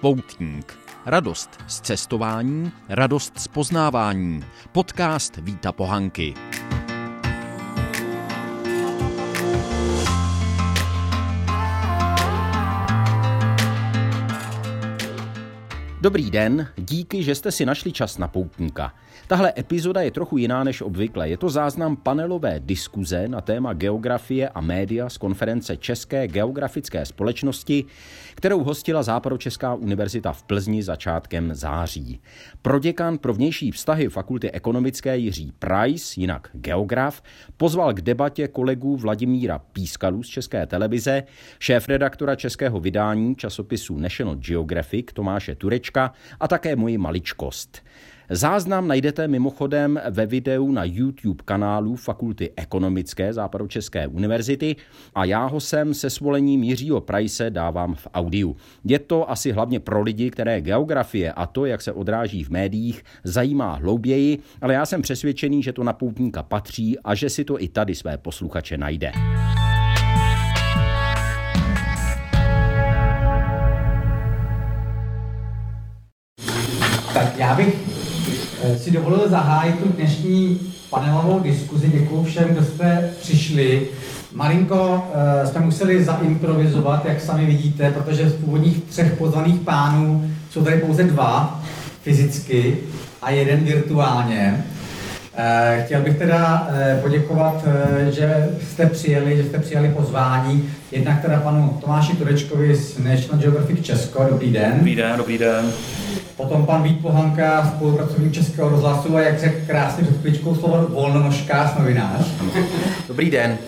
Poutník. Radost z cestování, radost z poznávání. Podcast Víta Pohanky. Dobrý den, díky, že jste si našli čas na poutníka. Tahle epizoda je trochu jiná než obvykle. Je to záznam panelové diskuze na téma geografie a média z konference České geografické společnosti, kterou hostila Západočeská univerzita v Plzni začátkem září. Proděkan pro vnější vztahy fakulty ekonomické Jiří Price, jinak geograf, pozval k debatě kolegů Vladimíra Pískalu z České televize, šéf redaktora českého vydání časopisu National Geographic Tomáše Turečka a také moji maličkost. Záznam najdete mimochodem ve videu na YouTube kanálu Fakulty ekonomické Západočeské univerzity a já ho sem se svolením Jiřího Price dávám v audiu. Je to asi hlavně pro lidi, které geografie a to, jak se odráží v médiích, zajímá hlouběji, ale já jsem přesvědčený, že to na poutníka patří a že si to i tady své posluchače najde. Tak já bych si dovolil zahájit tu dnešní panelovou diskuzi. Děkuji všem, kdo jste přišli. Marinko eh, jsme museli zaimprovizovat, jak sami vidíte, protože z původních třech pozvaných pánů jsou tady pouze dva fyzicky a jeden virtuálně. Eh, chtěl bych teda poděkovat, že jste přijeli, že jste přijali pozvání. Jednak teda panu Tomáši Turečkovi z National Geographic Česko. Dobrý den. Dobrý den, dobrý den. Potom pan Vít Pohanka, spolupracovník Českého rozhlasu a jak řekl krásně před chvíličkou slovo volnonožkář, novinář. Dobrý den.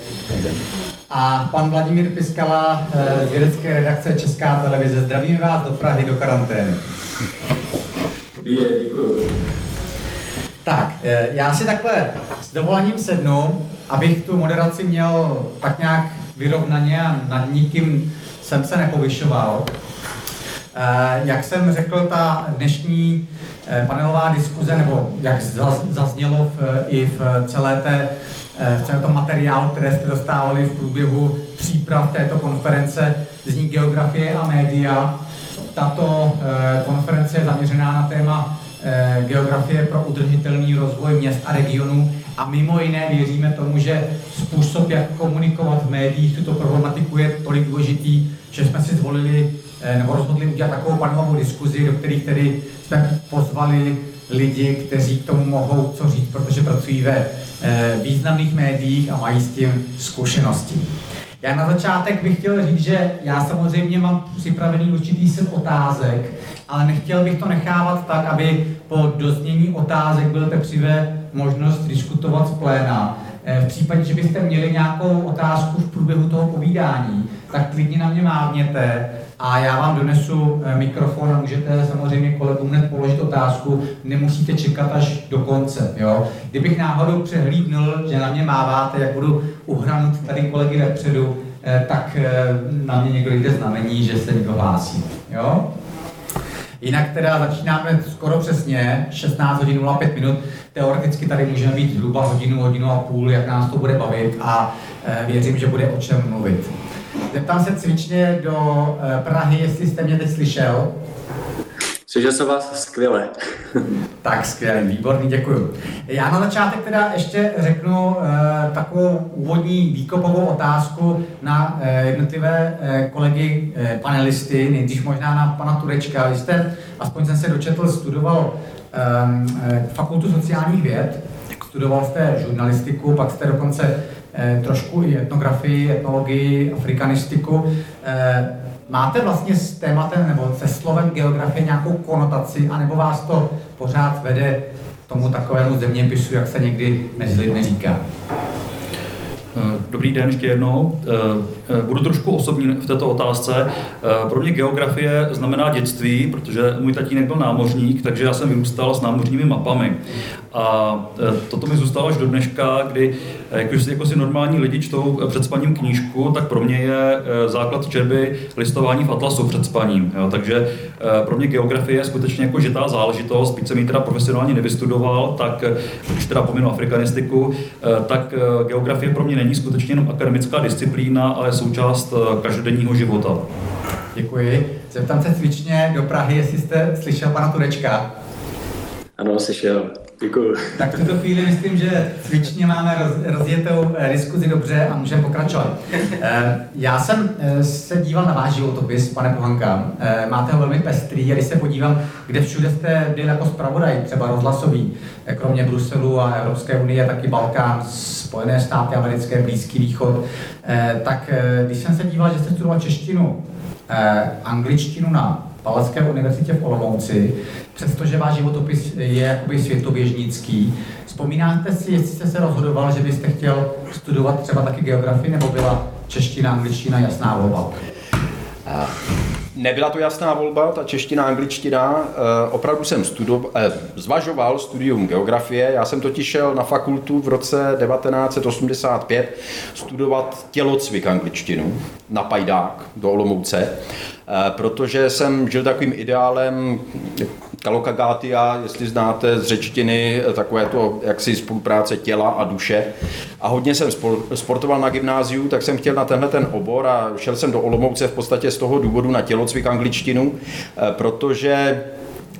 A pan Vladimír Piskala eh, z vědecké redakce Česká televize. Zdravíme vás do Prahy, do karantény. Dobrý den, děkuji. Tak, eh, já si takhle s dovolením sednu, abych tu moderaci měl tak nějak vyrovnaně a nad nikým jsem se nepovyšoval. Eh, jak jsem řekl, ta dnešní eh, panelová diskuze, nebo jak zaznělo v, i v celé té v celém tom materiálu, které jste dostávali v průběhu příprav této konference, zní geografie a média. Tato konference je zaměřená na téma geografie pro udržitelný rozvoj měst a regionů a mimo jiné věříme tomu, že způsob, jak komunikovat v médiích tuto problematiku je tolik důležitý, že jsme si zvolili Eh, nebo rozhodli udělat takovou panelovou diskuzi, do kterých tedy jsme pozvali lidi, kteří k tomu mohou co říct, protože pracují ve eh, významných médiích a mají s tím zkušenosti. Já na začátek bych chtěl říct, že já samozřejmě mám připravený určitý set otázek, ale nechtěl bych to nechávat tak, aby po doznění otázek byl teprve možnost diskutovat z pléna. Eh, v případě, že byste měli nějakou otázku v průběhu toho povídání, tak klidně na mě mávněte a já vám donesu eh, mikrofon a můžete samozřejmě kolegům hned položit otázku, nemusíte čekat až do konce. Jo? Kdybych náhodou přehlídnul, že na mě máváte, jak budu uhranut tady kolegy vepředu, eh, tak na mě někdo jde znamení, že se někdo hlásí. Jo? Jinak teda začínáme skoro přesně, 16 hodin 05 minut. Teoreticky tady můžeme být zhruba hodinu, hodinu a půl, jak nás to bude bavit a věřím, že bude o čem mluvit. Zeptám se cvičně do e, Prahy, jestli jste mě teď slyšel. Slyšel jsem vás skvěle. tak skvěle, výborný, děkuji. Já na začátek teda ještě řeknu uh, takovou úvodní výkopovou otázku na uh, jednotlivé uh, kolegy uh, panelisty, nejdřív možná na pana Turečka. Vy jste, aspoň jsem se dočetl, studoval um, uh, fakultu sociálních věd, studoval jste žurnalistiku, pak jste dokonce trošku i etnografii, etnologii, afrikanistiku. Uh, Máte vlastně s tématem nebo se slovem geografie nějakou konotaci, anebo vás to pořád vede tomu takovému zeměpisu, jak se někdy mezi lidmi říká? Eh, dobrý den ještě jednou. Eh, eh, budu trošku osobní v této otázce. Pro mě geografie znamená dětství, protože můj tatínek byl námořník, takže já jsem vyrůstal s námořními mapami. A toto mi zůstalo až do dneška, kdy jak už jako si normální lidi čtou před spaním knížku, tak pro mě je základ čerby listování v atlasu před spaním. Jo? Takže pro mě geografie je skutečně jako žitá záležitost, byť jsem ji teda profesionálně nevystudoval, tak když teda pominu afrikanistiku, tak geografie pro mě není skutečně jenom akademická disciplína, ale součást eh, každodenního života. Děkuji. Zeptám se cvičně do Prahy, jestli jste slyšel pana Turečka. Ano, slyšel. Děkuji. Tak v tuto chvíli myslím, že cvičně máme roz, rozjetou eh, diskuzi dobře a můžeme pokračovat. Eh, já jsem eh, se díval na váš životopis, pane Pohanka. Máte ho velmi pestrý a když se podívám, kde všude jste byl jako zpravodaj, třeba rozhlasový, kromě Bruselu a Evropské unie, taky Balkán, Spojené státy americké, Blízký východ, tak když jsem se díval, že jste studoval češtinu, angličtinu na Palacké univerzitě v Olomouci, přestože váš životopis je jakoby světoběžnický. Vzpomínáte si, jestli jste se rozhodoval, že byste chtěl studovat třeba taky geografii, nebo byla čeština, angličtina jasná volba? Nebyla to jasná volba, ta čeština, angličtina. Eh, Opravdu jsem studo, eh, zvažoval studium geografie. Já jsem totiž šel na fakultu v roce 1985 studovat tělocvik angličtinu na Pajdák do Olomouce, protože jsem žil takovým ideálem Kalokagatia, jestli znáte z řečtiny, takové to jaksi spolupráce těla a duše. A hodně jsem sportoval na gymnáziu, tak jsem chtěl na tenhle ten obor a šel jsem do Olomouce v podstatě z toho důvodu na tělocvik angličtinu, eh,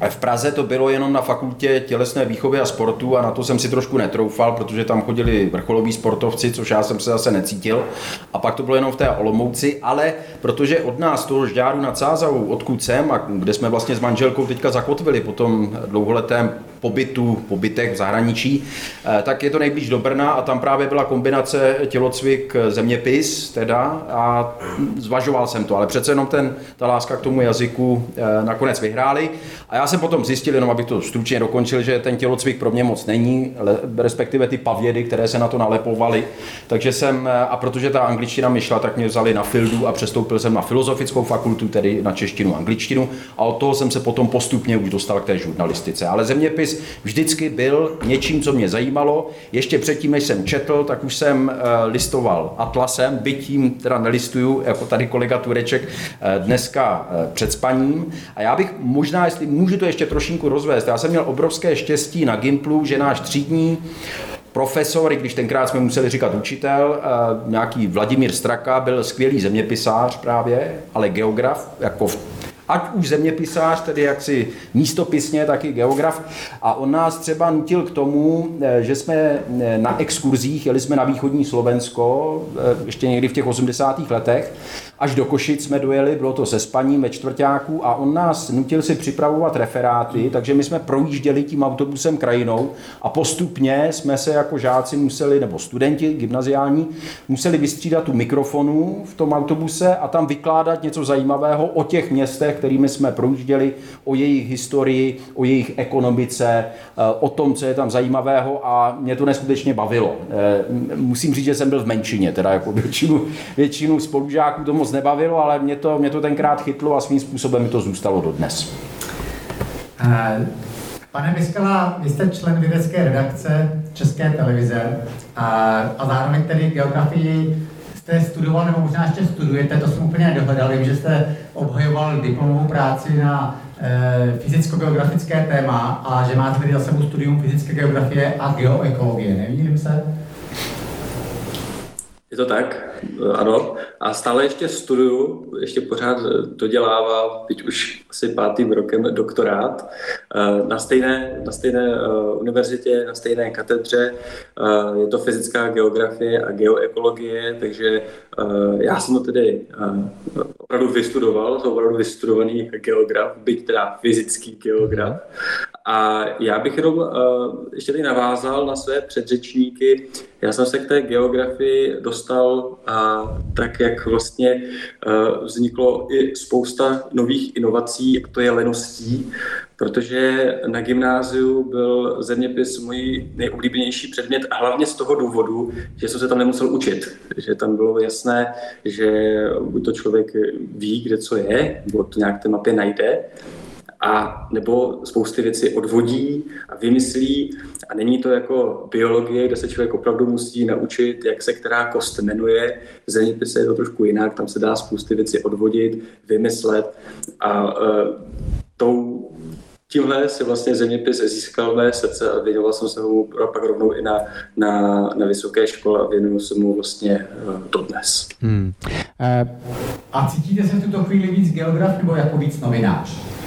protože v Praze to bylo jenom na fakultě tělesné výchovy a sportu a na to jsem si trošku netroufal, protože tam chodili vrcholoví sportovci, což já jsem se zase necítil. A pak to bylo jenom v té Olomouci, ale protože od nás toho Žďáru nad Sázavou, odkud jsem a kde jsme vlastně s manželkou teďka zakotvili po tom dlouholetém pobytu, pobytek v zahraničí, eh, tak je to nejblíž do Brna a tam právě byla kombinace tělocvik zeměpis teda a zvažoval jsem to, ale přece jenom ten, ta láska k tomu jazyku eh, nakonec vyhráli. A já jsem potom zjistil, jenom abych to stručně dokončil, že ten tělocvik pro mě moc není, respektive ty pavědy, které se na to nalepovaly. Takže jsem, eh, a protože ta angličtina mi šla, tak mě vzali na fildu a přestoupil jsem na filozofickou fakultu, tedy na češtinu angličtinu. A od toho jsem se potom postupně už dostal k té žurnalistice. Ale zeměpis vždycky byl něčím, co mě zajímalo. Ještě předtím, než jsem četl, tak už jsem eh, listoval atlasem, byť tím teda nelistuju, jako tady kolega Tureček eh, dneska před spaním. A já bych možná, jestli můžu to ještě trošinku rozvést. Já jsem měl obrovské štěstí na Gimplu, že náš třídní profesor, i když tenkrát jsme museli říkat učitel, nějaký Vladimír Straka, byl skvělý zeměpisář právě, ale geograf, jako ať už zeměpisář, tedy jaksi místopisně, tak i geograf. A on nás třeba nutil k tomu, eh, že jsme eh, na exkurzích, jeli jsme na východní Slovensko, eh, ještě někdy v těch 80. letech, až do Košic jsme dojeli, bylo to se spaním ve čtvrtáku a on nás nutil si připravovat referáty, takže my jsme projížděli tím autobusem krajinou a postupně jsme se jako žáci museli, nebo studenti gymnaziální, museli vystřídat tu mikrofonu v tom autobuse a tam vykládat něco zajímavého o těch městech, kterými jsme projížděli, o jejich historii, o jejich ekonomice, eh, o tom, co je tam zajímavého a mě to neskutečně bavilo. Eh, musím říct, že jsem byl v menšině, teda jako většinu, většinu spolužáků to moc nebavilo, ale mě to, mě to tenkrát chytlo a svým způsobem mi to zůstalo dodnes. Eh, pane Miskala, vy jste člen vědecké redakce České televize a, a zároveň tedy geografii jste studoval, nebo možná ještě studujete, to jsem úplně nedohledal, vím, že jste obhajoval diplomovou práci na e, fyzicko-geografické téma a že máte tedy za sebou studium fyzické geografie a geoekologie, nevidím se? Je to tak, ano. A stále ještě studuju, ještě pořád dodělávám, teď už asi pátým rokem doktorát eh, na stejné, na stejné eh, univerzitě, na stejné katedře. Eh, je to fyzická geografie a geoekologie, takže já jsem to tedy opravdu vystudoval, jsem opravdu vystudovaný geograf, byť teda fyzický geograf. A já bych jenom uh, ještě tady navázal na své předřečníky. Já jsem se k té geografii dostal uh, tak, jak vlastně uh, vzniklo i spousta nových inovací, a to je leností, protože na gymnáziu byl zeměpis můj nejoblíbenější předmět a hlavně z toho důvodu, že jsem se tam nemusel učit. Že tam bylo jasné, že buď to člověk ví, kde co je, nebo to nějak té mapě najde, a nebo spousty věcí odvodí a vymyslí. A není to jako biologie, kde se člověk opravdu musí naučit, jak se která kost jmenuje. V zeměpise je to trošku jinak, tam se dá spousty věcí odvodit, vymyslet. A uh, tou tímhle si vlastně zeměpis získal mé srdce a věnoval jsem se mu pak rovnou i na, na, na vysoké škole a věnuju se mu vlastně dodnes. Hmm. Uh, a cítíte se v tuto chvíli víc geograf nebo jako víc novinář?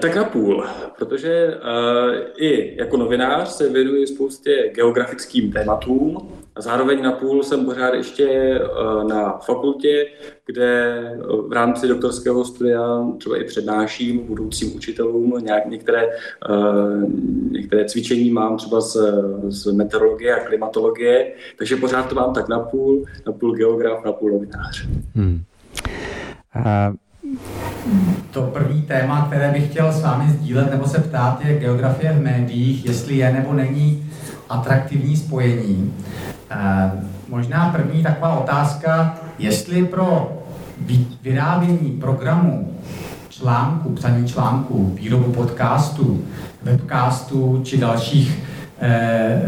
Tak na půl, protože uh, i jako novinář se věnuji spoustě geografickým tématům a zároveň na půl jsem pořád ještě uh, na fakultě, kde v rámci doktorského studia třeba i přednáším budoucím učitelům nějak, některé, uh, některé cvičení mám třeba z, z meteorologie a klimatologie, takže pořád to mám tak na půl, na půl geograf, na půl novinář. Hmm. Uh to první téma, které bych chtěl s vámi sdílet nebo se ptát, je geografie v médiích, jestli je nebo není atraktivní spojení. E, možná první taková otázka, jestli pro vyrábění programu, článku, psaní článku, výrobu podcastu, webcastu či dalších e,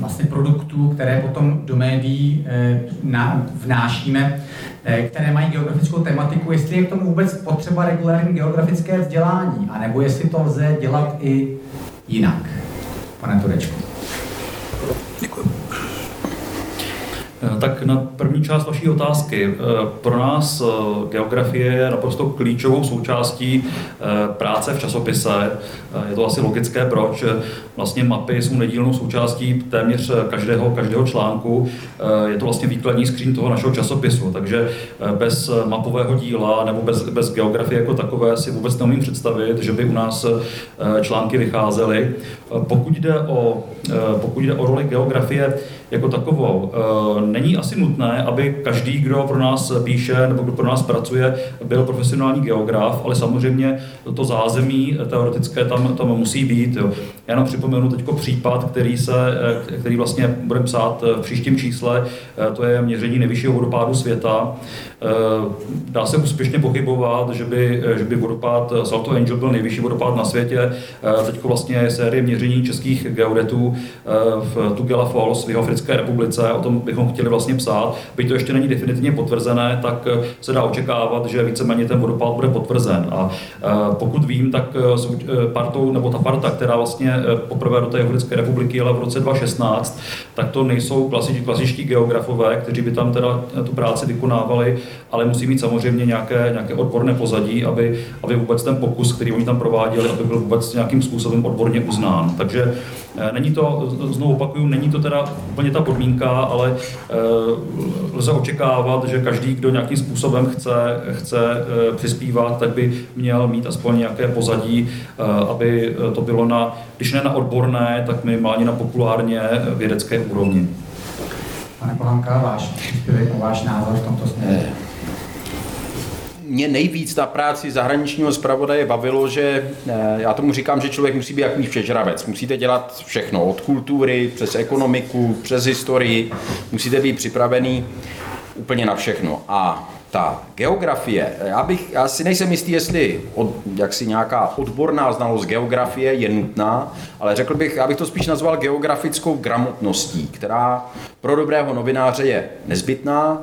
vlastně produktů, které potom do médií e, na, vnášíme, které mají geografickou tematiku, jestli je k tomu vůbec potřeba regulární geografické vzdělání, anebo jestli to lze dělat i jinak. Pane Turečku. Eh, tak na první část vaší otázky. Eh, pro nás eh, geografie je naprosto klíčovou součástí práce v časopise. Je to asi logické, proč. Vlastně mapy jsou nedílnou součástí téměř každého, každého článku. Je to vlastně výkladní skříň toho našeho časopisu, takže bez mapového díla nebo bez, bez geografie jako takové si vůbec neumím představit, že by u nás články vycházely. Pokud jde o, pokud jde o roli geografie jako takovou, není asi nutné, aby každý, kdo pro nás píše nebo kdo pro nás pracuje, byl profesionální geograf, ale samozřejmě to zázemí teoretické tam, tam musí být. Jo. Já jenom připomenu teď případ, který, se, který vlastně budeme psát v příštím čísle, to je měření nejvyššího vodopádu světa. Dá se úspěšně pochybovat, že by, že by vodopád Salto Angel byl nejvyšší vodopád na světě. Teď vlastně je série měření českých geodetů v Tugela Falls v Jihoafrické republice. O tom bychom chtěli vlastně psát. Byť to ještě není definitivně potvrzené, tak eh, se dá očekávat, že víceméně ten vodopád bude potvrzen. A eh, pokud vím, tak eh, partou, nebo ta parta, která vlastně poprvé do té Jihoafrické republiky jela v roce 2016, tak to nejsou klasič, klasičtí geografové, kteří by tam teda tu práci vykonávali, ale musí mít samozřejmě nějaké, nějaké odborné pozadí, aby, aby vůbec ten pokus, který oni tam prováděli, aby byl vůbec nějakým způsobem odborně uznán. Takže není to, znovu opakuju, není to teda úplně ta podmínka, ale lze očekávat, že každý, kdo nějakým způsobem chce, chce eh, přispívat, tak by měl mít aspoň nějaké pozadí, eh, aby to bylo na, když ne na odborné, tak minimálně na populárně vědecké úrovni. Pane Pohanka, váš váš názor v tomto směru? Eh, mě nejvíc na práci zahraničního zpravodaje bavilo, že já tomu říkám, že člověk musí být jaký všežravec. Musíte dělat všechno, od kultury, přes ekonomiku, přes historii. Musíte být připravený úplně na všechno. A ta geografie, já, bych, já si nejsem jistý, jestli od, jaksi nějaká odborná znalost geografie je nutná, ale řekl bych, já bych to spíš nazval geografickou gramotností, která pro dobrého novináře je nezbytná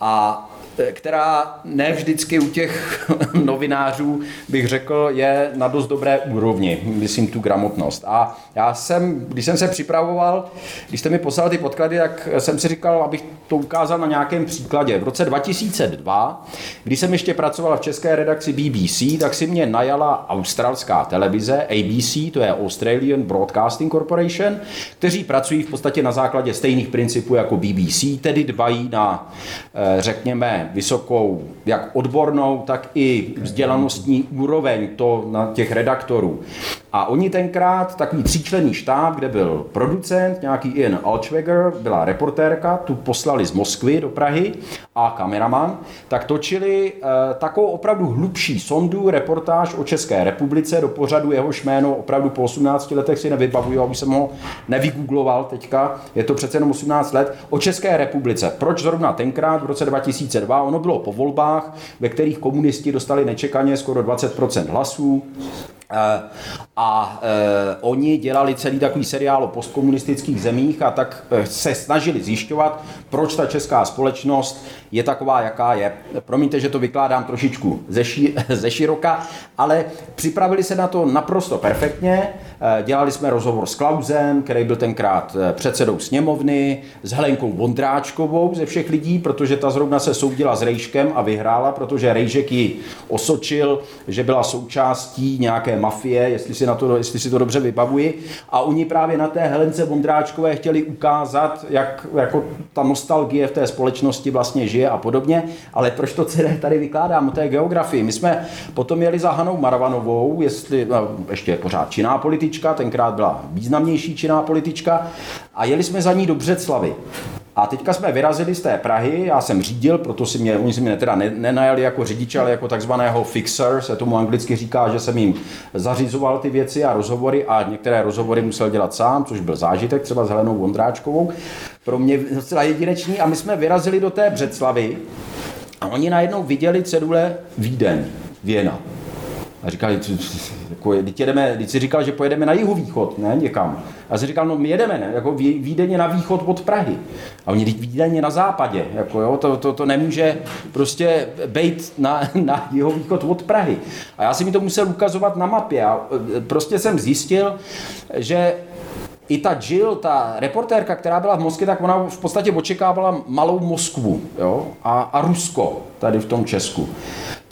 a která ne vždycky u těch novinářů, bych řekl, je na dost dobré úrovni, myslím tu gramotnost. A já jsem, když jsem se připravoval, když jste mi poslal ty podklady, tak jsem si říkal, abych to ukázal na nějakém příkladě. V roce 2002, když jsem ještě pracoval v české redakci BBC, tak si mě najala australská televize, ABC, to je Australian Broadcasting Corporation, kteří pracují v podstatě na základě stejných principů jako BBC, tedy dbají na, eh, vysokou jak odbornou, tak i vzdělanostní úroveň to na těch redaktorů. A oni tenkrát, takový tříčlenný štáb, kde byl producent, nějaký Ian Altschweger, byla reportérka, tu poslali z Moskvy do Prahy a kameraman, tak točili e, takovou opravdu hlubší sondu, reportáž o České republice do pořadu jehož jméno opravdu po 18 letech si nevybavuju, aby jsem ho nevygoogloval teďka, je to přece jenom 18 let, o České republice. Proč zrovna tenkrát v roce 2002? Ono bylo po volbách, ve kterých komunisti dostali nečekaně skoro 20% hlasů, a e, oni dělali celý takový seriál o postkomunistických zemích a tak eh, se snažili zjišťovat, proč ta česká společnost je taková, jaká je. Promiňte, že to vykládám trošičku ze, ší, ze široka, ale připravili se na to naprosto perfektně. E, dělali jsme rozhovor s Klausem, který byl tenkrát předsedou sněmovny, s Helenkou Vondráčkovou ze všech lidí, protože ta zrovna se soudila s Rejškem a vyhrála, protože Rejžek ji osočil, že byla součástí nějaké mafie, jestli si, na to, jestli si to dobře vybavuji. A oni právě na té Helence Vondráčkové chtěli ukázat, jak jako ta nostalgie v té společnosti vlastně žije a podobně. Ale proč to celé tady vykládám o té geografii? My jsme potom jeli za Hanou Marvanovou, jestli, no, ještě pořád činná politička, tenkrát byla významnější činná politička, a jeli jsme za ní do Břeclavy. A teďka jsme vyrazili z té Prahy, já jsem řídil, proto si mě, oni si mě teda nenajali jako řidiče, ale jako takzvaného fixer, se tomu anglicky říká, že jsem jim zařizoval ty věci a rozhovory a některé rozhovory musel dělat sám, což byl zážitek třeba s Helenou Vondráčkovou. Pro mě docela jedinečný a my jsme vyrazili do té Břeclavy a oni najednou viděli cedule Vídeň, Věna. A říkali, jako, teď, jedeme, teď si říkal, že pojedeme na jihovýchod, ne, někam. A si říkal, no my jedeme, ne, jako Vídeň na východ od Prahy. A oni, teď Vídeň na západě, jako jo, to, to, to nemůže prostě být na, na jihovýchod od Prahy. A já si mi to musel ukazovat na mapě a e, prostě jsem zjistil, že i ta Jill, ta reportérka, která byla v Moskvě, tak ona v podstatě očekávala malou Moskvu jo? A, a Rusko tady v tom Česku.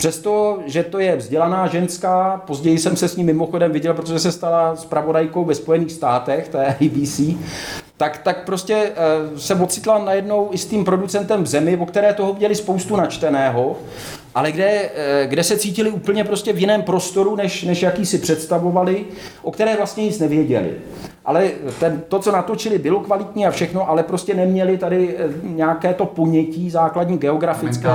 Přesto, že to je vzdělaná ženská, později jsem se s ní mimochodem viděl, protože se stala zpravodajkou ve Spojených státech, to je ABC, tak, tak prostě e, se ocitla najednou i s tím producentem v zemi, o které toho měli spoustu načteného, ale kde, e, kde se cítili úplně prostě v jiném prostoru, než, než jaký si představovali, o které vlastně nic nevěděli ale ten, to, co natočili, bylo kvalitní a všechno, ale prostě neměli tady eh, nějaké to ponětí základní geografické.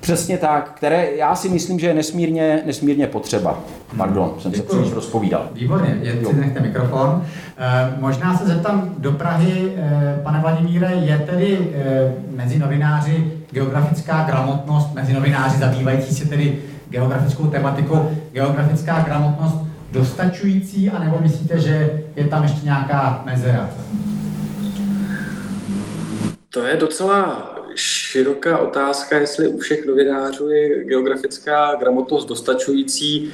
Přesně tak, které já si myslím, že je nesmírně, nesmírně potřeba. Pardon, jsem Děkuji. se příliš rozpovídal. Výborně, jen si nechte mikrofon. E, možná se zeptám do Prahy, e, pane Vladimíre, je tedy e, mezi novináři geografická gramotnost, mezi novináři zabývající se tedy geografickou tematikou, geografická gramotnost dostačující, anebo myslíte, že je tam ještě nějaká mezera? To je docela široká otázka, jestli u všech novinářů je geografická gramotnost dostačující.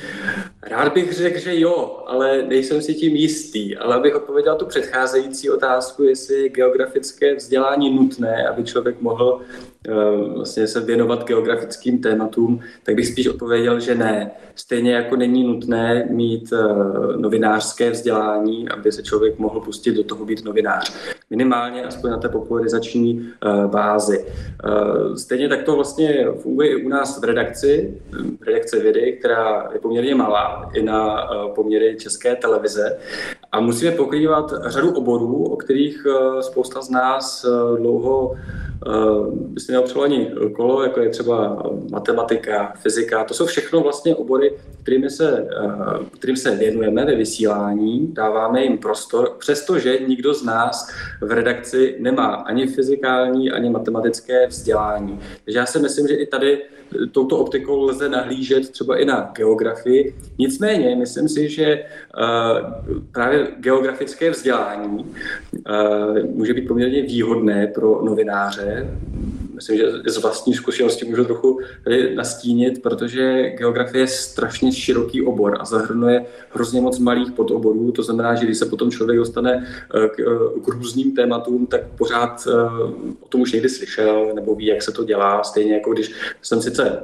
Rád bych řekl, že jo, ale nejsem si tím jistý. Ale abych odpověděl tu předcházející otázku, jestli je geografické vzdělání nutné, aby člověk mohl vlastně se věnovat geografickým tématům, tak bych spíš odpověděl, že ne. Stejně jako není nutné mít uh, novinářské vzdělání, aby se člověk mohl pustit do toho být novinář. Minimálně aspoň na té popularizační uh, bázi. Stejně tak to vlastně funguje i u nás v redakci, redakce vědy, která je poměrně malá i na poměry české televize. A musíme pokrývat řadu oborů, o kterých spousta z nás dlouho by si neopřelo ani kolo, jako je třeba matematika, fyzika. To jsou všechno vlastně obory, kterými se, kterým se věnujeme ve vysílání, dáváme jim prostor, přestože nikdo z nás v redakci nemá ani fyzikální, ani matematické vzdělání. Takže já si myslím, že i tady touto optikou lze nahlížet třeba i na geografii. Nicméně, myslím si, že právě geografické vzdělání může být poměrně výhodné pro novináře, myslím, že z vlastní zkušenosti můžu trochu tady nastínit, protože geografie je strašně široký obor a zahrnuje hrozně moc malých podoborů. To znamená, že když se potom člověk dostane eh, k, eh, k různým tématům, tak pořád eh, o tom už někdy slyšel nebo ví, jak se to dělá. Stejně jako když jsem sice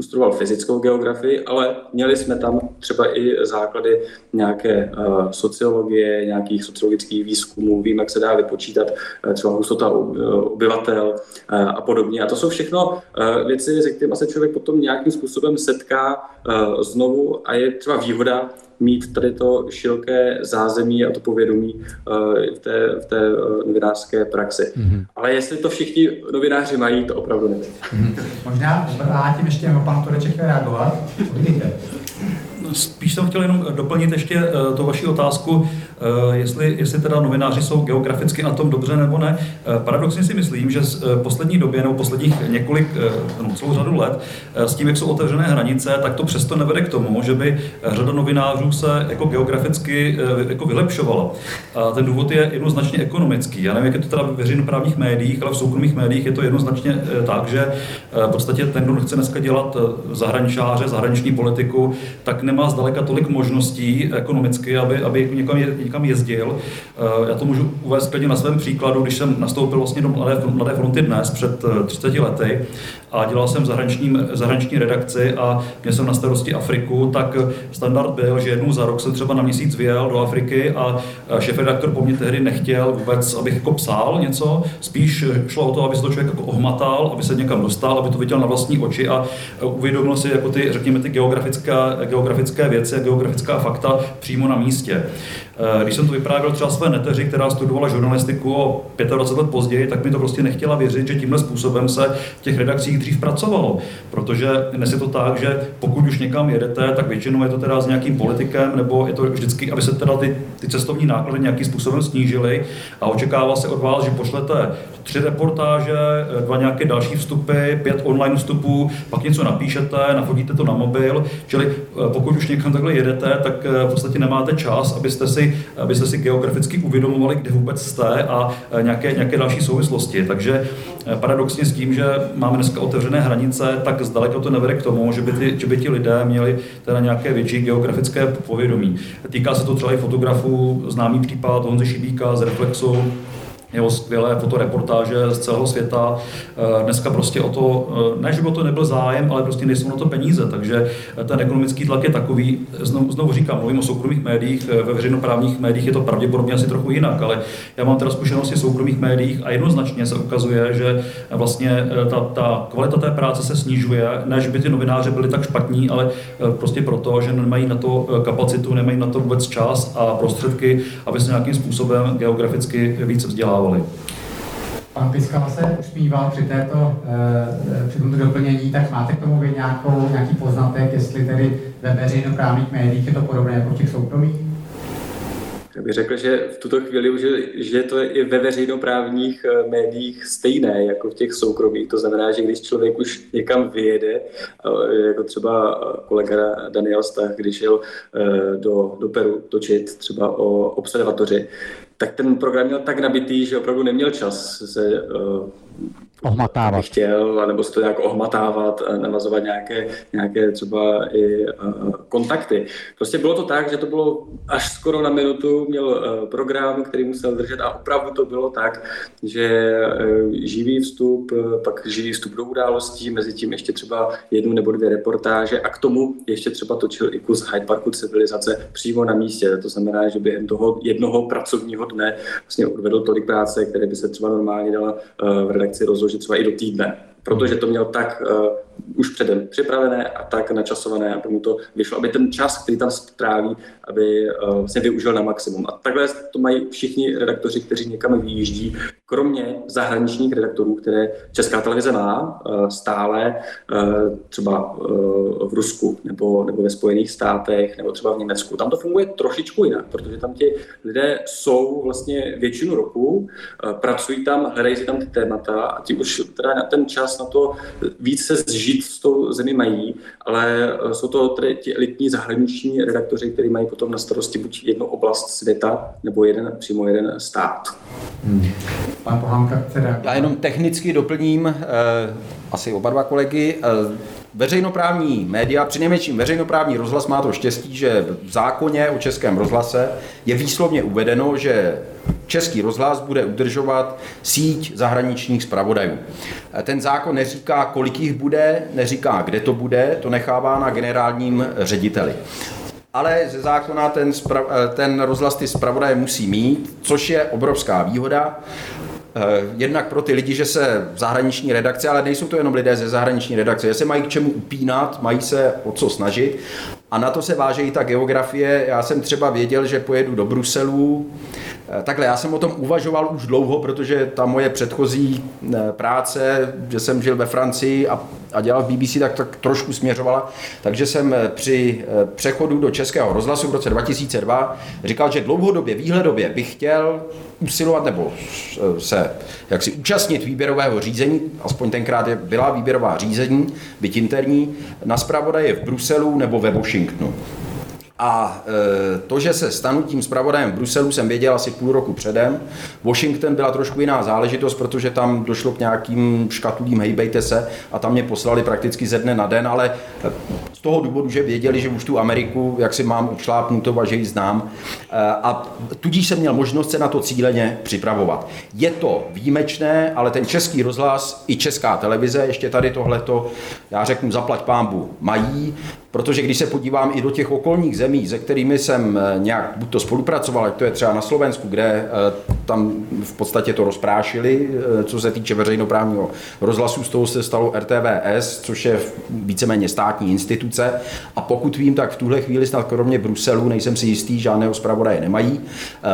studoval fyzickou geografii, ale měli jsme tam třeba i základy nějaké sociologie, nějakých sociologických výzkumů, vím, jak se dá vypočítat třeba hustota obyvatel a podobně. A to jsou všechno eh, věci, se kterými se člověk potom nějakým způsobem setká eh, znovu a je třeba výhoda mít tady to široké zázemí a to povědomí eh, v té, v té novinářské praxi. Mm-hmm. Ale jestli to všichni novináři mají, to opravdu nevím. Mm-hmm. Možná vrátím ještě, nebo pan Tureček reagovat. Vidíte. spíš jsem chtěl jenom doplnit ještě tu vaši otázku, jestli, jestli teda novináři jsou geograficky na tom dobře nebo ne. Paradoxně si myslím, že z poslední době nebo posledních několik, no, celou řadu let, s tím, jak jsou otevřené hranice, tak to přesto nevede k tomu, že by řada novinářů se jako geograficky jako vylepšovala. A ten důvod je jednoznačně ekonomický. Já nevím, jak je to teda ve veřejnoprávních médiích, ale v soukromých médiích je to jednoznačně tak, že v podstatě ten, kdo chce dneska dělat zahraničáře, zahraniční politiku, tak nemá zdaleka tolik možností ekonomicky, aby, aby někam, někam jezdil. Já to můžu uvést klidně na svém příkladu, když jsem nastoupil vlastně do Mladé, Mladé fronty dnes před 30 lety a dělal jsem zahraniční, zahraniční redakci a měl jsem na starosti Afriku, tak standard byl, že jednou za rok jsem třeba na měsíc vyjel do Afriky a šéf redaktor po mně tehdy nechtěl vůbec, abych jako psal něco, spíš šlo o to, aby se to člověk jako ohmatal, aby se někam dostal, aby to viděl na vlastní oči a uvědomil si jako ty, řekněme, ty geografické, geografické věci a geografická fakta přímo na místě. Eh, když jsem to vyprávěl třeba své neteři, která studovala žurnalistiku o 25 let později, tak mi to prostě nechtěla věřit, že tímhle způsobem se v těch redakcích dřív pracovalo. Protože dnes je to tak, že pokud už někam jedete, tak většinou je to teda s nějakým politikem, nebo je to vždycky, aby se teda ty, ty cestovní náklady nějakým způsobem snížily a očekává se od vás, že pošlete tři reportáže, eh, dva nějaké další vstupy, pět online vstupů, pak něco napíšete, nafotíte to na mobil, čili eh, pokud už někam takhle jedete, tak v podstatě nemáte čas, abyste si abyste si geograficky uvědomovali, kde vůbec jste a nějaké, nějaké další souvislosti. Takže paradoxně s tím, že máme dneska otevřené hranice, tak zdaleka to nevede k tomu, že by, ty, že by ti lidé měli teda nějaké větší geografické povědomí. Týká se to třeba i fotografů, známý případ Honzy Šibíka z Reflexu, jeho skvělé fotoreportáže z celého světa. Eh, dneska prostě o to, eh, ne, že by to nebyl zájem, ale prostě nejsou na to peníze, takže ten ekonomický tlak je takový, znovu, znovu říkám, mluvím o soukromých médiích, eh, ve veřejnoprávních médiích je to pravděpodobně asi trochu jinak, ale já mám teda zkušenosti v soukromých médiích a jednoznačně se ukazuje, že vlastně ta, ta kvalita té práce se snižuje, ne, že by ty novináři byli tak špatní, ale prostě proto, že nemají na to kapacitu, nemají na to vůbec čas a prostředky, aby se nějakým způsobem geograficky více vzdělávali vzdělávali. Pan Piskala se usmíval při, této, eh, při tomto doplnění, tak máte k tomu vy nějakou, nějaký poznatek, jestli tedy ve veřejnoprávních médiích je to podobné jako v těch soukromých? Já bych řekl, že v tuto chvíli že, že to je i ve veřejnoprávních eh, médiích stejné jako v těch soukromých. To znamená, že když člověk už někam vyjede, eh, jako třeba kolega Daniel Stach, když jel do, do Peru točit třeba o observatoři, tak ten program měl tak nabitý, že opravdu neměl čas se ohmatávat. chtěl, nebo se to nějak ohmatávat, navazovat nějaké, nějaké třeba i uh, kontakty. Prostě bylo to tak, že to bylo až skoro na minutu, měl uh, program, který musel držet a opravdu to bylo tak, že živý vstup, pak živý vstup do událostí, mezi tím ještě třeba jednu nebo dvě reportáže a k tomu ještě třeba točil i kus Hyde Parku civilizace přímo na místě. To znamená, že během toho jednoho pracovního dne vlastně odvedl tolik práce, které by se třeba normálně dala v redakci rozložit třeba i do týdne, protože to měl tak uh, už předem připravené a tak načasované, aby mu to vyšlo, aby ten čas, který tam stráví, aby uh, vlastně využil na maximum. A takhle to mají všichni redaktoři, kteří někam vyjíždí, kromě zahraničních redaktorů, které Česká televize má uh, stále, uh, třeba v Rusku nebo, nebo ve Spojených státech nebo třeba v Německu. Tam to funguje trošičku jinak, protože tam ti lidé jsou vlastně většinu roku, pracují tam, hledají si tam ty témata a ti už teda ten čas na to víc se zžít žít s tou zemi mají, ale eh, jsou to tedy ti elitní zahraniční redaktoři, kteří mají potom na starosti buď jednu oblast světa, nebo jeden, přímo jeden stát. Hmm. Pan Pohanka chce Já jenom technicky doplním eh, asi oba dva kolegy. Eh, veřejnoprávní média, přinejmenším veřejnoprávní rozhlas má to štěstí, že v zákoně o českém rozhlase je výslovně uvedeno, že Český rozhlas bude udržovat síť zahraničních zpravodajů. Ten zákon neříká, kolik jich bude, neříká, kde to bude, to nechává na generálním řediteli ale ze zákona ten, ten rozhlas ty zpravodaje musí mít, což je obrovská výhoda. Eh, jednak pro ty lidi, že se zahraniční redakce, ale nejsou to jenom lidé ze zahraniční redakce, že se mají k čemu upínat, mají se o co snažit a na to se váže i ta geografie. Já jsem třeba věděl, že pojedu do Bruselu. Eh, takhle, já jsem o tom uvažoval už dlouho, protože ta moje předchozí eh, práce, že jsem žil ve Francii a, a dělal v BBC, tak, tak trošku směřovala. Takže jsem eh, při přechodu do Českého rozhlasu v roce 2002 říkal, že dlouhodobě, výhledově bych chtěl usilovat nebo se jak si účastnit výběrového řízení, aspoň tenkrát je, byla výběrová řízení, byť interní, na zpravodaje v Bruselu nebo ve Washingtonu. A e, to, že se stanu tím zpravodajem v Bruselu, jsem věděl asi půl roku předem. Washington byla trošku jiná záležitost, protože tam došlo k nějakým škatulím hejbejte se a tam mě poslali prakticky ze dne na den, ale e, z toho důvodu, že věděli, že už tu Ameriku, jak si mám učlápnutou a že ji znám. E, a tudíž jsem měl možnost se na to cíleně připravovat. Je to výjimečné, ale ten český rozhlas i česká televize, ještě tady tohleto, já řeknu zaplať pámbu, mají, protože když se podívám i do těch okolních zemí, se kterými jsem eh, nějak buď to spolupracoval, ať to je třeba na Slovensku, kde eh, tam v podstatě to rozprášili, eh, co se týče veřejnoprávního rozhlasu, z toho se stalo RTVS, což je víceméně státní instituce. A pokud vím, tak v tuhle chvíli snad kromě Bruselu, nejsem si jistý, žádného zpravodaje nemají.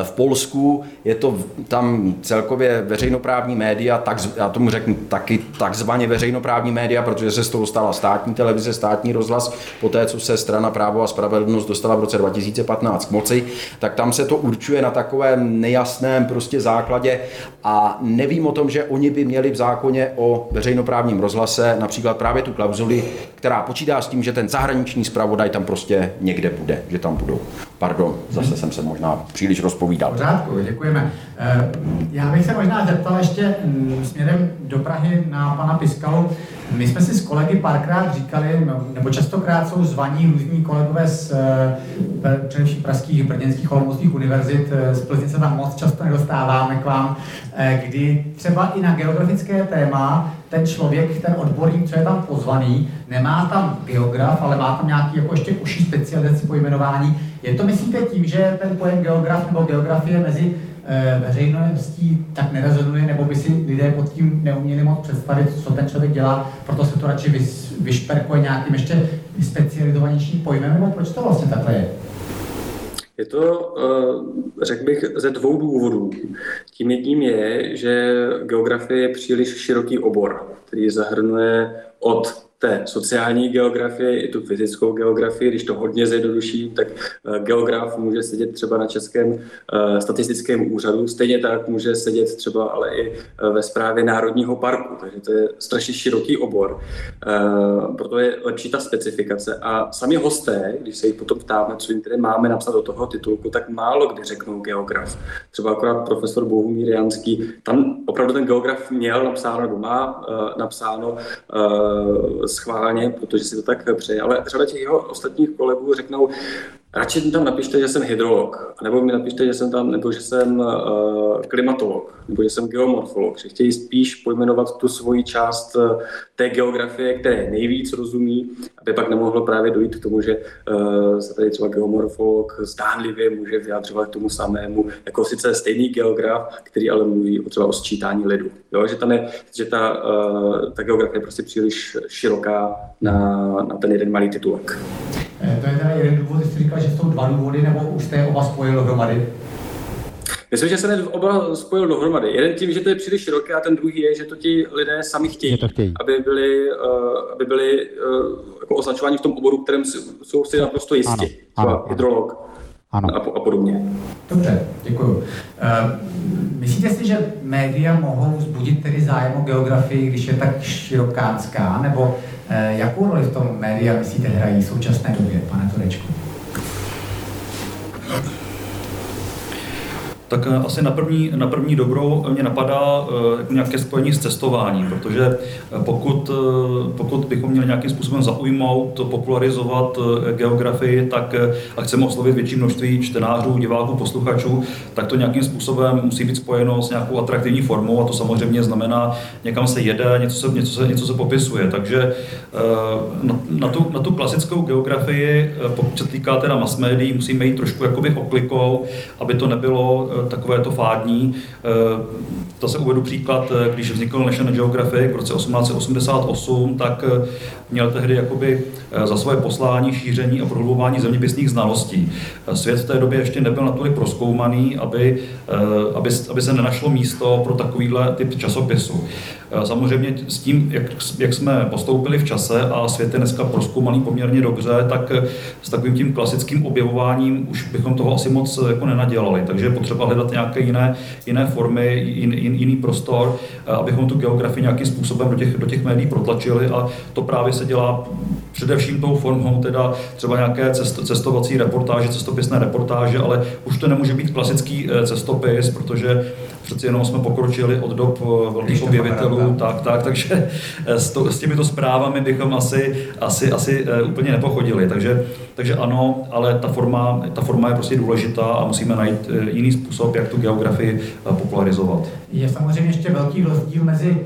V Polsku je to tam celkově veřejnoprávní média, tak, já tomu řeknu taky takzvaně veřejnoprávní média, protože se z toho stala státní televize, státní rozhlas, poté co se strana právo a spravedlnost dostala v roce 2015 k moci, tak tam se to určuje na takovém nejasném prostě základě a nevím o tom, že oni by měli v zákoně o veřejnoprávním rozhlase například právě tu klauzuli, která počítá s tím, že ten zahraniční zpravodaj tam prostě někde bude, že tam budou. Pardon, zase jsem se možná příliš rozpovídal. Pořádku, děkujeme. Eh, já bych se možná zeptal ještě mm, směrem do Prahy na pana Piskalu. My jsme si s kolegy párkrát říkali, nebo častokrát jsou zvaní různí kolegové z eh, především pražských, brněnských, olomouckých univerzit. Eh, z Plzně se tam moc často nedostáváme k vám, kdy třeba i na geografické téma ten člověk, ten odborník, co je tam pozvaný, nemá tam geograf, ale má tam nějaký jako ještě užší specializaci pojmenování. Je to myslíte tím, že ten pojem geograf nebo geografie mezi e, veřejností tak nerezonuje, nebo by si lidé pod tím neuměli moc představit, co ten člověk dělá, proto se to radši vyšperkuje nějakým ještě specializovanějším pojmem, nebo proč to vlastně takhle je? Je to, eh, řekl bych, ze dvou důvodů. Tím jedním je, že geografie je příliš široký obor, který zahrnuje od té sociální geografii i tu fyzickou geografii. Když to hodně zjednoduším, tak eh, geograf může sedět třeba na Českém eh, statistickém úřadu, stejně tak může sedět třeba ale i eh, ve správě Národního parku, takže to je strašně široký obor. Proto je lepší ta specifikace. A sami hosté, když se jich potom ptáme, co jim tedy máme napsat do toho titulku, tak málo kdy řeknou geograf. Třeba akorát profesor Bohumír Janský, tam opravdu ten geograf měl napsáno, má napsáno schválně, protože si to tak přeje, ale řada těch jeho ostatních kolegů řeknou, radši mi tam napište, že jsem hydrolog, nebo mi napište, že jsem tam, nebo že jsem uh, klimatolog, nebo že jsem geomorfolog, že chtějí spíš pojmenovat tu svoji část uh, té geografie, které nejvíc rozumí, aby pak nemohlo právě dojít k tomu, že uh, se tady třeba geomorfolog zdánlivě může vyjadřovat k tomu samému, jako sice stejný geograf, který ale mluví třeba o sčítání lidu. Jo? Že, tam je, že ta, uh, ta geografie je prostě příliš široká na, na ten jeden malý titulek. To je teda jeden důvod, jste říkal, že jsou dva důvody, nebo už jste je oba spojil dohromady? Myslím, že se ne oba spojil dohromady. Jeden tím, že to je příliš široké a ten druhý je, že to ti lidé sami chtějí, to chtějí. aby byli, uh, aby byli uh, jako označováni v tom oboru, kterém jsou si naprosto jistí. Ano, ano, hydrolog ano. A, a podobně. Dobře, děkuji. Uh, myslíte si, že média mohou vzbudit tedy zájem o geografii, když je tak širokánská, nebo Eh, jakou roli v tom média myslíte hrají v současné době, pane Turečku? Okay. Tak eh, asi na první, na první dobrou mě napadá eh, nějaké spojení s cestováním, protože eh, pokud, pokud bychom měli nějakým způsobem zaujmout, popularizovat geografii, tak a chceme oslovit větší množství čtenářů, diváků, posluchačů, tak to nějakým způsobem musí být spojeno s nějakou atraktivní formou a to samozřejmě znamená, někam se jede, něco se, něco se, něco se popisuje. Takže na, na, tu, na tu klasickou geografii, pokud se týká teda mass médií, musíme jít trošku jakoby oklikou, aby to nebylo takové to fádní. To se uvedu příklad, když vznikl National Geographic v roce 1888, tak měl tehdy jakoby za svoje poslání šíření a prohlubování zeměpisných znalostí. Svět v té době ještě nebyl natolik proskoumaný, aby, aby, aby se nenašlo místo pro takovýhle typ časopisu. Samozřejmě s tím, jak, jak jsme postoupili v čase a svět je dneska proskoumaný poměrně dobře, tak s takovým tím klasickým objevováním už bychom toho asi moc jako nenadělali. Takže je potřeba hledat nějaké jiné, jiné formy, jin, jin, jiný prostor, abychom tu geografii nějakým způsobem do těch, do těch médií protlačili a to právě se dělá především tou formou teda třeba nějaké cest, cestovací reportáže, cestopisné reportáže, ale už to nemůže být klasický eh, cestopis, protože přeci jenom jsme pokročili od dob eh, velkých objevitelů, tak, tak, takže eh, s, to, s těmito zprávami bychom asi, asi, asi úplně nepochodili. Takže, takže ano, ale ta forma, ta forma je prostě důležitá a musíme najít jiný způsob, jak tu geografii popularizovat. Je samozřejmě ještě velký rozdíl mezi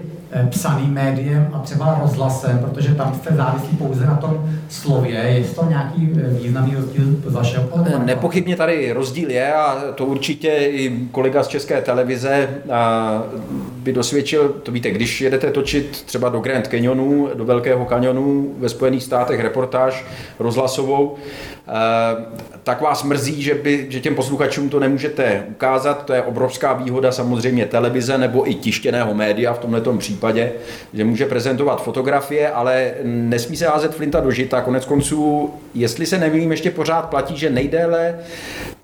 psaným médiem a třeba rozhlasem, protože tam jste závislí pouze na tom slově. Je to nějaký eh, významný rozdíl z vašeho pohledu? Nepochybně tady rozdíl je a to určitě i kolega z České televize by dosvědčil, to víte, když jedete točit třeba do Grand Canyonu, do Velkého kanionu ve Spojených státech reportáž rozhlasovou, tak vás mrzí, že, by, že těm posluchačům to nemůžete ukázat. To je obrovská výhoda samozřejmě televize nebo i tištěného média v tomto případě, že může prezentovat fotografie, ale nesmí se házet flinta do žita. Konec konců, jestli se nevím, ještě pořád platí, že nejdéle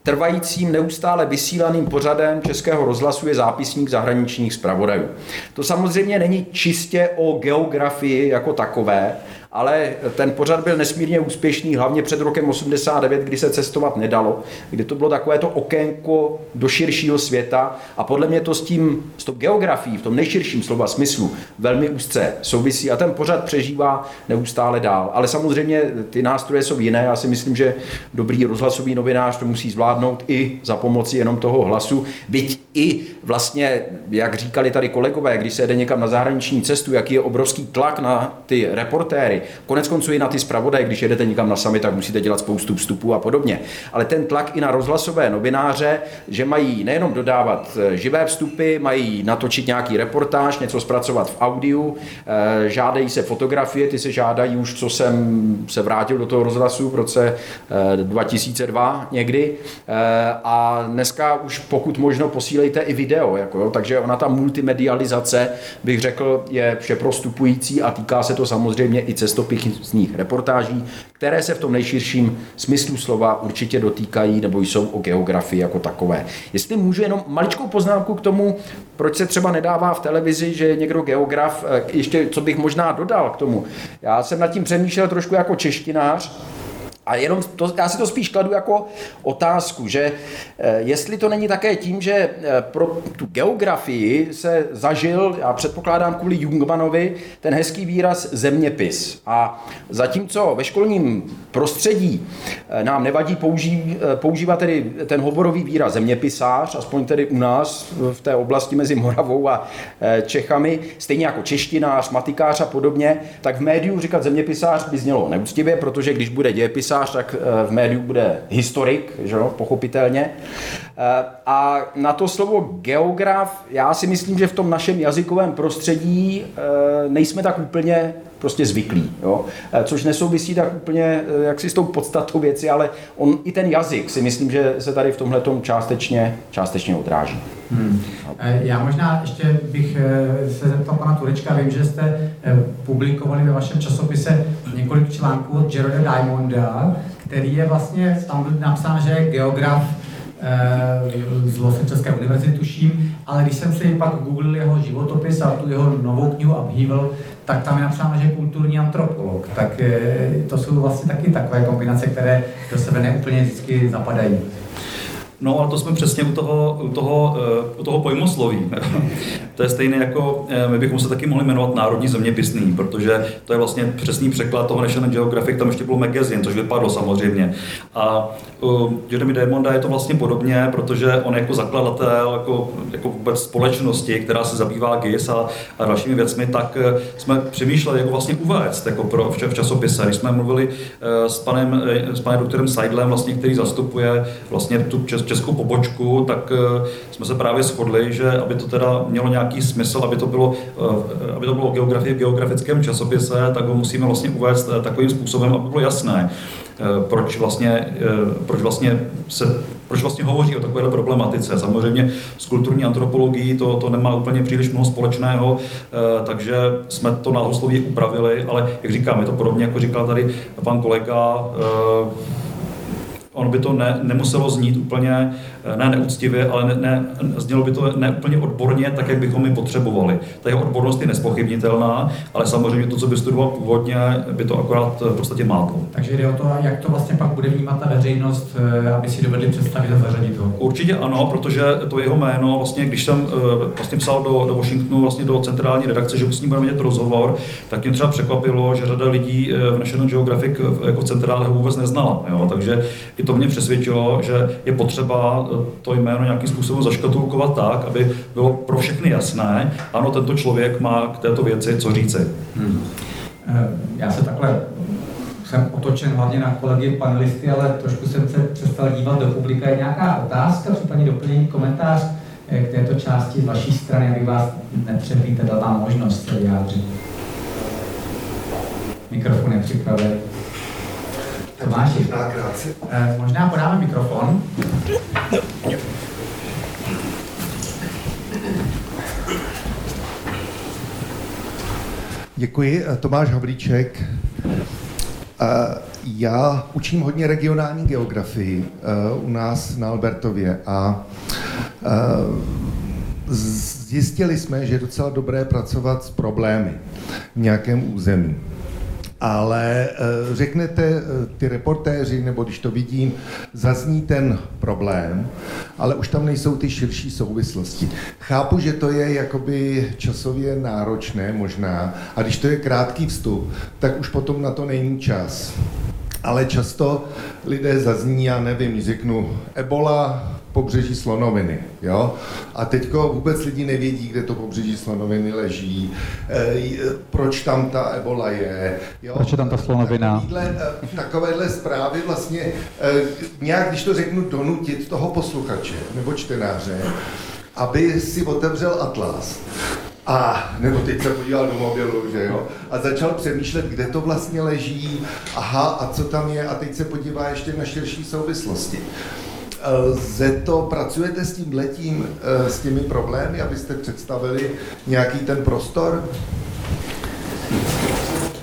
trvajícím neustále vysílaným pořadem Českého rozhlasu je zápisník zahraničních zpravodajů. To samozřejmě není čistě o geografii jako takové, ale ten pořad byl nesmírně úspěšný, hlavně před rokem 89, kdy se cestovat nedalo, kdy to bylo takové to okénko do širšího světa. A podle mě to s tím, s tou geografií v tom nejširším slova smyslu velmi úzce souvisí. A ten pořad přežívá neustále dál. Ale samozřejmě ty nástroje jsou jiné, já si myslím, že dobrý rozhlasový novinář to musí zvládnout i za pomoci jenom toho hlasu, byť i vlastně, jak říkali tady kolegové, když se jde někam na zahraniční cestu, jaký je obrovský tlak na ty reportéry, Konec konců i na ty zpravodaje, když jedete někam na sami, tak musíte dělat spoustu vstupů a podobně. Ale ten tlak i na rozhlasové novináře, že mají nejenom dodávat eh, živé vstupy, mají natočit nějaký reportáž, něco zpracovat v audiu, eh, žádají se fotografie, ty se žádají už, co jsem se vrátil do toho rozhlasu v roce 2002 eh, někdy. A dneska už pokud možno posílejte i video, jako jo, takže ona ta multimedializace, bych řekl, je všeprostupující a týká se to samozřejmě i cest cestopisných reportáží, které se v tom nejširším smyslu slova určitě dotýkají nebo jsou o geografii jako takové. Jestli můžu jenom maličkou poznámku k tomu, proč se třeba nedává v televizi, že je někdo geograf, eh, ještě co bych možná dodal k tomu. Já jsem nad tím přemýšlel trošku jako češtinář, a jenom to, já si to spíš kladu jako otázku, že eh, jestli to není také tím, že eh, pro tu geografii se zažil, já předpokládám kvůli Jungmanovi, ten hezký výraz zeměpis. A zatímco ve školním prostředí eh, nám nevadí použí, používat tedy ten hovorový výraz zeměpisář, aspoň tedy u nás v té oblasti mezi Moravou a Čechami, stejně jako češtinář, matikář a podobně, tak v médiu říkat zeměpisář by znělo neúctivě, protože když bude dějepisář, písař, tak eh, v médiu bude historik, že jo, pochopitelně. Eh, a na to slovo geograf, já si myslím, že v tom našem jazykovém prostředí eh, nejsme tak úplně prostě zvyklí, jo? což nesouvisí tak úplně jak si s tou podstatou věci, ale on i ten jazyk si myslím, že se tady v tomhle částečně, částečně odráží. Hmm. Já možná ještě bych se zeptal pana Turečka, vím, že jste publikovali ve vašem časopise několik článků od Jeroda Diamonda, který je vlastně, tam byl napsán, že je geograf eh, z Los Angelesské univerzity, tuším, ale když jsem si pak googlil jeho životopis a tu jeho novou knihu Upheaval, tak tam je napsáno, že je kulturní antropolog. Tak eh, to jsou vlastně taky takové kombinace, které do sebe neúplně vždycky zapadají. No ale to jsme přesně u toho, u toho, eh, u toho pojmosloví. To je stejné jako, eh, my bychom se taky mohli jmenovat národní zeměpisný, protože to je vlastně přesný překlad toho National Geographic, tam ještě bylo magazine, což vypadlo samozřejmě. A u Jeremy Diamonda je to vlastně podobně, protože on jako zakladatel, jako, jako vůbec společnosti, která se zabývá GIS a, a dalšími věcmi, tak eh, jsme přemýšleli, jako vlastně uvést jako pro, v, v časopise. Když jsme mluvili s panem, s panem doktorem Seidlem, vlastně, který zastupuje vlastně tu českou pobočku, tak jsme se právě shodli, že aby to teda mělo nějak nějaký smysl, aby to bylo, aby to bylo geografie v geografickém časopise, tak ho musíme vlastně uvést takovým způsobem, aby bylo jasné, proč vlastně, proč vlastně se proč vlastně hovoří o takovéhle problematice. Samozřejmě s kulturní antropologií to, to nemá úplně příliš mnoho společného, takže jsme to názvoslově upravili, ale jak říkám, je to podobně, jako říkal tady pan kolega, ono by to ne, nemuselo znít úplně Eh, ne neúctivě, ale ne, ne, znělo by to ne úplně odborně, tak jak bychom ji potřebovali. Ta jeho odbornost je nespochybnitelná, ale samozřejmě to, co by studoval původně, by to akorát eh, v podstatě mátlo. Takže jde o to, jak to vlastně pak bude vnímat ta veřejnost, eh, aby si dovedli představit a zařadit ho. Určitě ano, protože to jeho jméno, vlastně, když jsem vlastně psal do, do Washingtonu, vlastně do centrální redakce, že s ním budeme mít rozhovor, tak mě třeba překvapilo, že řada lidí v National Geographic jako centrále vůbec neznala. Jo? Takže i to mě přesvědčilo, že je potřeba to jméno nějakým způsobem zaškatulkovat tak, aby bylo pro všechny jasné, ano, tento člověk má k této věci co říci. Hmm. Eh, já se takhle jsem otočen hlavně na kolegy panelisty, ale trošku jsem se přestal dívat do publika. Je nějaká otázka, případně doplnění, komentář eh, k této části z vaší strany, aby vás nepřehlíte dala možnost se vyjádřit. Mikrofon je připraven. Tomáši, možná krátce. Eh, možná Děkuji, eh, Tomáš Havlíček. Eh, já učím hodně regionální geografii u nás na Albertově a zjistili jsme, že je docela dobré pracovat s problémy v nějakém území ale eh, řeknete, eh, ty reportéři, nebo když to vidím, zazní ten problém, ale už tam nejsou ty širší souvislosti. Chápu, že to je jakoby časově náročné možná, a když to je krátký vstup, tak už potom na to není čas. Ale často lidé zazní, já nevím, řeknu Ebola, pobřeží Slonoviny. Jo? A teďko vůbec lidi nevědí, kde to pobřeží Slonoviny leží, e, proč tam ta ebola je. Jo? Proč je tam ta Slonovina? Takovýhle, e, takovéhle zprávy vlastně e, nějak, když to řeknu, donutit toho posluchače nebo čtenáře, aby si otevřel atlas a nebo teď se podíval do mobilu, že jo, a začal přemýšlet, kde to vlastně leží, aha, a co tam je, a teď se podívá ještě na širší souvislosti. Lze to, pracujete s tím letím, eh, s těmi problémy, abyste představili nějaký ten prostor?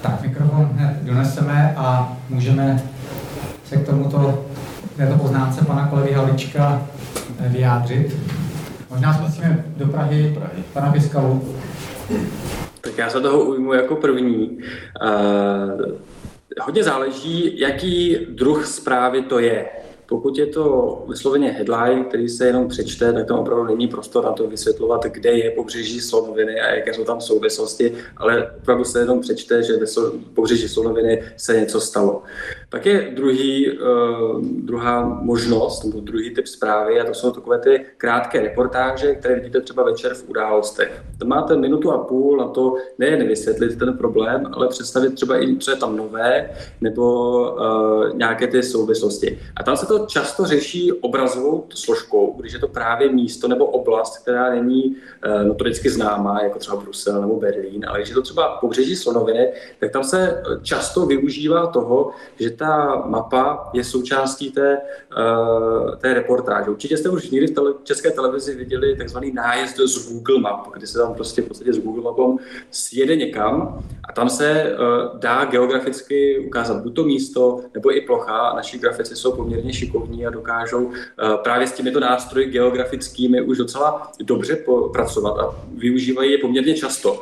Tak, mikrofon hned doneseme a můžeme se k tomuto, této poznámce pana kolegy Halička eh, vyjádřit. Možná zkusíme do Prahy, Prahy. pana Fiskalu. Tak já se toho ujmu jako první. Uh, hodně záleží, jaký druh zprávy to je. Pokud je to vysloveně headline, který se jenom přečte, tak tam opravdu není prostor na to vysvětlovat, kde je pobřeží Slonoviny a jaké jsou tam souvislosti, ale opravdu se jenom přečte, že ve pobřeží Slonoviny se něco stalo. Pak je druhý, uh, druhá možnost, nebo druhý typ zprávy, a to jsou takové ty krátké reportáže, které vidíte třeba večer v událostech. Tam máte minutu a půl na to nejen vysvětlit ten problém, ale představit třeba i, co je tam nové, nebo uh, nějaké ty souvislosti. A tam se to často řeší obrazovou složkou, když je to právě místo nebo oblast, která není uh, notoricky známá, jako třeba Brusel nebo Berlín, ale když je to třeba pobřeží Slonoviny, tak tam se často využívá toho, že ta mapa je součástí té, uh, té reportáže. Určitě jste už někdy v tele, české televizi viděli takzvaný nájezd z Google Map, kdy se tam prostě v podstatě s Google Mapom sjede někam a tam se uh, dá geograficky ukázat buď to místo, nebo i plocha. Naši grafici jsou poměrně šikovní a dokážou uh, právě s těmito nástroji geografickými už docela dobře pracovat a využívají je poměrně často. Uh,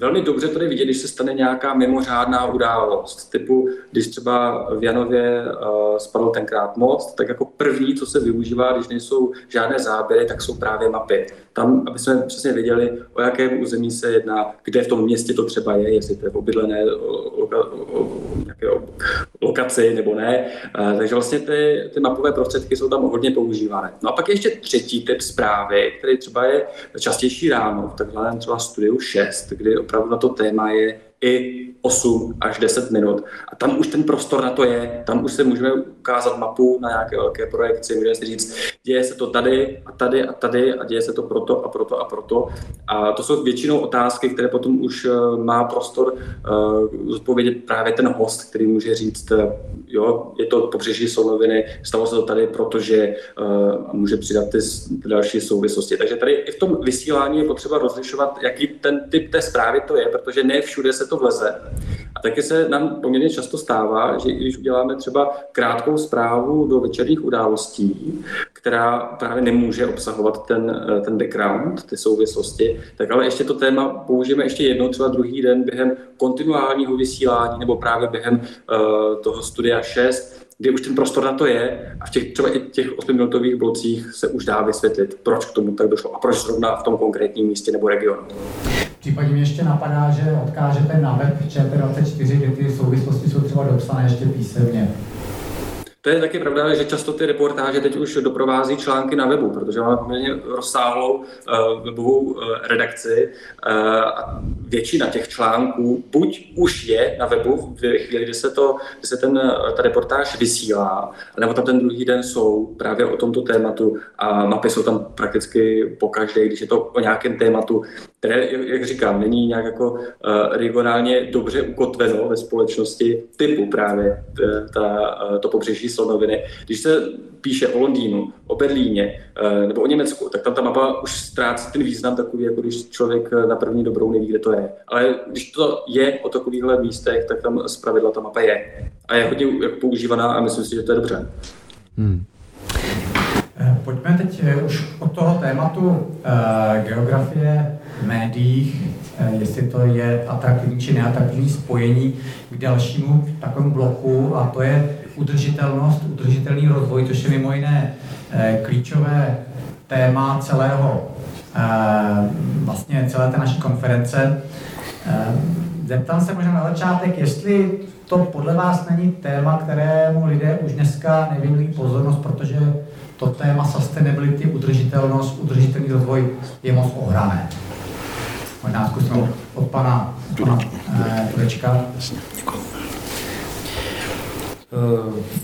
velmi dobře tady vidět, když se stane nějaká mimořádná událost, typu když třeba v Janově uh, spadl tenkrát most, tak jako první, co se využívá, když nejsou žádné záběry, tak jsou právě mapy. Tam, aby jsme přesně věděli, o jakém území se jedná, kde v tom městě to třeba je, jestli to je v obydlené loka, nějaké lokaci nebo ne. Uh, takže vlastně ty, ty mapové prostředky jsou tam hodně používané. No a pak je ještě třetí typ zprávy, který třeba je častější ráno, v takzvaném třeba studiu 6, kdy opravdu na to téma je i 8 až 10 minut. A tam už ten prostor na to je, tam už se můžeme ukázat mapu na nějaké velké projekci, můžeme si říct, děje se to tady a tady a tady a děje se to proto a proto a proto. A to jsou většinou otázky, které potom už eh, má prostor uh, zodpovědět právě ten host, který může říct, uh, jo, je to pobřeží Slonoviny, stalo se to tady, protože uh, může přidat ty, ty další souvislosti. Takže tady i v tom vysílání je potřeba rozlišovat, jaký ten typ té zprávy to je, protože ne všude se to vleze. A taky se nám poměrně často stává, že když uděláme třeba krátkou zprávu do večerních událostí, která právě nemůže obsahovat ten, ten background, ty souvislosti, tak ale ještě to téma použijeme ještě jednou, třeba druhý den během kontinuálního vysílání nebo právě během uh, toho studia 6, kdy už ten prostor na to je a v těch třeba i těch 8-minutových blocích se už dá vysvětlit, proč k tomu tak došlo a proč zrovna v tom konkrétním místě nebo regionu. Případně mě ještě napadá, že odkážete na web ČT24, kde ty souvislosti jsou třeba dopsané ještě písemně. To je taky pravda, že často ty reportáže teď už doprovází články na webu, protože máme poměrně rozsáhlou uh, webovou uh, redakci uh, a většina těch článků buď už je na webu v chvíli, kdy se, to, kdy se ten, ta reportáž vysílá, nebo tam ten druhý den jsou právě o tomto tématu a mapy jsou tam prakticky po každé, když je to o nějakém tématu, které, jak říkám, není nějak jako uh, regionálně dobře ukotveno ve společnosti typu právě ta, to pobřeží slonoviny. Když se píše o Londýnu, o Berlíně eh, nebo o Německu, tak tam ta mapa už ztrácí ten význam takový, jako když člověk eh, na první dobrou neví, kde to je. Ale když to je o takovýchhle místech, tak tam zpravidla ta mapa je. A je hodně používaná a myslím si, že to je dobře. Hmm. Eh, pojďme teď už od toho tématu uh, geografie v médiích, jestli to je atraktivní či neatraktivní spojení k dalšímu takovému bloku, a to je udržitelnost, udržitelný rozvoj, což je mimo jiné eh, klíčové téma celého, eh, vlastně celé té naší konference. Eh, zeptám se možná na začátek, jestli to podle vás není téma, kterému lidé už dneska nevěnují pozornost, protože to téma sustainability, udržitelnost, udržitelný rozvoj je moc ohrané. Možná zkusím od pana, pana Turečka. Děkuji.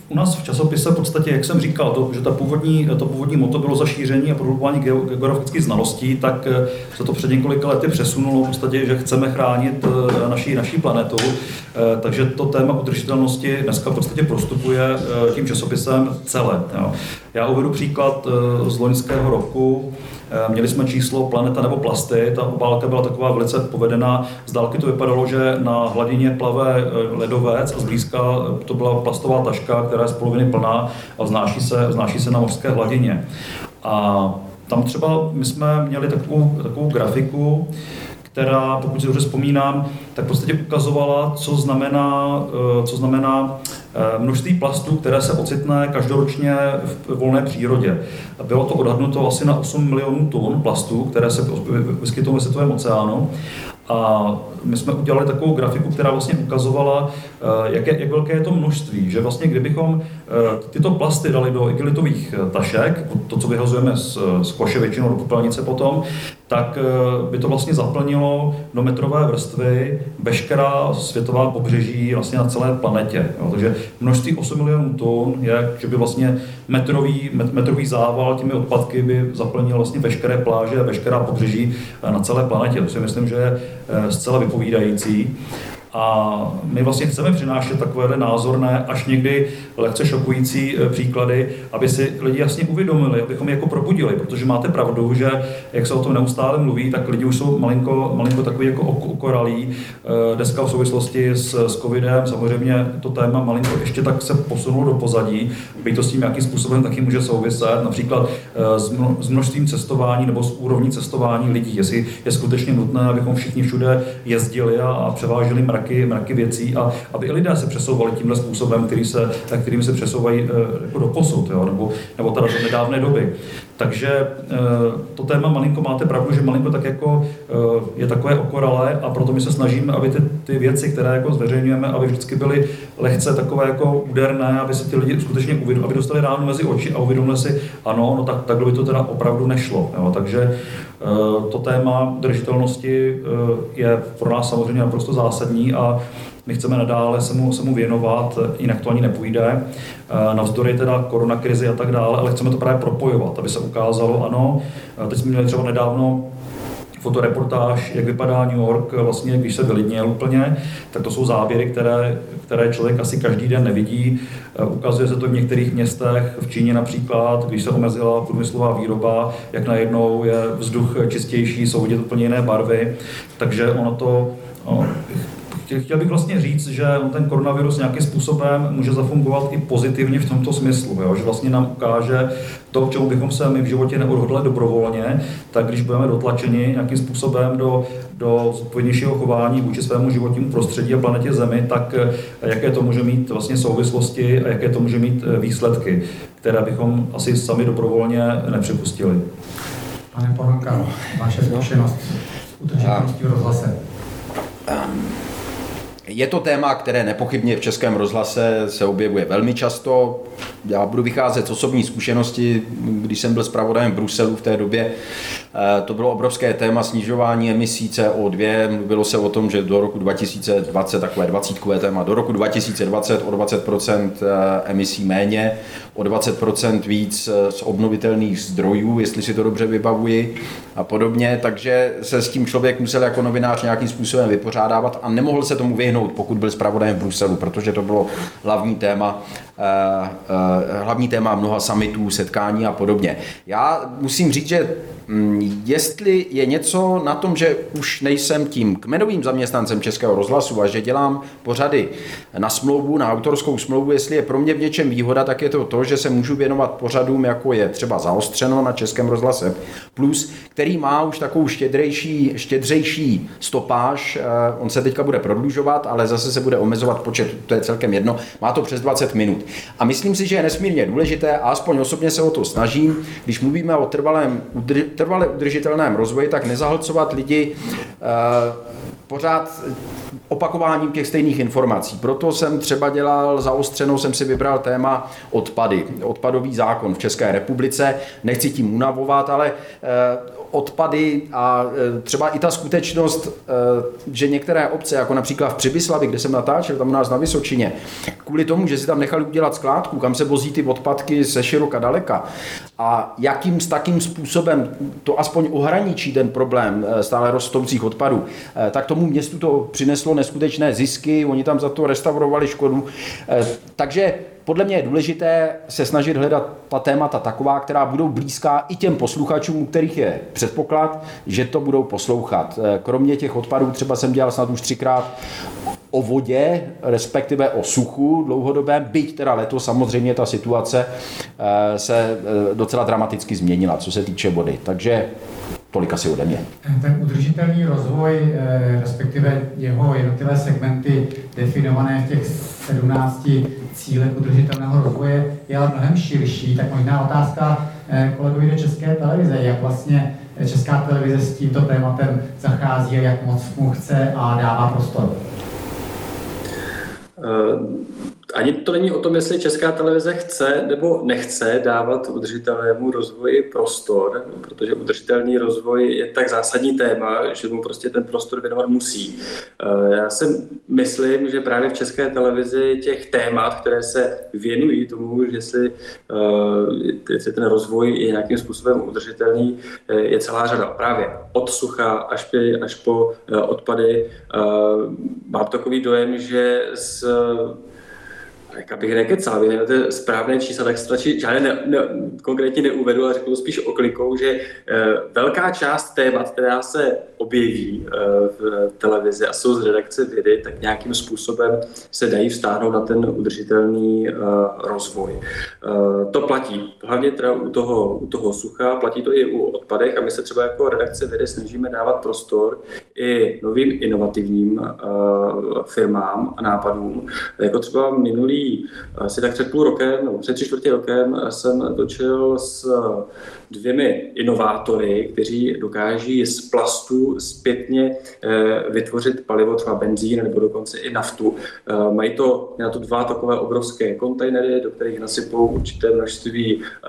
U nás v časopise v podstatě, jak jsem říkal, to, že ta původní, to původní moto bylo zašíření a produkování geografických znalostí, tak eh, se to před několika lety přesunulo v podstatě, že chceme chránit eh, naší, naší planetu. Eh, takže to téma udržitelnosti dneska v podstatě prostupuje tím časopisem celé. Já uvedu příklad z loňského roku. Eh, měli jsme číslo Planeta nebo plasty, ta obálka byla taková velice povedená. Z dálky to vypadalo, že na hladině plave eh, ledovec a zblízka eh, to byla plastová taška, která je z poloviny plná a vznáší se, vznáší se na mořské hladině. A tam třeba my jsme měli takovou, takovou grafiku, která, pokud si dobře vzpomínám, tak podstatě ukazovala, co znamená, co znamená množství plastů, které se ocitne každoročně v volné přírodě. Bylo to odhadnuto asi na 8 milionů tun plastů, které se vyskytují ve světovém oceánu. A my jsme udělali takovou grafiku, která vlastně ukazovala, eh, jak, je, jak velké je to množství. Že vlastně kdybychom eh, tyto plasty dali do igelitových tašek, to, co vyhazujeme z, z koše většinou do popelnice potom, tak by to vlastně zaplnilo do metrové vrstvy veškerá světová pobřeží vlastně na celé planetě. Jo. Takže množství 8 milionů tun je, že by vlastně metrový, metrový zával těmi odpadky by zaplnil vlastně veškeré pláže a veškerá pobřeží eh, na celé planetě. To si myslím, že je eh, zcela vypovídající. A my vlastně chceme přinášet takovéhle názorné, až někdy lehce šokující e, příklady, aby si lidi jasně uvědomili, abychom je jako probudili, protože máte pravdu, že jak se o tom neustále mluví, tak lidi už jsou malinko, malinko takový jako ukoralí. E, dneska v souvislosti s, s covidem samozřejmě to téma malinko ještě tak se posunulo do pozadí, by to s tím jakým způsobem taky může souviset, například e, s množstvím cestování nebo s úrovní cestování lidí, jestli je skutečně nutné, abychom všichni všude jezdili a, a převáželi mraky mraky, mraky věcí a aby i lidé se přesouvali tímhle způsobem, který se, kterým se přesouvají eh, jako do posud, jo, nebo, nebo teda do nedávné doby. Takže eh, to téma malinko máte pravdu, že malinko tak jako eh, je takové okoralé a proto my se snažíme, aby ty, ty věci, které jako zveřejňujeme, aby vždycky byly lehce takové jako úderné, aby si ty lidi skutečně uvědomili, aby dostali ráno mezi oči a uvědomili si, ano, no tak takhle by to teda opravdu nešlo. Jo. Takže eh, to téma držitelnosti je pro nás samozřejmě naprosto zásadní a my chceme nadále se mu, se mu věnovat, jinak to ani nepůjde, navzdory teda koronakrizi a tak dále, ale chceme to právě propojovat, aby se ukázalo, ano, teď jsme měli třeba nedávno fotoreportáž, jak vypadá New York, vlastně, když se vylidněl úplně, tak to jsou záběry, které, které člověk asi každý den nevidí. Ukazuje se to v některých městech, v Číně například, když se omezila průmyslová výroba, jak najednou je vzduch čistější, jsou vidět úplně jiné barvy, takže ono to no, Chtěl bych vlastně říct, že ten koronavirus nějakým způsobem může zafungovat i pozitivně v tomto smyslu, jo? že vlastně nám ukáže to, k čemu bychom se my v životě neodhodlali dobrovolně, tak když budeme dotlačeni nějakým způsobem do, do zodpovědnějšího chování vůči svému životnímu prostředí a planetě Zemi, tak eh, jaké to může mít vlastně souvislosti a jaké to může mít eh, výsledky, které bychom asi sami dobrovolně nepřipustili. Pane Pohanka, vaše zkušenost udržitelnosti v rozhlase. Je to téma, které nepochybně v Českém rozhlase se objevuje velmi často. Já budu vycházet z osobní zkušenosti, když jsem byl zpravodajem Bruselu v té době. Eh, to bylo obrovské téma snižování emisí CO2. Mluvilo se o tom, že do roku 2020, takové 20 téma, do roku 2020 o 20% eh, emisí méně, o 20% víc eh, z obnovitelných zdrojů, jestli si to dobře vybavuji a podobně. Takže se s tím člověk musel jako novinář nějakým způsobem vypořádávat a nemohl se tomu vyhnout, pokud byl zpravodajem v Bruselu, protože to bylo hlavní téma hlavní téma mnoha summitů, setkání a podobně. Já musím říct, že mm, jestli je něco na tom, že už nejsem tím kmenovým zaměstnancem Českého rozhlasu a že dělám pořady na smlouvu, na autorskou smlouvu, jestli je pro mě v něčem výhoda, tak je to to, že se můžu věnovat pořadům, jako je třeba zaostřeno na Českém rozhlase Plus, který má už takovou štědřejší, štědřejší stopáž. Eh, on se teďka bude prodlužovat, ale zase se bude omezovat počet, to je celkem jedno. Má to přes 20 minut. A myslím si, že je nesmírně důležité, a aspoň osobně se o to snažím, když mluvíme o trvalém, trvale udržitelném rozvoji, tak nezahlcovat lidi uh, pořád opakováním těch stejných informací. Proto jsem třeba dělal zaostřenou, jsem si vybral téma odpady, odpadový zákon v České republice. Nechci tím unavovat, ale eh, odpady a e, třeba i ta skutečnost, e, že některé obce, jako například v Přibyslavi, kde jsem natáčel, tam u nás na Vysočině, kvůli tomu, že si tam nechali udělat skládku, kam se vozí ty odpadky ze široka daleka a jakým takým způsobem to aspoň ohraničí ten problém e, stále rostoucích odpadů, tak tomu městu to přineslo neskutečné zisky, oni tam za to restaurovali škodu. Takže podle mě je důležité se snažit hledat ta témata taková, která budou blízká i těm posluchačům, u kterých je předpoklad, že to budou poslouchat. Eh, kromě těch odpadů třeba jsem dělal snad už třikrát o vodě, respektive o suchu dlouhodobém, byť teda letos samozřejmě ta situace eh, se eh, docela dramaticky změnila, co se týče vody. Takže Tolik asi ode mě. Ten udržitelný rozvoj, respektive jeho jednotlivé segmenty definované v těch 17 cílech udržitelného rozvoje, je ale mnohem širší. Tak možná otázka eh, kolegovi do České televize, jak vlastně Česká televize s tímto tématem zachází a jak moc mu chce a dává prostor. Uh ani to není o tom, jestli Česká televize chce nebo nechce dávat udržitelnému rozvoji prostor, protože udržitelný rozvoj je tak zásadní téma, že mu prostě ten prostor věnovat musí. Eh, já si myslím, že právě v České televizi těch témat, které se věnují tomu, že jestli, eh, jestli ten rozvoj je nějakým způsobem udržitelný, eh, je celá řada. Právě od sucha až, až po odpady. Mám takový dojem, že z jak abych nekecal, vy nemáte správné čísla, tak stačí, žádné ne, ne, konkrétně neuvedu, ale řeknu spíš oklikou, že e, velká část témat, která se objeví e, v televizi a jsou z redakce vědy, tak nějakým způsobem se dají vstáhnout na ten udržitelný e, rozvoj. E, to platí hlavně teda u toho, u toho sucha, platí to i u odpadech a my se třeba jako redakce vědy snažíme dávat prostor i novým inovativním e, firmám a nápadům, jako třeba minulý asi tak před půl rokem, nebo před tři čtvrtě rokem jsem točil s dvěmi inovátory, kteří dokáží z plastu zpětně eh, vytvořit palivo, třeba benzín nebo dokonce i naftu. Eh, mají to na to dva takové obrovské kontejnery, do kterých nasypou určité množství eh,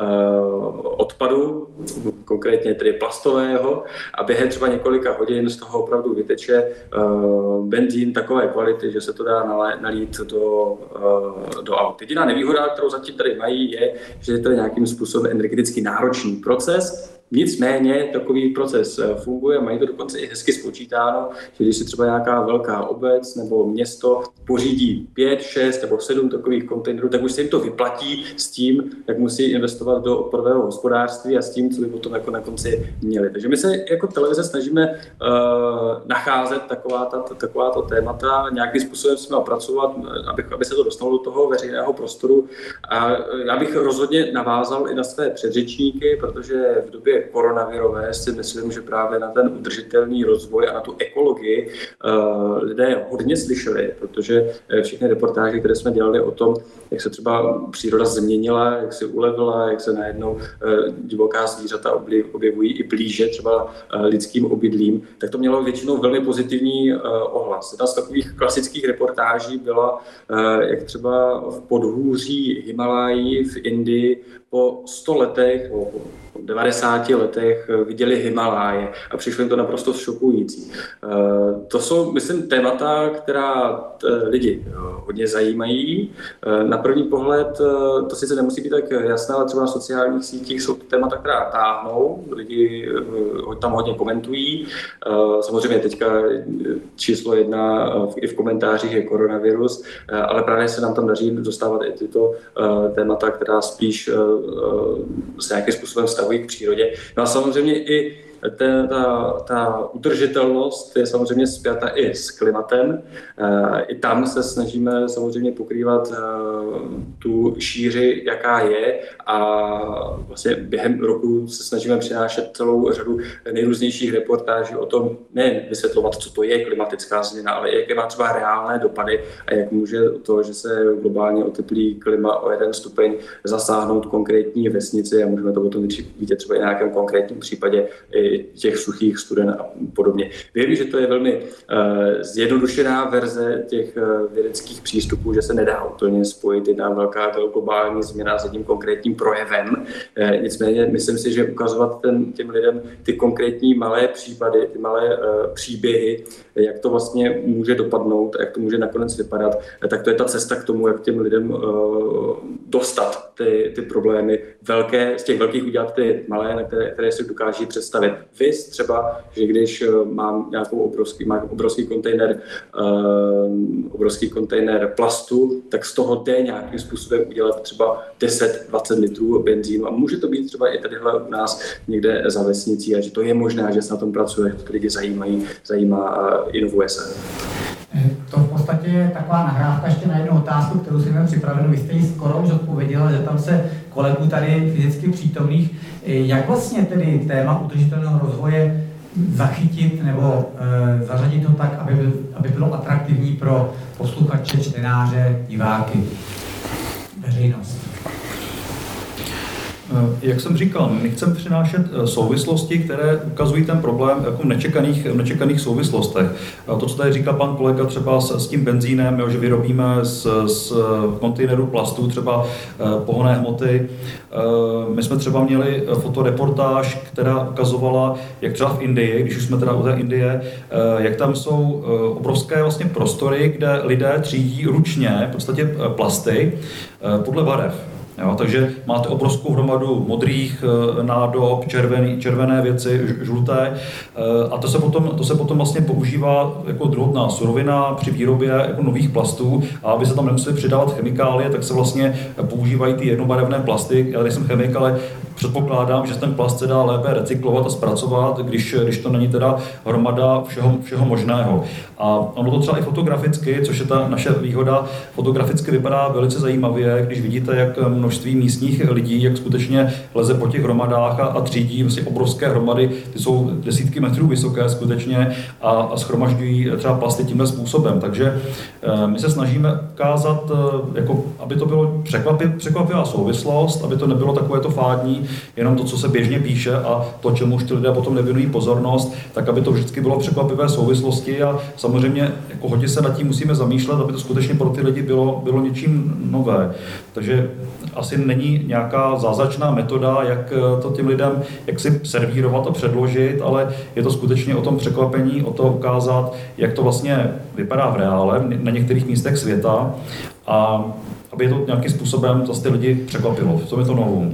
odpadu, konkrétně tedy plastového, a během třeba několika hodin z toho opravdu vyteče benzín takové kvality, že se to dá nalít do, do aut. Jediná nevýhoda, kterou zatím tady mají, je, že je to nějakým způsobem energeticky náročný proces, Nicméně takový proces eh, funguje, mají to dokonce i hezky spočítáno, že když si třeba nějaká velká obec nebo město pořídí 5, 6 nebo 7 takových kontejnerů, tak už se jim to vyplatí s tím, jak musí investovat do odpadového hospodářství a s tím, co by potom jako na konci měli. Takže my se jako televize snažíme uh, nacházet taková ta, taková ta témata, nějakým způsobem jsme opracovat, aby, aby se to dostalo do toho veřejného prostoru. A já bych rozhodně navázal i na své předřečníky, protože v době koronavirové si myslím, že právě na ten udržitelný rozvoj a na tu ekologii uh, lidé hodně slyšeli, protože eh, všechny reportáže, které jsme dělali o tom, jak se třeba příroda změnila, jak se ulevila, jak se najednou uh, divoká zvířata objevují i blíže třeba lidským obydlím, tak to mělo většinou velmi pozitivní ohlas. Jedna z takových klasických reportáží byla, jak třeba v podhůří Himalají v Indii po 100 letech, 90 letech viděli Himaláje a přišlo jim to naprosto šokující. Eh, to jsou, myslím, témata, která lidi eh, hodně zajímají. Eh, na první pohled to sice nemusí být tak jasné, ale třeba na sociálních sítích jsou témata, která táhnou, lidi tam hodně komentují. Samozřejmě teďka číslo jedna i v komentářích je koronavirus, ale právě se nám tam daří dostávat i tyto témata, která spíš se nějakým způsobem k přírodě. No a samozřejmě i ta, ta, ta udržitelnost je samozřejmě zpěta i s klimatem. Eh, I tam se snažíme samozřejmě pokrývat eh, tu šíři, jaká je a vlastně během roku se snažíme přinášet celou řadu nejrůznějších reportáží o tom, ne vysvětlovat, co to je klimatická změna, ale jaké má třeba reálné dopady a jak může to, že se globálně oteplí klima o jeden stupeň, zasáhnout konkrétní vesnici a můžeme to potom vidět třeba i na nějakém konkrétním případě i těch suchých studen a podobně. Vím, že to je velmi uh, zjednodušená verze těch uh, vědeckých přístupů, že se nedá úplně spojit jedna velká globální změna s jedním konkrétním projevem. Uh, nicméně myslím si, že ukazovat ten, těm lidem ty konkrétní malé případy, ty malé příběhy, jak to vlastně může dopadnout, jak to může nakonec vypadat, tak to je ta cesta k tomu, jak těm lidem uh, dostat ty, ty problémy velké, z těch velkých udělat ty malé, na které, které si dokáží představit. Vys třeba, že když eh, mám nějakou obrovský, mám obrovský kontejner, uh, obrovský kontejner plastu, tak z toho jde nějakým způsobem udělat třeba 10-20 litrů benzínu a může to být třeba i tadyhle u nás někde za vesnicí a že to je možné, že se na tom pracuje, to lidi zajímají, zajímá a inovuje se. Eh, to v podstatě je taková nahrávka ještě na jednu otázku, kterou si měl připravenou. Vy jste ji skoro už odpověděla, že tam se kolegů tady fyzicky přítomných. Eh, jak vlastně tedy téma udržitelného rozvoje zachytit nebo e, zařadit to tak, aby, aby bylo atraktivní pro posluchače, čtenáře, diváky, veřejnost? Eh, jak jsem říkal, my chceme přinášet eh, souvislosti, které ukazují ten problém jako v nečekaných, v nečekaných souvislostech. To, co tady říkal pan kolega třeba s, s tím benzínem, jo, že vyrobíme z, z kontejneru plastu třeba eh, pohonné hmoty. My jsme třeba měli fotoreportáž, která ukazovala, jak třeba v Indii, když už jsme teda u té Indie, jak tam jsou obrovské vlastně prostory, kde lidé třídí ručně v podstatě plasty podle barev. Jo, takže máte obrovskou hromadu modrých eh, nádob, červený, červené věci, žluté eh, a to se, potom, to se potom vlastně používá jako druhotná surovina při výrobě jako nových plastů a aby se tam nemuseli přidávat chemikálie, tak se vlastně používají ty jednobarevné plasty. Já nejsem chemik, ale předpokládám, že ten plast se dá lépe recyklovat a zpracovat, když, když to není teda hromada všeho, všeho možného. A ono to třeba i fotograficky, což je ta naše výhoda, fotograficky vypadá velice zajímavě, když vidíte, jak množství místních lidí, jak skutečně leze po těch hromadách a, a třídí vlastně obrovské hromady, ty jsou desítky metrů vysoké skutečně a, a schromažďují třeba plasty tímhle způsobem. Takže e, my se snažíme ukázat, e, jako, aby to bylo překvapivá souvislost, aby to nebylo takové to fádní, jenom to, co se běžně píše a to, čemu už ty lidé potom nevěnují pozornost, tak aby to vždycky bylo překvapivé souvislosti a samozřejmě jako hodně se nad tím musíme zamýšlet, aby to skutečně pro ty lidi bylo, bylo něčím nové. Takže asi není nějaká zázračná metoda, jak eh, to těm lidem jak si servírovat a předložit, ale je to skutečně o tom překvapení, o to ukázat, jak to vlastně vypadá v reále na některých místech světa a aby to nějakým způsobem zase ty lidi překvapilo. Co je to novou?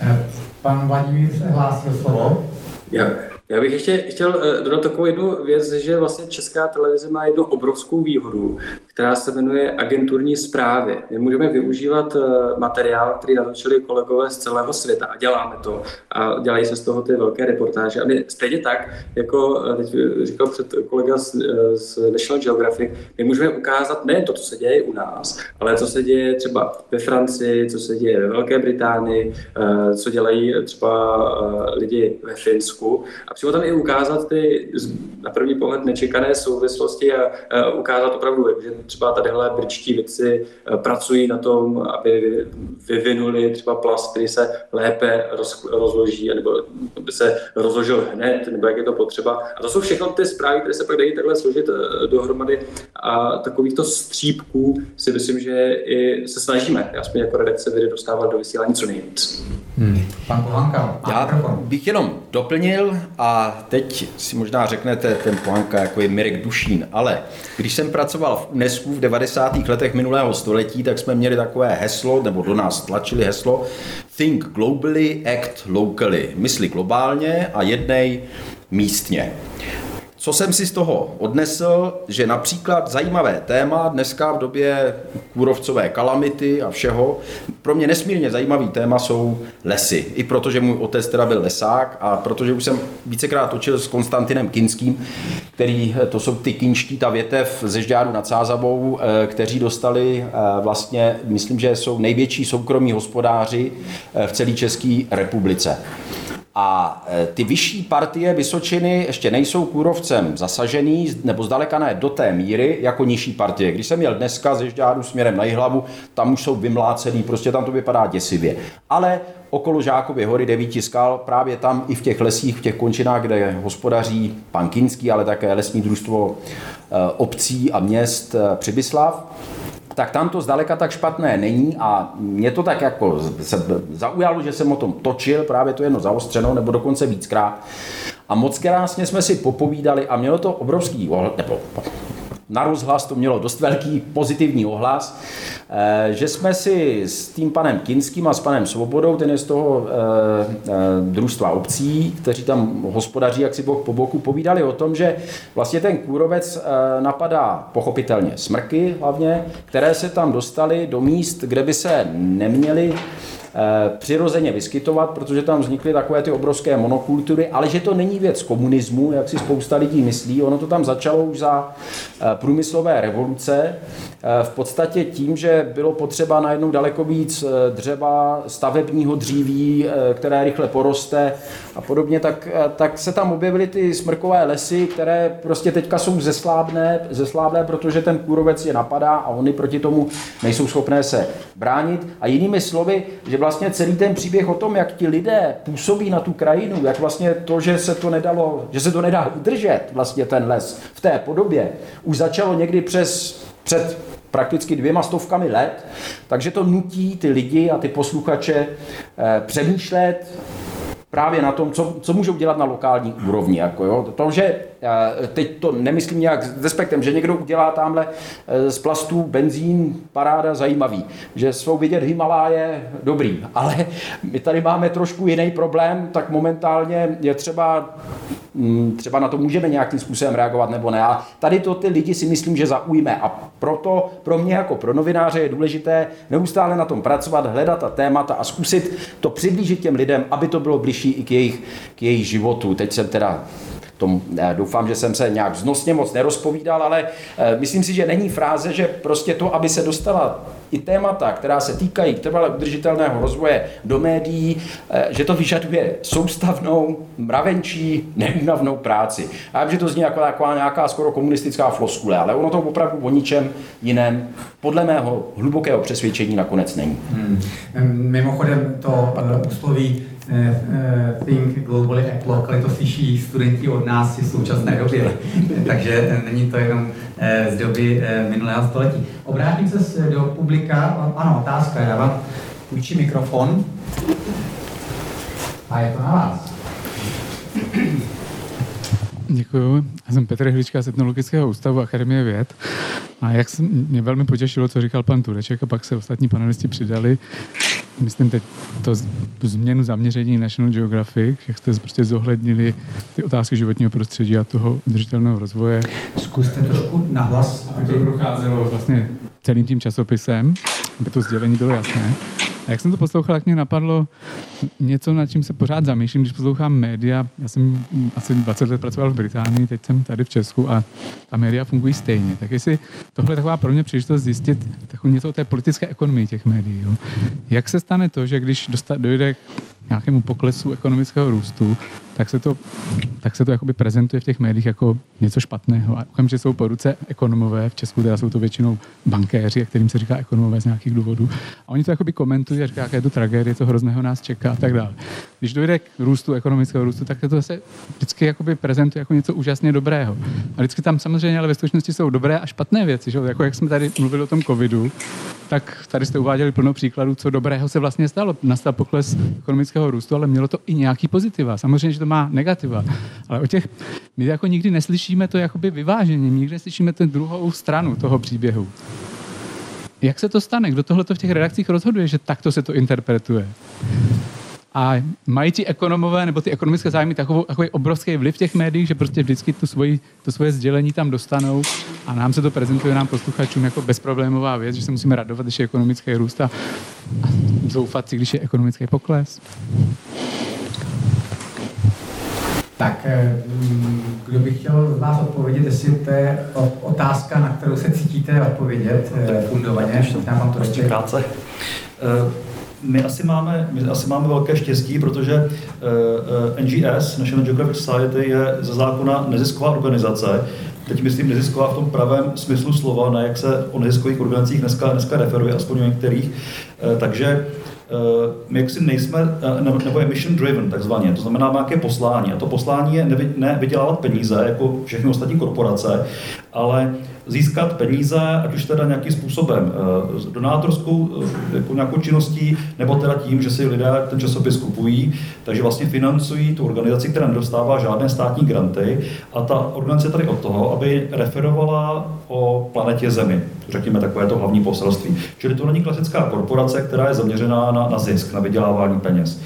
Eh, pan Vladimír se hlásil slovo. Já, já bych ještě chtěl eh, dodat takovou jednu věc, že vlastně Česká televize má jednu obrovskou výhodu, která se jmenuje agenturní zprávy. My můžeme využívat eh, materiál, který natočili kolegové z celého světa a děláme to. A dělají se z toho ty velké reportáže. A my stejně tak, jako eh, teď říkal před kolega z, z National Geographic, my můžeme ukázat nejen to, co se děje u nás, ale co se děje třeba ve Francii, co se děje ve Velké Británii, co dělají třeba lidi ve Finsku. A přímo tam i ukázat ty na první pohled nečekané souvislosti a, a ukázat opravdu, že třeba tadyhle britští vědci e, pracují na tom, aby vyvinuli třeba plast, který se lépe roz, rozloží, nebo by se rozložil hned, nebo jak je to potřeba. A to jsou všechno ty zprávy, které se pak dají takhle složit e, dohromady a takovýchto střípků si myslím, že i se snažíme, aspoň jako redakce vědy dostávat do vysílání co nejvíc. Hmm. Pan Pohanka, Já bych jenom doplnil a teď si možná řeknete, ten Pohanka jako je Mirek Dušín, ale když jsem pracoval v UNESCO v 90. letech minulého století, tak jsme měli takové heslo, nebo do nás tlačili heslo Think globally, act locally. Mysli globálně a jednej místně. Co jsem si z toho odnesl, že například zajímavé téma dneska v době kůrovcové kalamity a všeho, pro mě nesmírně zajímavý téma jsou lesy. I protože můj otec teda byl lesák a protože už jsem vícekrát točil s Konstantinem Kinským, který, to jsou ty kinští, ta větev ze Žďáru nad Sázavou, eh, kteří dostali eh, vlastně, myslím, že jsou největší soukromí hospodáři eh, v celé České republice. A e, ty vyšší partie Vysočiny ještě nejsou kůrovcem zasažený, nebo zdaleka ne do té míry, jako nižší partie. Když jsem měl dneska ze Žďáru směrem na Jihlavu, tam už jsou vymlácený, prostě tam to vypadá děsivě. Ale okolo Žákovy hory devíti skal, právě tam i v těch lesích, v těch končinách, kde hospodaří pan Kinský, ale také lesní družstvo e, obcí a měst e, Přibyslav, tak tam to zdaleka tak špatné není a mě to tak jako se zaujalo, že jsem o tom točil, právě to jedno zaostřeno, nebo dokonce víckrát. A moc krásně jsme si popovídali a mělo to obrovský, nebo na rozhlas to mělo dost velký pozitivní ohlas, eh, že jsme si s tím panem Kinským a s panem Svobodou, ten je z toho eh, eh, družstva obcí, kteří tam hospodaří jak si bok po boku, povídali o tom, že vlastně ten kůrovec napadá pochopitelně smrky hlavně, které se tam dostaly do míst, kde by se neměly přirozeně vyskytovat, protože tam vznikly takové ty obrovské monokultury, ale že to není věc komunismu, jak si spousta lidí myslí. Ono to tam začalo už za eh, průmyslové revoluce, eh, v podstatě tím, že bylo potřeba najednou daleko víc dřeva, stavebního dříví, které rychle poroste a podobně, tak, tak se tam objevily ty smrkové lesy, které prostě teďka jsou zeslábné, zeslábné, protože ten kůrovec je napadá a oni proti tomu nejsou schopné se bránit. A jinými slovy, že vlastně celý ten příběh o tom, jak ti lidé působí na tu krajinu, jak vlastně to, že se to nedalo, že se to nedá udržet, vlastně ten les v té podobě, už začalo někdy přes, před prakticky dvěma stovkami let, takže to nutí ty lidi a ty posluchače eh, přemýšlet, právě na tom, co, co můžou dělat na lokální úrovni. Jako jo. To, že teď to nemyslím nějak s respektem, že někdo udělá tamhle eh, z plastů benzín, paráda, zajímavý, že svou vidět Himaláje, dobrý, ale my tady máme trošku jiný problém, tak momentálně je třeba mm, třeba na to můžeme nějakým způsobem reagovat nebo ne. A tady to ty lidi si myslím, že zaujme. A proto pro mě jako pro novináře je důležité neustále na tom pracovat, hledat ta témata a zkusit to přiblížit těm lidem, aby to bylo bližší i k jejich, k jejich životu. Teď jsem teda tom, doufám, že jsem se nějak znosně moc nerozpovídal, ale myslím si, že není fráze, že prostě to, aby se dostala i témata, která se týkají trvale udržitelného rozvoje do médií, že to vyžaduje soustavnou, mravenčí, neúnavnou práci. A vím, že to zní jako taková nějaká skoro komunistická floskule, ale ono to opravdu o ničem jiném podle mého hlubokého přesvědčení nakonec není. Hmm. Mimochodem to úsloví eh, eh, Think Globally Act Locally to slyší studenti od nás v současné době, takže není to jenom eh, z doby minulého století. Obrátím se do publika, ano, otázka, já vám půjčím mikrofon a je to na vás. Děkuji. Já jsem Petr Hlička z Etnologického ústavu Akademie věd. A jak jsem, mě velmi potěšilo, co říkal pan Tureček a pak se ostatní panelisti přidali. Myslím teď to, tu změnu zaměření National Geographic, jak jste prostě zohlednili ty otázky životního prostředí a toho udržitelného rozvoje. Zkuste trošku nahlas. Aby to procházelo vlastně celým tím časopisem, aby to sdělení bylo jasné. A jak jsem to poslouchal, tak mě napadlo něco, nad čím se pořád zamýšlím, když poslouchám média. Já jsem asi 20 let pracoval v Británii, teď jsem tady v Česku a ta média fungují stejně. Tak jestli tohle je taková pro mě příležitost zjistit takovou něco o té politické ekonomii těch médií. Jo. Jak se stane to, že když dostat, dojde k nějakému poklesu ekonomického růstu, tak se to, tak se to jakoby prezentuje v těch médiích jako něco špatného. A okamžitě jsou po ruce ekonomové, v Česku teda jsou to většinou bankéři, kterým se říká ekonomové z nějakých důvodů. A oni to jakoby komentují a říkají, jaké je to tragédie, co hrozného nás čeká a tak dále. Když dojde k růstu, ekonomického růstu, tak to se vždycky jakoby prezentuje jako něco úžasně dobrého. A vždycky tam samozřejmě ale ve skutečnosti jsou dobré a špatné věci. Že? Jako jak jsme tady mluvili o tom covidu, tak tady jste uváděli plno příkladů, co dobrého se vlastně stalo. Nastal pokles ekonomického růstu, ale mělo to i nějaký pozitiva. Samozřejmě, že to má negativa. Ale o těch, my jako nikdy neslyšíme to jakoby vyvážení, nikdy neslyšíme ten druhou stranu toho příběhu. Jak se to stane? Kdo tohle v těch redakcích rozhoduje, že takto se to interpretuje? A mají ti ekonomové nebo ty ekonomické zájmy takovou, takový obrovský vliv v těch médiích, že prostě vždycky tu svoji, to svoje sdělení tam dostanou a nám se to prezentuje nám posluchačům jako bezproblémová věc, že se musíme radovat, když je ekonomický růst a zoufat si, když je ekonomický pokles. Tak eh, kdo by chtěl z vás odpovědět, jestli to je otázka, na kterou se cítíte odpovědět eh, fundovaně? Já vám to ještě krátce. Eh, my asi, máme, my asi máme velké štěstí, protože NGS, National Geographic Society, je ze zákona nezisková organizace. Teď myslím nezisková v tom pravém smyslu slova, na jak se o neziskových organizacích dneska, dneska referuje, aspoň o některých. Takže my jaksi nejsme, eh, nebo je mission driven takzvaně, to znamená nějaké poslání. A to poslání je ne vydělávat peníze, jako všechny ostatní korporace, ale získat peníze, ať už teda nějakým způsobem eh, donátorskou eh, jako nějakou činností, nebo teda tím, že si lidé ten časopis kupují, takže vlastně financují tu organizaci, která nedostává žádné státní granty a ta organizace tady od toho, aby referovala o planetě Zemi. Řekněme takové to hlavní poselství. Čili to není klasická korporace, která je zaměřená na, na zisk, na vydělávání peněz.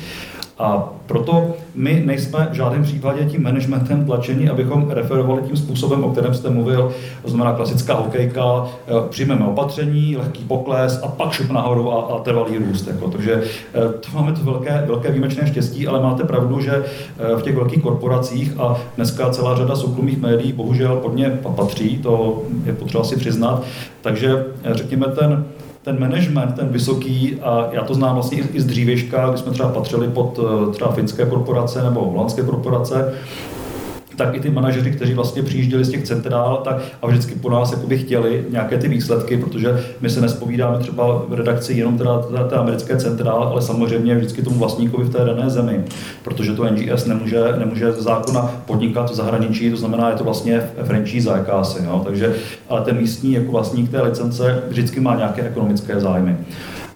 A proto my nejsme v žádném případě tím managementem tlačení, abychom referovali tím způsobem, o kterém jste mluvil, to znamená klasická hokejka, eh, přijmeme opatření, lehký pokles a pak šup nahoru a, a trvalý růst. Jako. Takže eh, to máme to velké, velké výjimečné štěstí, ale máte pravdu, že eh, v těch velkých korporacích a dneska celá řada soukromých médií bohužel pod ně patří, to je potřeba si přiznat. Takže řekněme ten ten management, ten vysoký, a já to znám vlastně i z dřívěžka, kdy jsme třeba patřili pod eh, třeba finské korporace nebo holandské korporace, tak i ty manažeři, kteří vlastně přijížděli z těch centrál, tak a vždycky po nás jakoby chtěli nějaké ty výsledky, protože my se nespovídáme třeba v redakci jenom teda té, té americké centrály, ale samozřejmě vždycky tomu vlastníkovi v té dané zemi, protože to NGS nemůže, nemůže zákona podnikat v zahraničí, to znamená, je to vlastně franchise jakási, jo? takže ale ten místní jako vlastník té licence vždycky má nějaké ekonomické zájmy.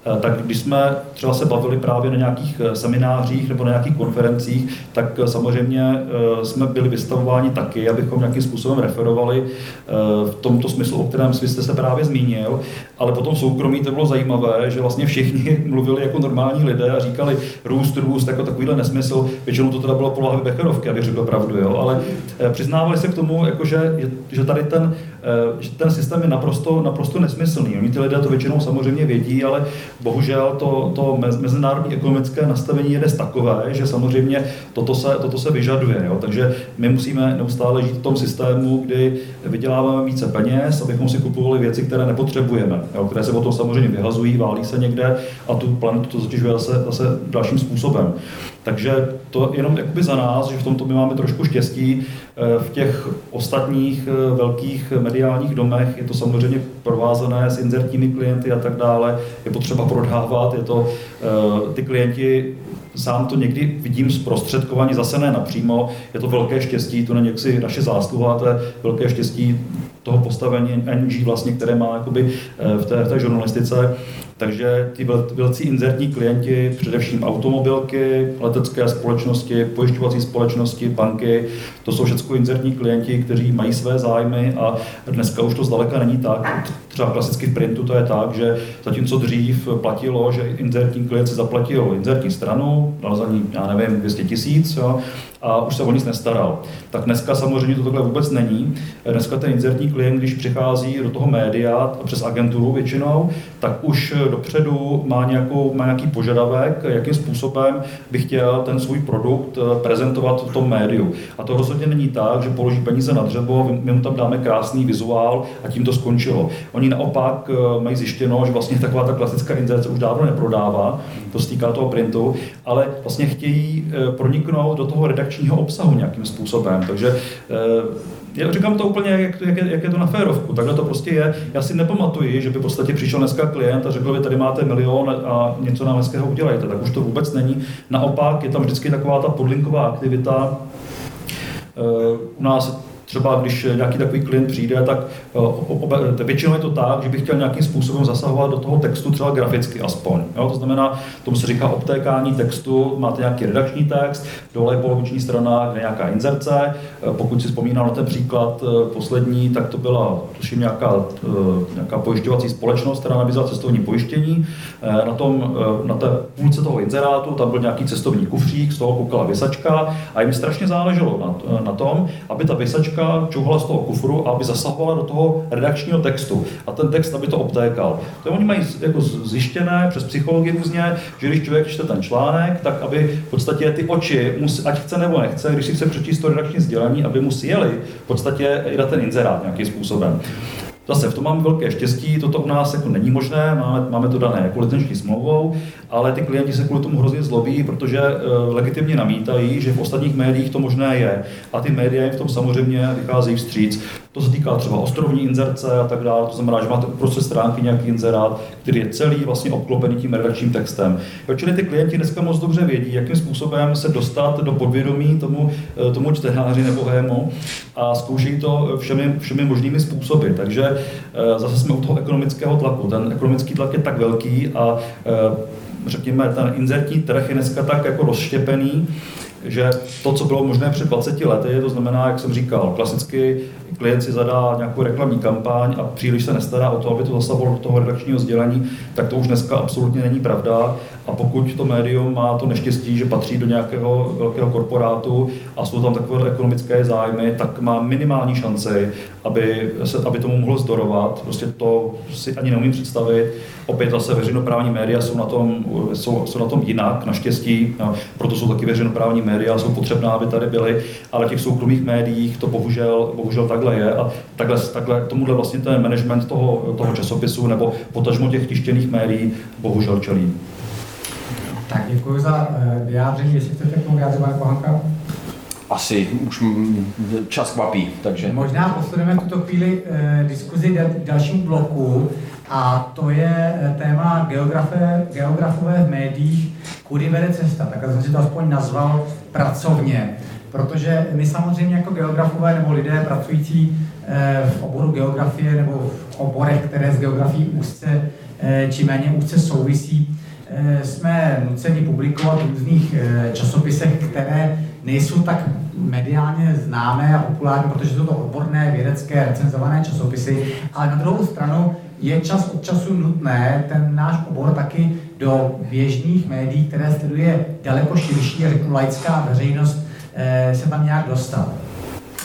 Eh, tak když jsme třeba se bavili právě na nějakých eh, seminářích nebo na nějakých konferencích, tak eh, samozřejmě jsme byli vystavováni taky, abychom nějakým způsobem referovali v tomto smyslu, o kterém jste se právě zmínil, ale potom soukromí to bylo zajímavé, že vlastně všichni mluvili jako normální lidé a říkali růst, růst, jako takovýhle nesmysl. Většinou to teda bylo polohy Becherovky, abych řekl pravdu, jo? ale přiznávali se k tomu, jako že, že tady ten že ten systém je naprosto, naprosto nesmyslný. Oni ty lidé to většinou samozřejmě vědí, ale bohužel to, to mezinárodní ekonomické nastavení je dnes takové, že samozřejmě toto se, toto se vyžaduje. Jo? Takže my musíme neustále žít v tom systému, kdy vyděláváme více peněz, abychom si kupovali věci, které nepotřebujeme, jo? které se potom samozřejmě vyhazují, válí se někde a tu planetu to zatěžuje zase, zase dalším způsobem. Takže to jenom jakoby za nás, že v tomto my máme trošku štěstí. Eh, v těch ostatních eh, velkých mediálních domech je to samozřejmě provázané s inzertními klienty a tak dále. Je potřeba prodávat, je to, eh, ty klienti sám to někdy vidím zprostředkovaně, zase ne napřímo, je to velké štěstí, to není jaksi naše zásluha, to je velké štěstí toho postavení NG, vlastně, které má jakoby v té, v té žurnalistice, takže ty velcí inzertní klienti, především automobilky, letecké společnosti, pojišťovací společnosti, banky, to jsou všechno inzertní klienti, kteří mají své zájmy a dneska už to zdaleka není tak. Třeba klasicky v printu to je tak, že zatímco dřív platilo, že inzertní klient si zaplatil inzertní stranu, dal za ní, já nevím, 200 tisíc, a už se o nic nestaral. Tak dneska samozřejmě to takhle vůbec není. Dneska ten inzertní klient, když přichází do toho média a přes agenturu většinou, tak už dopředu má, nějakou, má nějaký požadavek, jakým způsobem by chtěl ten svůj produkt eh, prezentovat v tom médiu. A to rozhodně není tak, že položí peníze na dřevo, my mu tam dáme krásný vizuál a tím to skončilo. Oni naopak eh, mají zjištěno, že vlastně taková ta klasická inzerce už dávno neprodává, to se týká toho printu, ale vlastně chtějí eh, proniknout do toho redakčního obsahu nějakým způsobem. Takže já říkám to úplně, jak, jak, je, jak je to na férovku. Takhle to prostě je. Já si nepamatuji, že by v podstatě přišel dneska klient a řekl by, tady máte milion a něco nám hezkého udělejte. Tak už to vůbec není. Naopak je tam vždycky taková ta podlinková aktivita. Eh, u nás třeba když nějaký takový klient přijde, tak eh, většinou je to tak, že bych chtěl nějakým způsobem zasahovat do toho textu třeba graficky aspoň. Jo? To znamená, tomu se říká obtékání textu, máte nějaký redakční text, dole je poloviční strana, kde nějaká inzerce. Eh, pokud si vzpomínám na ten příklad eh, poslední, tak to byla tuším nějaká, nějaká pojišťovací společnost, která nabízela cestovní pojištění. Na, tom, na té půlce toho inzerátu tam byl nějaký cestovní kufřík, z toho koukala vysačka a jim strašně záleželo na, na tom, aby ta vysačka novinářka čouhala z toho kufru, aby zasahovala do toho redakčního textu a ten text, aby to obtékal. To oni mají jako zjištěné přes psychologii různě, že když člověk čte ten článek, tak aby v podstatě ty oči, musí, ať chce nebo nechce, když si chce přečíst to redakční sdělení, aby mu sjeli v podstatě i na ten inzerát nějakým způsobem. Zase v tom máme velké štěstí, toto u nás jako není možné, máme, máme to dané jako licenční smlouvou, ale ty klienti se kvůli tomu hrozně zlobí, protože uh, legitimně namítají, že v ostatních médiích to možné je. A ty média jim v tom samozřejmě vycházejí vstříc. To se týká třeba ostrovní inzerce a tak dále, to znamená, že máte uprostřed stránky nějaký inzerát, který je celý vlastně obklopený tím redakčním textem. Jo, čili ty klienti dneska moc dobře vědí, jakým způsobem se dostat do podvědomí tomu, eh, tomu čtenáři nebo hému a zkoušejí to všemi, všemi možnými způsoby. Takže eh, zase jsme u toho ekonomického tlaku. Ten ekonomický tlak je tak velký a eh, řekněme, ten inzertní trh je dneska tak jako rozštěpený, že to, co bylo možné před 20 lety, to znamená, jak jsem říkal, klasicky klient si zadá nějakou reklamní kampaň a příliš se nestará o to, aby to zasahovalo do toho redakčního sdělení, tak to už dneska absolutně není pravda. A pokud to médium má to neštěstí, že patří do nějakého velkého korporátu a jsou tam takové ekonomické zájmy, tak má minimální šanci, aby, se, aby tomu mohlo zdorovat. Prostě to si ani neumím představit. Opět zase veřejnoprávní média jsou na tom, jsou, jsou na tom jinak, naštěstí, no, proto jsou taky veřejnoprávní média, jsou potřebná, aby tady byly, ale těch soukromých médiích to bohužel, bohužel takhle je a takhle, takhle tomuhle vlastně ten management toho, toho časopisu nebo potažmo těch tištěných médií bohužel čelí. Tak děkuji za eh, vyjádření, jestli chcete k tomu vyjádřit, pane Pohanka. Asi už čas kvapí, takže... Možná posuneme tuto chvíli eh, diskuzi k dalšímu bloku a to je eh, téma geografie, geografové v médiích, kudy vede cesta. Tak jsem si to aspoň nazval pracovně, protože my samozřejmě jako geografové nebo lidé pracující eh, v oboru geografie nebo v oborech, které s geografií úzce eh, či méně úzce souvisí, jsme nuceni publikovat v různých eh, časopisech, které nejsou tak mediálně známé a populární, protože jsou to odborné, vědecké, recenzované časopisy, ale na druhou stranu je čas od času nutné ten náš obor taky do běžných médií, které sleduje daleko širší, řeknu, laická veřejnost, eh, se tam nějak dostat.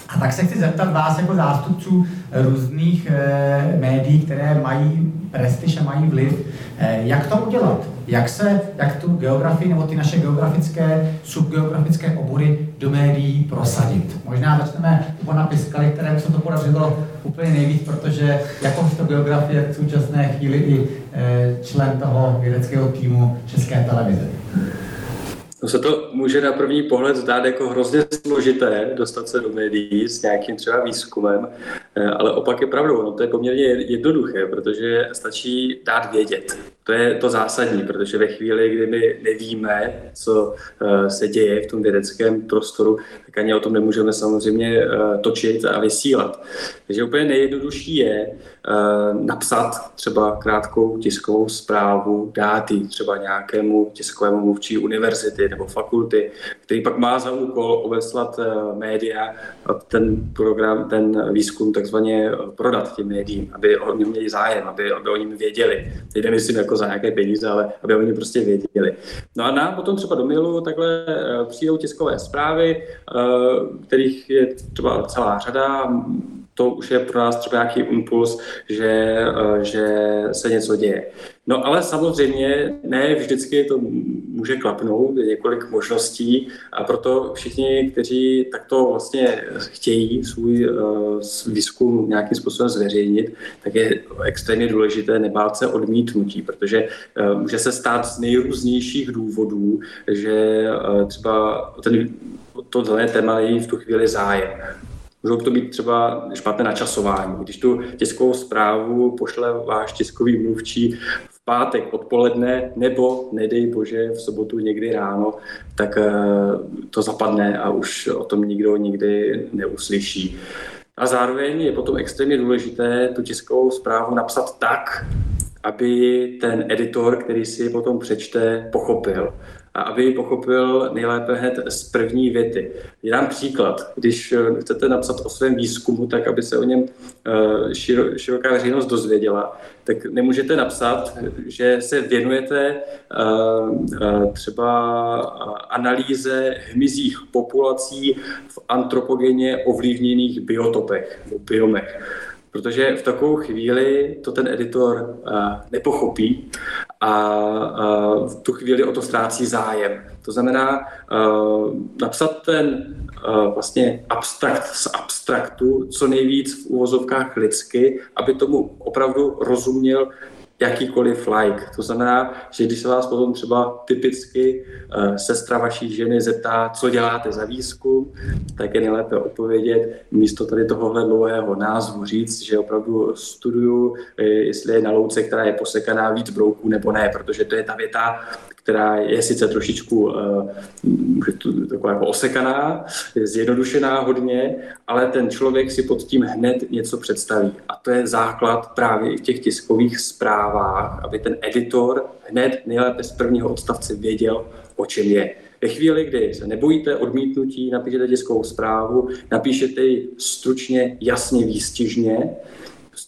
A tak se chci zeptat vás jako zástupců různých e, médií, které mají prestiž a mají vliv, e, jak to udělat? Jak se, jak tu geografii nebo ty naše geografické, subgeografické obory do médií prosadit? Možná začneme u pana Piskaly, kterému se to podařilo úplně nejvíc, protože jakožto geografie v současné chvíli i e, člen toho vědeckého týmu České televize. No se to může na první pohled zdát jako hrozně složité dostat se do médií s nějakým třeba výzkumem, eh, ale opak je pravdou. No to je poměrně jednoduché, protože stačí dát vědět. To je to zásadní, protože ve chvíli, kdy my nevíme, co eh, se děje v tom vědeckém prostoru, tak ani o tom nemůžeme samozřejmě eh, točit a vysílat. Takže úplně nejjednodušší je napsat třeba krátkou tiskovou zprávu, dát ji třeba nějakému tiskovému mluvčí univerzity nebo fakulty, který pak má za úkol obeslat eh, média a ten program, ten výzkum takzvaně prodat těm médiím, aby o něm měli zájem, aby, aby o něm věděli. Teď nemyslím jako za nějaké peníze, ale aby o něm prostě věděli. No a nám potom třeba do mailu takhle eh, přijdou tiskové zprávy, eh, kterých je třeba celá řada, to už je pro nás třeba nějaký impuls, že, že se něco děje. No ale samozřejmě ne vždycky to může klapnout, je několik možností a proto všichni, kteří takto vlastně chtějí svůj uh, výzkum nějakým způsobem zveřejnit, tak je extrémně důležité nebát se odmítnutí, protože uh, může se stát z nejrůznějších důvodů, že třeba ten, to dané téma je v tu chvíli zájem. Můžou to být třeba špatné načasování. Když tu tiskovou zprávu pošle váš tiskový mluvčí pátek odpoledne nebo, nedej bože, v sobotu někdy ráno, tak eh, to zapadne a už o tom nikdo nikdy neuslyší. A zároveň je potom extrémně důležité tu tiskovou zprávu napsat tak, aby ten editor, který si ji potom přečte, pochopil a aby ji pochopil nejlépe hned z první věty. Já dám příklad. Když eh, chcete napsat o svém výzkumu, tak aby se o něm eh, široká veřejnost dozvěděla, tak nemůžete napsat, že se věnujete eh, třeba analýze hmyzích populací v antropogeně ovlivněných biotopech, biomech protože v takovou chvíli to ten editor uh, nepochopí a uh, v tu chvíli o to ztrácí zájem. To znamená uh, napsat ten uh, vlastně abstrakt z abstraktu co nejvíc v úvozovkách lidsky, aby tomu opravdu rozuměl jakýkoliv like. To znamená, že když se vás potom třeba typicky uh, sestra vaší ženy zeptá, co děláte za výzkum, tak je nejlépe odpovědět místo tady tohohle dlouhého názvu říct, že opravdu studuju, eh, jestli je na louce, která je posekaná víc brouků nebo ne, protože to je ta věta, která je sice trošičku uh, taková jako osekaná, je zjednodušená hodně, ale ten člověk si pod tím hned něco představí. A to je základ právě i v těch tiskových zprávách, aby ten editor hned nejlépe z prvního odstavce věděl, o čem je. Ve chvíli, kdy se nebojíte odmítnutí, napíšete tiskovou zprávu, napíšete ji stručně, jasně, výstižně,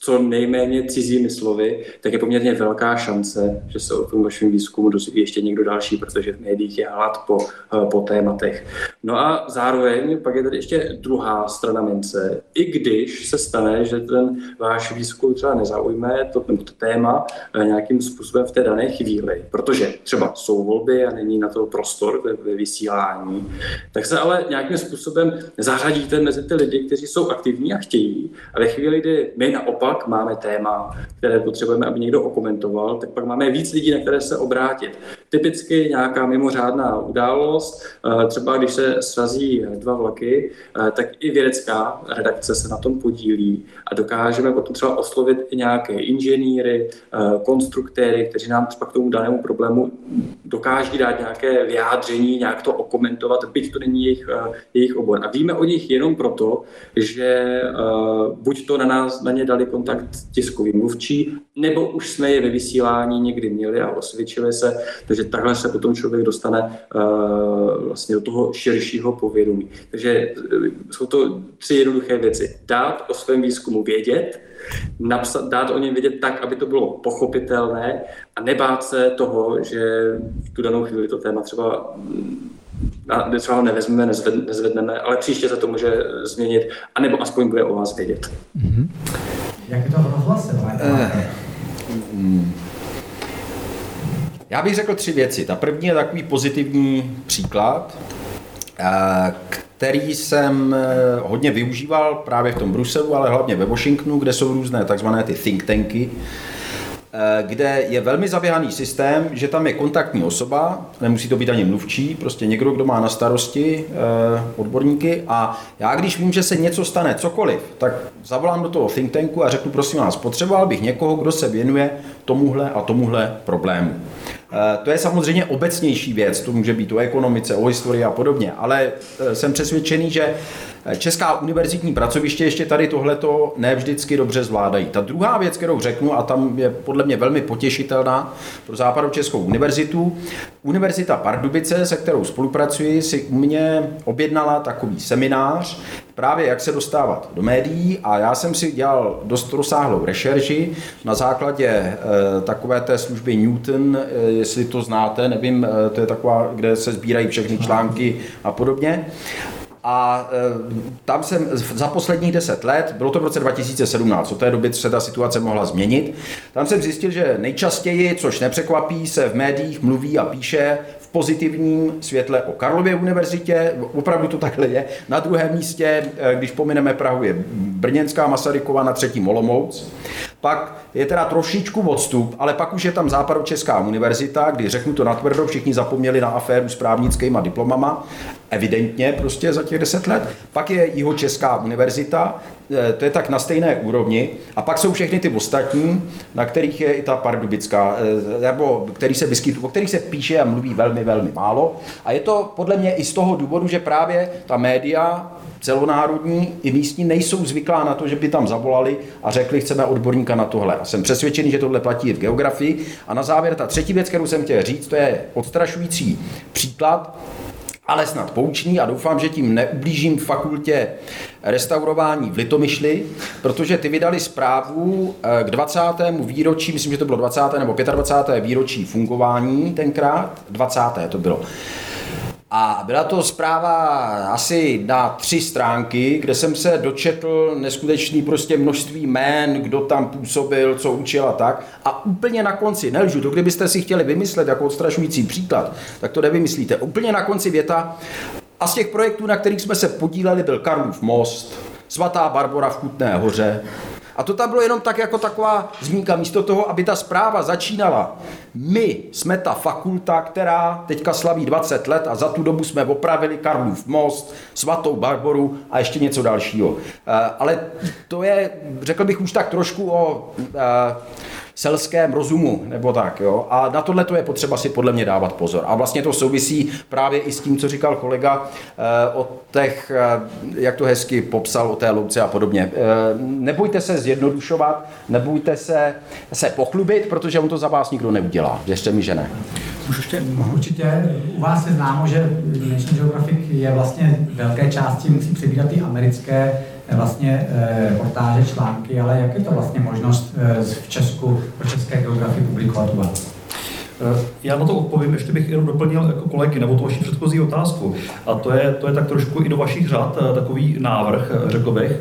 co nejméně cizími slovy, tak je poměrně velká šance, že se o tom vašem výzkumu dozví ještě někdo další, protože v médiích je hlad po, eh, po tématech. No a zároveň pak je tady ještě druhá strana mince. I když se stane, že ten váš výzkum třeba nezaujme to, nebo to téma eh, nějakým způsobem v té dané chvíli, protože třeba jsou volby a není na to prostor ve, vysílání, tak se ale nějakým způsobem zařadíte mezi ty lidi, kteří jsou aktivní a chtějí. A ve chvíli, kdy my naopak naopak máme téma, které potřebujeme, aby někdo okomentoval, tak pak máme víc lidí, na které se obrátit. Typicky nějaká mimořádná událost, eh, třeba když se srazí dva vlaky, eh, tak i vědecká redakce se na tom podílí a dokážeme potom třeba oslovit i nějaké inženýry, eh, konstruktéry, kteří nám třeba k tomu danému problému dokáží dát nějaké vyjádření, nějak to okomentovat, byť to není jejich, jejich obor. A víme o nich jenom proto, že buď to na nás, na ně dali kontakt tiskový mluvčí, nebo už jsme je ve vysílání někdy měli a osvědčili se, takže takhle se potom člověk dostane uh, vlastně do toho širšího povědomí. Takže uh, jsou to tři jednoduché věci. Dát o svém výzkumu vědět, napsat, dát o něm vědět tak, aby to bylo pochopitelné a nebát se toho, že v tu danou chvíli to téma třeba a třeba ho nevezmeme, nezved, nezvedneme, ale příště se to může změnit, anebo aspoň bude o vás vědět. Mm-hmm. Jak je to mm. Já bych řekl tři věci. Ta první je takový pozitivní příklad, který jsem eh, hodně využíval právě v tom Bruselu, ale hlavně ve Washingtonu, kde jsou různé takzvané ty think tanky, eh, kde je velmi zaběhaný systém, že tam je kontaktní osoba, nemusí to být ani mluvčí, prostě někdo, kdo má na starosti eh, odborníky a já když vím, že se něco stane, cokoliv, tak zavolám do toho think tanku a řeknu, prosím vás, potřeboval bych někoho, kdo se věnuje tomuhle a tomuhle problému. Eh, to je samozřejmě obecnější věc, to může být o ekonomice, o historii a podobně, ale eh, jsem přesvědčený, že eh, Česká univerzitní pracoviště ještě tady tohleto ne vždycky dobře zvládají. Ta druhá věc, kterou řeknu, a tam je podle mě velmi potěšitelná pro Českou univerzitu, Univerzita Pardubice, se kterou spolupracuji, si u mě objednala takový seminář, právě jak se dostávat do médií a já jsem si dělal dost rozsáhlou rešerži na základě e, takové té služby Newton, e, jestli to znáte, nevím, e, to je taková, kde se sbírají všechny články a podobně. A tam jsem za posledních deset let, bylo to v roce 2017, od té doby se ta situace mohla změnit, tam jsem zjistil, že nejčastěji, což nepřekvapí, se v médiích mluví a píše pozitivním světle o Karlově univerzitě, opravdu to takhle je. Na druhém místě, eh, když pomineme Prahu, je Brněnská Masarykova, na třetím Olomouc. Pak je teda trošičku odstup, ale pak už je tam Západočeská univerzita, kdy řeknu to natvrdo, všichni zapomněli na aféru s právnickýma diplomama, evidentně prostě za těch deset let. Pak je Jihočeská univerzita, eh, to je tak na stejné úrovni. A pak jsou všechny ty ostatní, na kterých je i ta pardubická, eh, nebo který se vyskyt, o kterých se píše a mluví velmi, velmi málo. A je to podle mě i z toho důvodu, že právě ta média celonárodní i místní nejsou zvyklá na to, že by tam zavolali a řekli, chceme odborníka na tohle. A jsem přesvědčený, že tohle platí i v geografii. A na závěr ta třetí věc, kterou jsem chtěl říct, to je odstrašující příklad, ale snad poučný a doufám, že tím neublížím fakultě restaurování v Litomyšli, protože ty vydali zprávu eh, k 20. výročí, myslím, že to bylo 20. nebo 25. výročí fungování tenkrát, 20. to bylo. A byla to zpráva asi na tři stránky, kde jsem se dočetl neskutečný prostě množství jmén, kdo tam působil, co učil a tak. A úplně na konci, nelžu, to kdybyste si chtěli vymyslet jako odstrašující příklad, tak to nevymyslíte. Úplně na konci věta, a z těch projektů, na kterých jsme se podíleli, byl Karlův most, svatá Barbora v Kutné hoře, a to tam bylo jenom tak jako taková zmínka, místo toho, aby ta zpráva začínala. My jsme ta fakulta, která teďka slaví 20 let a za tu dobu jsme opravili Karlův most, svatou Barboru a ještě něco dalšího. Eh, ale to je, řekl bych už tak trošku o eh, selském rozumu, nebo tak, jo. A na tohle to je potřeba si podle mě dávat pozor. A vlastně to souvisí právě i s tím, co říkal kolega eh, o těch, eh, jak to hezky popsal, o té louce a podobně. Eh, nebojte se zjednodušovat, nebojte se, se pochlubit, protože on to za vás nikdo neudělá. Věřte mi, že ne. Už ještě, určitě u vás je známo, že National Geographic je vlastně velké části musí přebírat i americké vlastně reportáže, články, ale jak je to vlastně možnost v Česku pro české geografii publikovat u vás? Já na to odpovím, ještě bych jenom doplnil jako kolegy nebo tu vaši předchozí otázku. A to je, to je tak trošku i do vašich řad takový návrh, řekl bych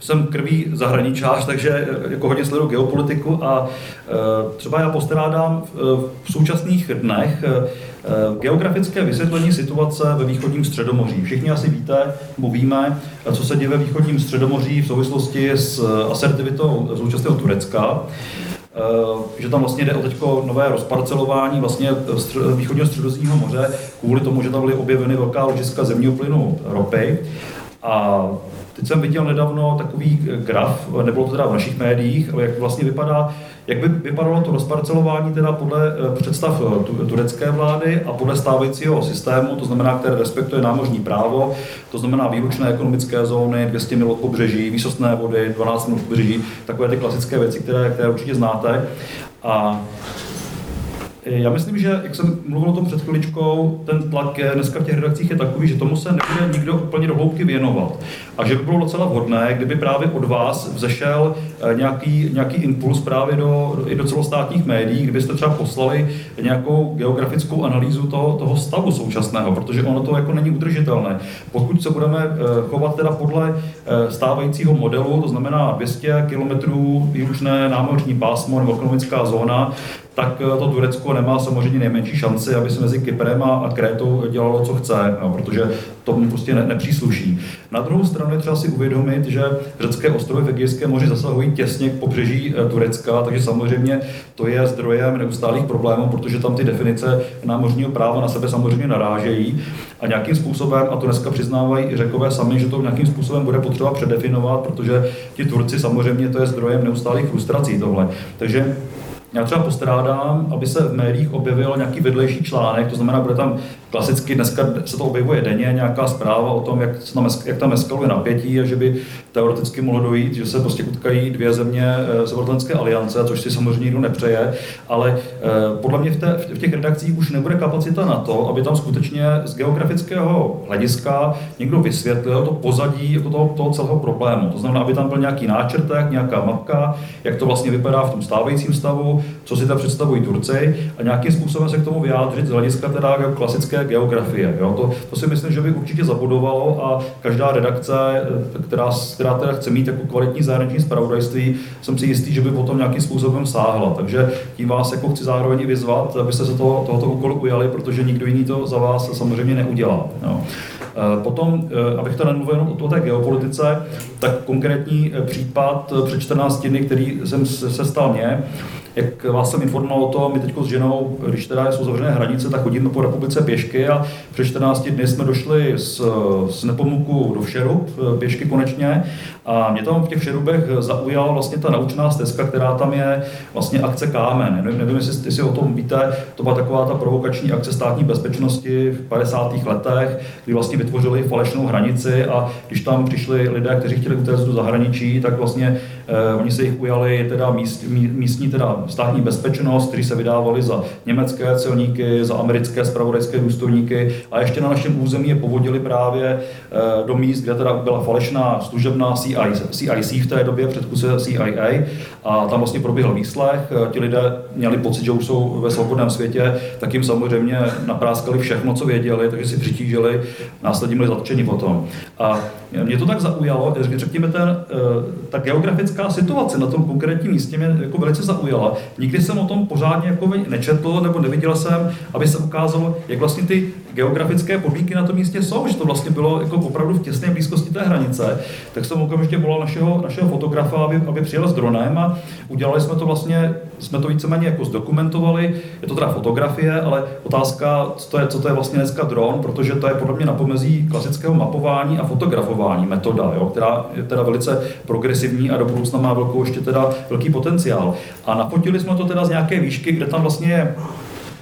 jsem krví zahraničář, takže jako hodně sleduju geopolitiku a třeba já postrádám v současných dnech geografické vysvětlení situace ve východním středomoří. Všichni asi víte, nebo víme, co se děje ve východním středomoří v souvislosti s asertivitou současného Turecka že tam vlastně jde o teďko nové rozparcelování vlastně východního středozemního moře kvůli tomu, že tam byly objeveny velká ložiska zemního plynu ropy. A Teď jsem viděl nedávno takový graf, nebylo to teda v našich médiích, ale jak vlastně vypadá, jak by vypadalo to rozparcelování teda podle eh, představ eh, turecké vlády a podle stávajícího systému, to znamená, které respektuje námořní právo, to znamená výlučné ekonomické zóny, 200 mil od pobřeží, výsostné vody, 12 mil od pobřeží, takové ty klasické věci, které, které určitě znáte. A já myslím, že, jak jsem mluvil o tom před chviličkou, ten tlak dneska v těch redakcích je takový, že tomu se nebude nikdo úplně do hloubky věnovat. A že by bylo docela vhodné, kdyby právě od vás vzešel eh, nějaký, nějaký impuls právě do, i do celostátních médií, kdybyste třeba poslali nějakou geografickou analýzu toho, toho stavu současného, protože ono to jako není udržitelné. Pokud se budeme eh, chovat teda podle eh, stávajícího modelu, to znamená 200 km výlučné námořní pásmo nebo ekonomická zóna, tak eh, to Turecko nemá samozřejmě nejmenší šanci, aby se mezi Kyprem a Krétou dělalo, co chce, no, protože to mu prostě ne, nepřísluší. Na druhou stranu je třeba si uvědomit, že řecké ostrovy v Egejském moři zasahují těsně k pobřeží eh, Turecka, takže samozřejmě to je zdrojem neustálých problémů, protože tam ty definice námořního práva na sebe samozřejmě narážejí a nějakým způsobem, a to dneska přiznávají i řekové sami, že to nějakým způsobem bude potřeba předefinovat, protože ti Turci samozřejmě to je zdrojem neustálých frustrací tohle. Takže já třeba postrádám, aby se v médiích objevil nějaký vedlejší článek, to znamená, bude tam klasicky, dneska se to objevuje denně, nějaká zpráva o tom, jak, tam, jak tam eskaluje napětí a že by teoreticky mohlo dojít, že se prostě utkají dvě země Severoatlantické eh, aliance, což si samozřejmě nikdo nepřeje, ale eh, podle mě v, té, v těch redakcích už nebude kapacita na to, aby tam skutečně z geografického hlediska někdo vysvětlil to pozadí jako toho, toho celého problému. To znamená, aby tam byl nějaký náčrtek, nějaká mapka, jak to vlastně vypadá v tom stávajícím stavu, co si tam představují Turci a nějakým způsobem se k tomu vyjádřit z hlediska teda klasické geografie. Jo? To, to si myslím, že by určitě zabudovalo a každá redakce, která, která teda chce mít jako kvalitní zahraniční zpravodajství, jsem si jistý, že by potom nějakým způsobem sáhla. Takže tím vás jako chci zároveň vyzvat, abyste se toho, tohoto úkolu ujali, protože nikdo jiný to za vás samozřejmě neudělá. Jo? Eh, potom, eh, abych to nemluvil jenom o té geopolitice, tak konkrétní eh, případ před 14 dny, který jsem se stal mě, jak vás jsem informoval o tom, my teď s ženou, když teda jsou zavřené hranice, tak chodíme po republice pěšky a před 14 dny jsme došli z, z Nepomuku do Všerub, pěšky konečně, a mě tam v těch Všerubech zaujala vlastně ta naučná stezka, která tam je, vlastně akce Kámen. Nevím, nevím jestli, jestli o tom víte, to byla taková ta provokační akce státní bezpečnosti v 50. letech, kdy vlastně vytvořili falešnou hranici a když tam přišli lidé, kteří chtěli utéct do zahraničí, tak vlastně eh, oni se jich ujali teda míst, mí, místní teda státní bezpečnost, kteří se vydávali za německé celníky, za americké spravodajské důstojníky a ještě na našem území je povodili právě eh, do míst, kde teda byla falešná služebná CIC v té době, předchůdce CIA, a tam vlastně proběhl výslech. Eh, ti lidé měli pocit, že už jsou ve svobodném světě, tak jim samozřejmě napráskali všechno, co věděli, takže si přitížili, následně byli zatčeni potom. A mě to tak zaujalo, řekněme, ten, eh, ta geografická situace na tom konkrétním místě mě jako velice zaujala. Nikdy jsem o tom pořádně jako nečetl nebo neviděl jsem, aby se ukázalo, jak vlastně ty geografické podmínky na tom místě jsou, že to vlastně bylo jako opravdu v těsné blízkosti té hranice. Tak jsem okamžitě volal našeho, našeho fotografa, aby, aby přijel s dronem a udělali jsme to vlastně, jsme to víceméně jako zdokumentovali. Je to teda fotografie, ale otázka, co to je, co to je vlastně dneska dron, protože to je podle mě na pomezí klasického mapování a fotografování metoda, jo, která je teda velice progresivní a do budoucna má velkou ještě teda velký potenciál. A nafotili jsme to teda z nějaké výšky, kde tam vlastně je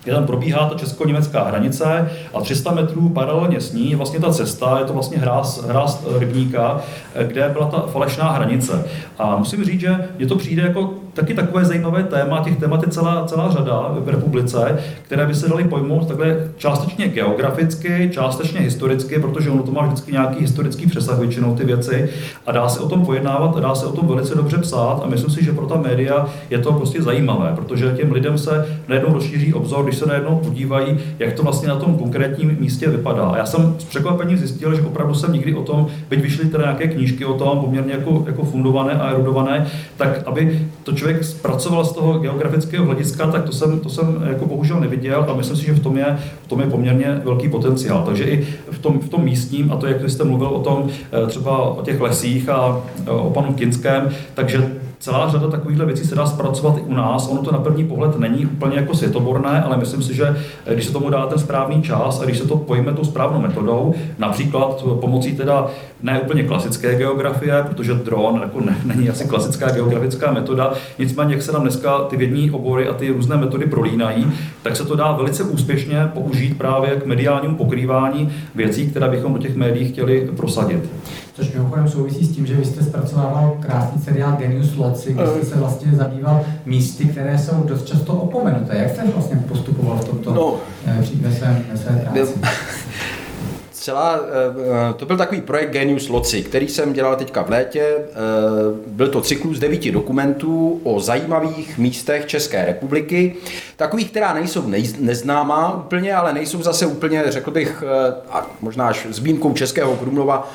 kde tam probíhá ta česko-německá hranice a 300 metrů paralelně s ní vlastně ta cesta, je to vlastně hráz, hráz rybníka, kde byla ta falešná hranice. A musím říct, že mně to přijde jako taky takové zajímavé téma, těch témat je celá, celá řada v republice, které by se daly pojmout takhle částečně geograficky, částečně historicky, protože ono to má vždycky nějaký historický přesah většinou ty věci a dá se o tom pojednávat a dá se o tom velice dobře psát a myslím si, že pro ta média je to prostě zajímavé, protože těm lidem se najednou rozšíří obzor, když se najednou podívají, jak to vlastně na tom konkrétním místě vypadá. A já jsem s překvapením zjistil, že opravdu jsem nikdy o tom, byť vyšly teda nějaké knížky o tom, poměrně jako, jako fundované a erudované, tak aby to člověk zpracoval z toho geografického hlediska, tak to jsem, to jsem jako bohužel neviděl a myslím si, že v tom je, v tom je poměrně velký potenciál. Takže i v tom, v tom místním, a to, jak jste mluvil o tom eh, třeba o těch lesích a eh, o panu Kinském, takže celá řada takovýchhle věcí se dá zpracovat i u nás. Ono to na první pohled není úplně jako světoborné, ale myslím si, že eh, když se tomu dá ten správný čas a když se to pojme tou správnou metodou, například pomocí teda ne úplně klasické geografie, protože dron jako ne, není asi klasická geografická metoda, nicméně jak se nám dneska ty vědní obory a ty různé metody prolínají, tak se to dá velice úspěšně použít právě k mediálnímu pokrývání věcí, které bychom do těch médií chtěli prosadit. Což mimochodem souvisí s tím, že vy jste zpracovával krásný seriál Genius Loci, kde jste se vlastně zabýval místy, které jsou dost často opomenuté. Jak jste vlastně postupoval v tomto no, eh, ve své, ve své práci? celá, eh, to byl takový projekt Genius Loci, který jsem dělal teďka v létě. Eh, byl to cyklus devíti dokumentů o zajímavých místech České republiky, takových, která nejsou neznámá úplně, ale nejsou zase úplně, řekl bych, eh, a možná až s výjimkou Českého Krumlova,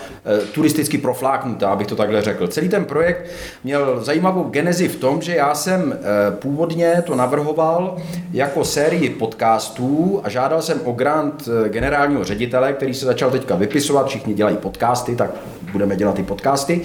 turisticky profláknutá, abych to takhle řekl. Celý ten projekt měl zajímavou genezi v tom, že já jsem původně to navrhoval jako sérii podcastů a žádal jsem o grant generálního ředitele, který se začal začal teďka vypisovat, všichni dělají podcasty, tak budeme dělat i podcasty.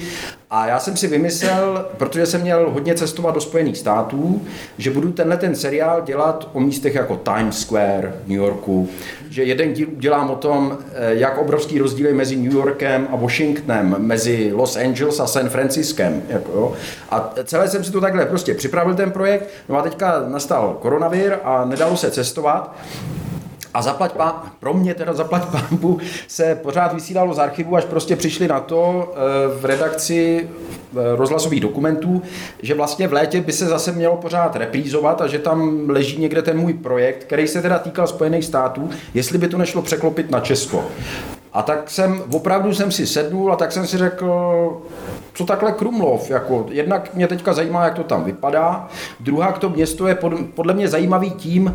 A já jsem si vymyslel, protože jsem měl hodně cestovat do Spojených států, že budu tenhle ten seriál dělat o místech jako Times Square v New Yorku, že jeden díl udělám o tom, eh, jak obrovský rozdíl je mezi New Yorkem a Washingtonem, mezi Los Angeles a San Franciskem. Jako, jo. A celé jsem si to takhle prostě připravil ten projekt, no a teďka nastal koronavir a nedalo se cestovat. A zaplať pán, pro mě teda zaplať pámbu se pořád vysílalo z archivu, až prostě přišli na to eh, v redakci eh, rozhlasových dokumentů, že vlastně v létě by se zase mělo pořád reprízovat a že tam leží někde ten můj projekt, který se teda týkal Spojených států, jestli by to nešlo překlopit na Česko. A tak jsem, opravdu jsem si sednul a tak jsem si řekl, co takhle Krumlov, jako jednak mě teďka zajímá, jak to tam vypadá, druhá to město je pod, podle mě zajímavý tím,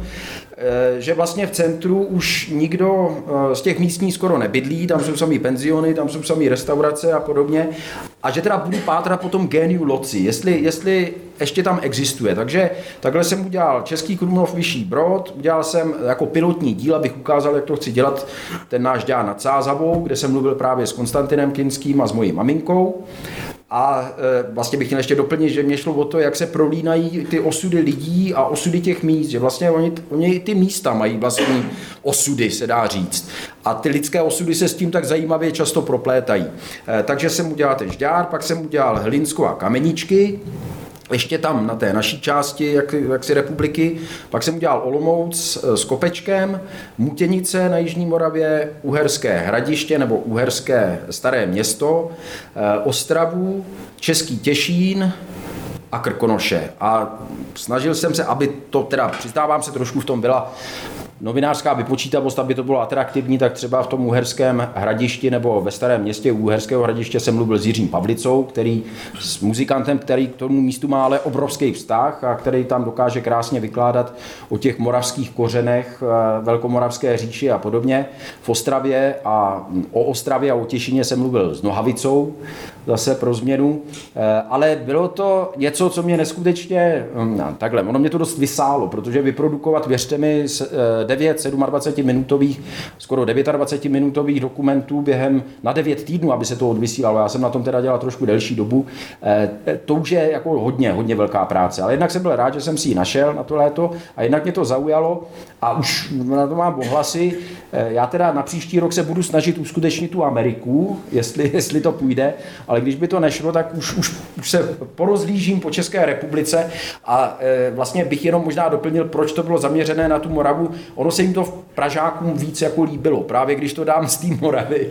že vlastně v centru už nikdo eh, z těch místních skoro nebydlí, tam jsou samý penziony, tam jsou samý restaurace a podobně. A že teda budu pátrat po tom géniu loci, jestli, jestli ještě tam existuje. Takže takhle jsem udělal Český Krumlov Vyšší Brod, udělal jsem jako pilotní díl, abych ukázal, jak to chci dělat ten náš děl nad Sázavou, kde jsem mluvil právě s Konstantinem Kinským a s mojí maminkou. A e, vlastně bych chtěl ještě doplnit, že mě šlo o to, jak se prolínají ty osudy lidí a osudy těch míst, že vlastně oni, oni ty místa mají vlastní osudy, se dá říct. A ty lidské osudy se s tím tak zajímavě často proplétají. E, takže jsem udělal ten žďár, pak jsem udělal Hlinsko a Kameničky, ještě tam na té naší části jak, jaksi republiky. Pak jsem udělal Olomouc s Kopečkem, Mutěnice na Jižní Moravě, Uherské hradiště nebo Uherské staré město, eh, Ostravu, Český Těšín, a Krkonoše. A snažil jsem se, aby to teda, přiznávám se, trošku v tom byla novinářská vypočítavost, aby to bylo atraktivní, tak třeba v tom Uherském hradišti nebo ve starém městě Uherského hradiště jsem mluvil s Jiřím Pavlicou, který s muzikantem, který k tomu místu má ale obrovský vztah a který tam dokáže krásně vykládat o těch moravských kořenech eh, Velkomoravské říši a podobně. V Ostravě a o Ostravě a o Těšině jsem mluvil s Nohavicou, zase pro změnu, eh, ale bylo to něco, co mě neskutečně, hm, no, takhle, ono mě to dost vysálo, protože vyprodukovat, věřte mi, 9 27 minutových, skoro 29 minutových dokumentů během na 9 týdnů, aby se to odvysílalo. Já jsem na tom teda dělal trošku delší dobu. Eh, to už je jako hodně, hodně velká práce. Ale jednak jsem byl rád, že jsem si ji našel na to léto a jednak mě to zaujalo a už na to mám ohlasy. Eh, já teda na příští rok se budu snažit uskutečnit tu Ameriku, jestli, jestli to půjde, ale když by to nešlo, tak už, už, už se porozlížím po České republice a e, vlastně bych jenom možná doplnil, proč to bylo zaměřené na tu Moravu. Ono se jim to v Pražákům víc jako líbilo, právě když to dám z té Moravy.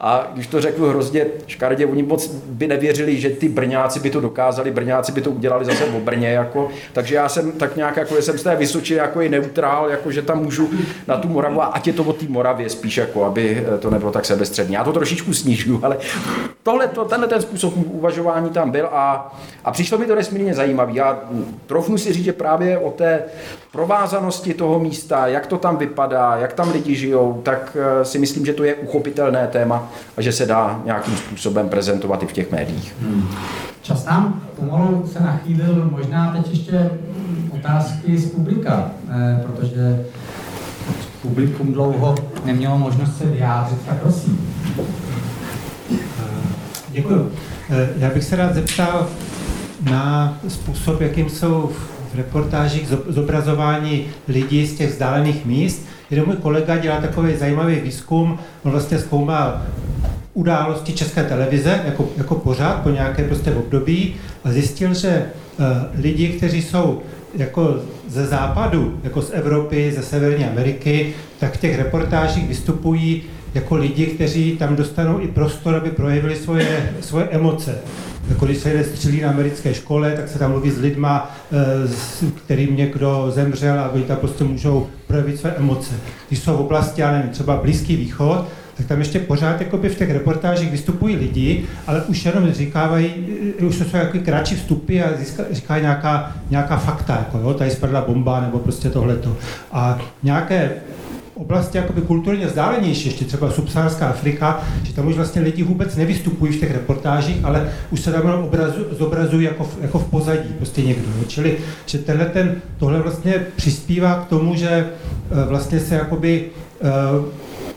A když to řeknu hrozně škardě, oni moc by nevěřili, že ty Brňáci by to dokázali, Brňáci by to udělali zase v Brně, jako, takže já jsem tak nějak, jako jsem z té Vysočiny jako i neutrál, jako že tam můžu na tu Moravu a ať je to o té Moravě spíš, jako aby to nebylo tak sebestřední. Já to trošičku snižuju, ale tohle, to, tenhle ten způsob uvažování tam byl a, a přišlo mi to nesmírně zajímavý. Já trofnu si říct, že právě o té provázanosti toho místa, jak to tam vypadá, jak tam lidi žijou, tak eh, si myslím, že to je uchopitelné téma a že se dá nějakým způsobem prezentovat i v těch médiích. Hmm. Čas nám pomalu se nachýlil, možná teď ještě otázky z publika, eh, protože publikum dlouho nemělo možnost se vyjádřit, tak prosím. Děkuji. Eh, já bych se rád zeptal na způsob, jakým jsou v reportážích zobrazování lidí z těch vzdálených míst. Jeden můj kolega dělá takový zajímavý výzkum, on vlastně zkoumal události České televize jako, jako pořád po nějaké prostě období a zjistil, že uh, lidi, kteří jsou jako ze západu, jako z Evropy, ze Severní Ameriky, tak v těch reportážích vystupují jako lidi, kteří tam dostanou i prostor, aby projevili svoje, svoje emoce. Jako když se jde střílí na americké škole, tak se tam mluví s lidma, eh, s kterým někdo zemřel a oni tam prostě můžou projevit své emoce. Když jsou v oblasti, já nevím, třeba Blízký východ, tak tam ještě pořád jakoby v těch reportážích vystupují lidi, ale už jenom říkávají, eh, už to jsou jako kratší vstupy a říkají nějaká, nějaká fakta, jako jo, tady spadla bomba nebo prostě tohleto. A nějaké oblasti jakoby kulturně vzdálenější, ještě třeba subsaharská Afrika, že tam už vlastně lidi vůbec nevystupují v těch reportážích, ale už se tam obrazu, zobrazují jako v, jako v pozadí, prostě někdo. Jo. Čili že tenhle ten, tohle vlastně přispívá k tomu, že eh, vlastně se jakoby uh,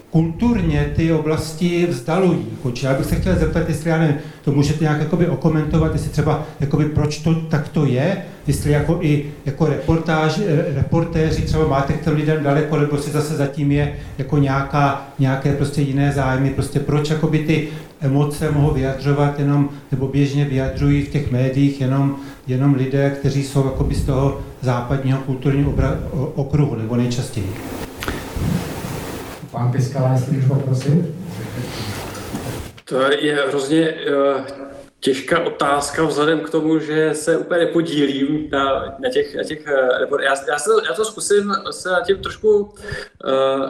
kulturně ty oblasti vzdalují. Jako, já bych se chtěl zeptat, jestli já nevím, to můžete nějak jakoby okomentovat, jestli třeba jakoby proč to takto je, jestli jako i jako reportáž, reportéři třeba máte k těm lidem daleko, nebo si zase zatím je jako nějaká, nějaké prostě jiné zájmy, prostě proč jakoby ty emoce mohou vyjadřovat jenom, nebo běžně vyjadřují v těch médiích jenom, jenom lidé, kteří jsou jakoby z toho západního kulturního okruhu, nebo nejčastěji. Pán Piskala, jestli můžu poprosit. To je hrozně uh, těžká otázka vzhledem k tomu, že se úplně nepodílím na, na těch, na těch uh, já, já, se, já to zkusím se na tím trošku uh,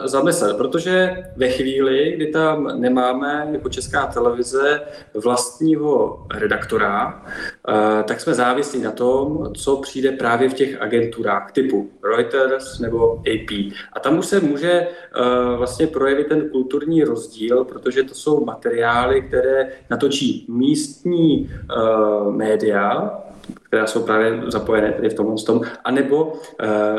zamyslet, protože ve chvíli, kdy tam nemáme jako česká televize vlastního redaktora, uh, tak jsme závislí na tom, co přijde právě v těch agenturách typu Reuters nebo AP. A tam už se může uh, vlastně projevit ten kulturní rozdíl, protože to jsou materiály, které natočí místní uh, média, která jsou právě zapojené tedy v tomhle tom, anebo uh,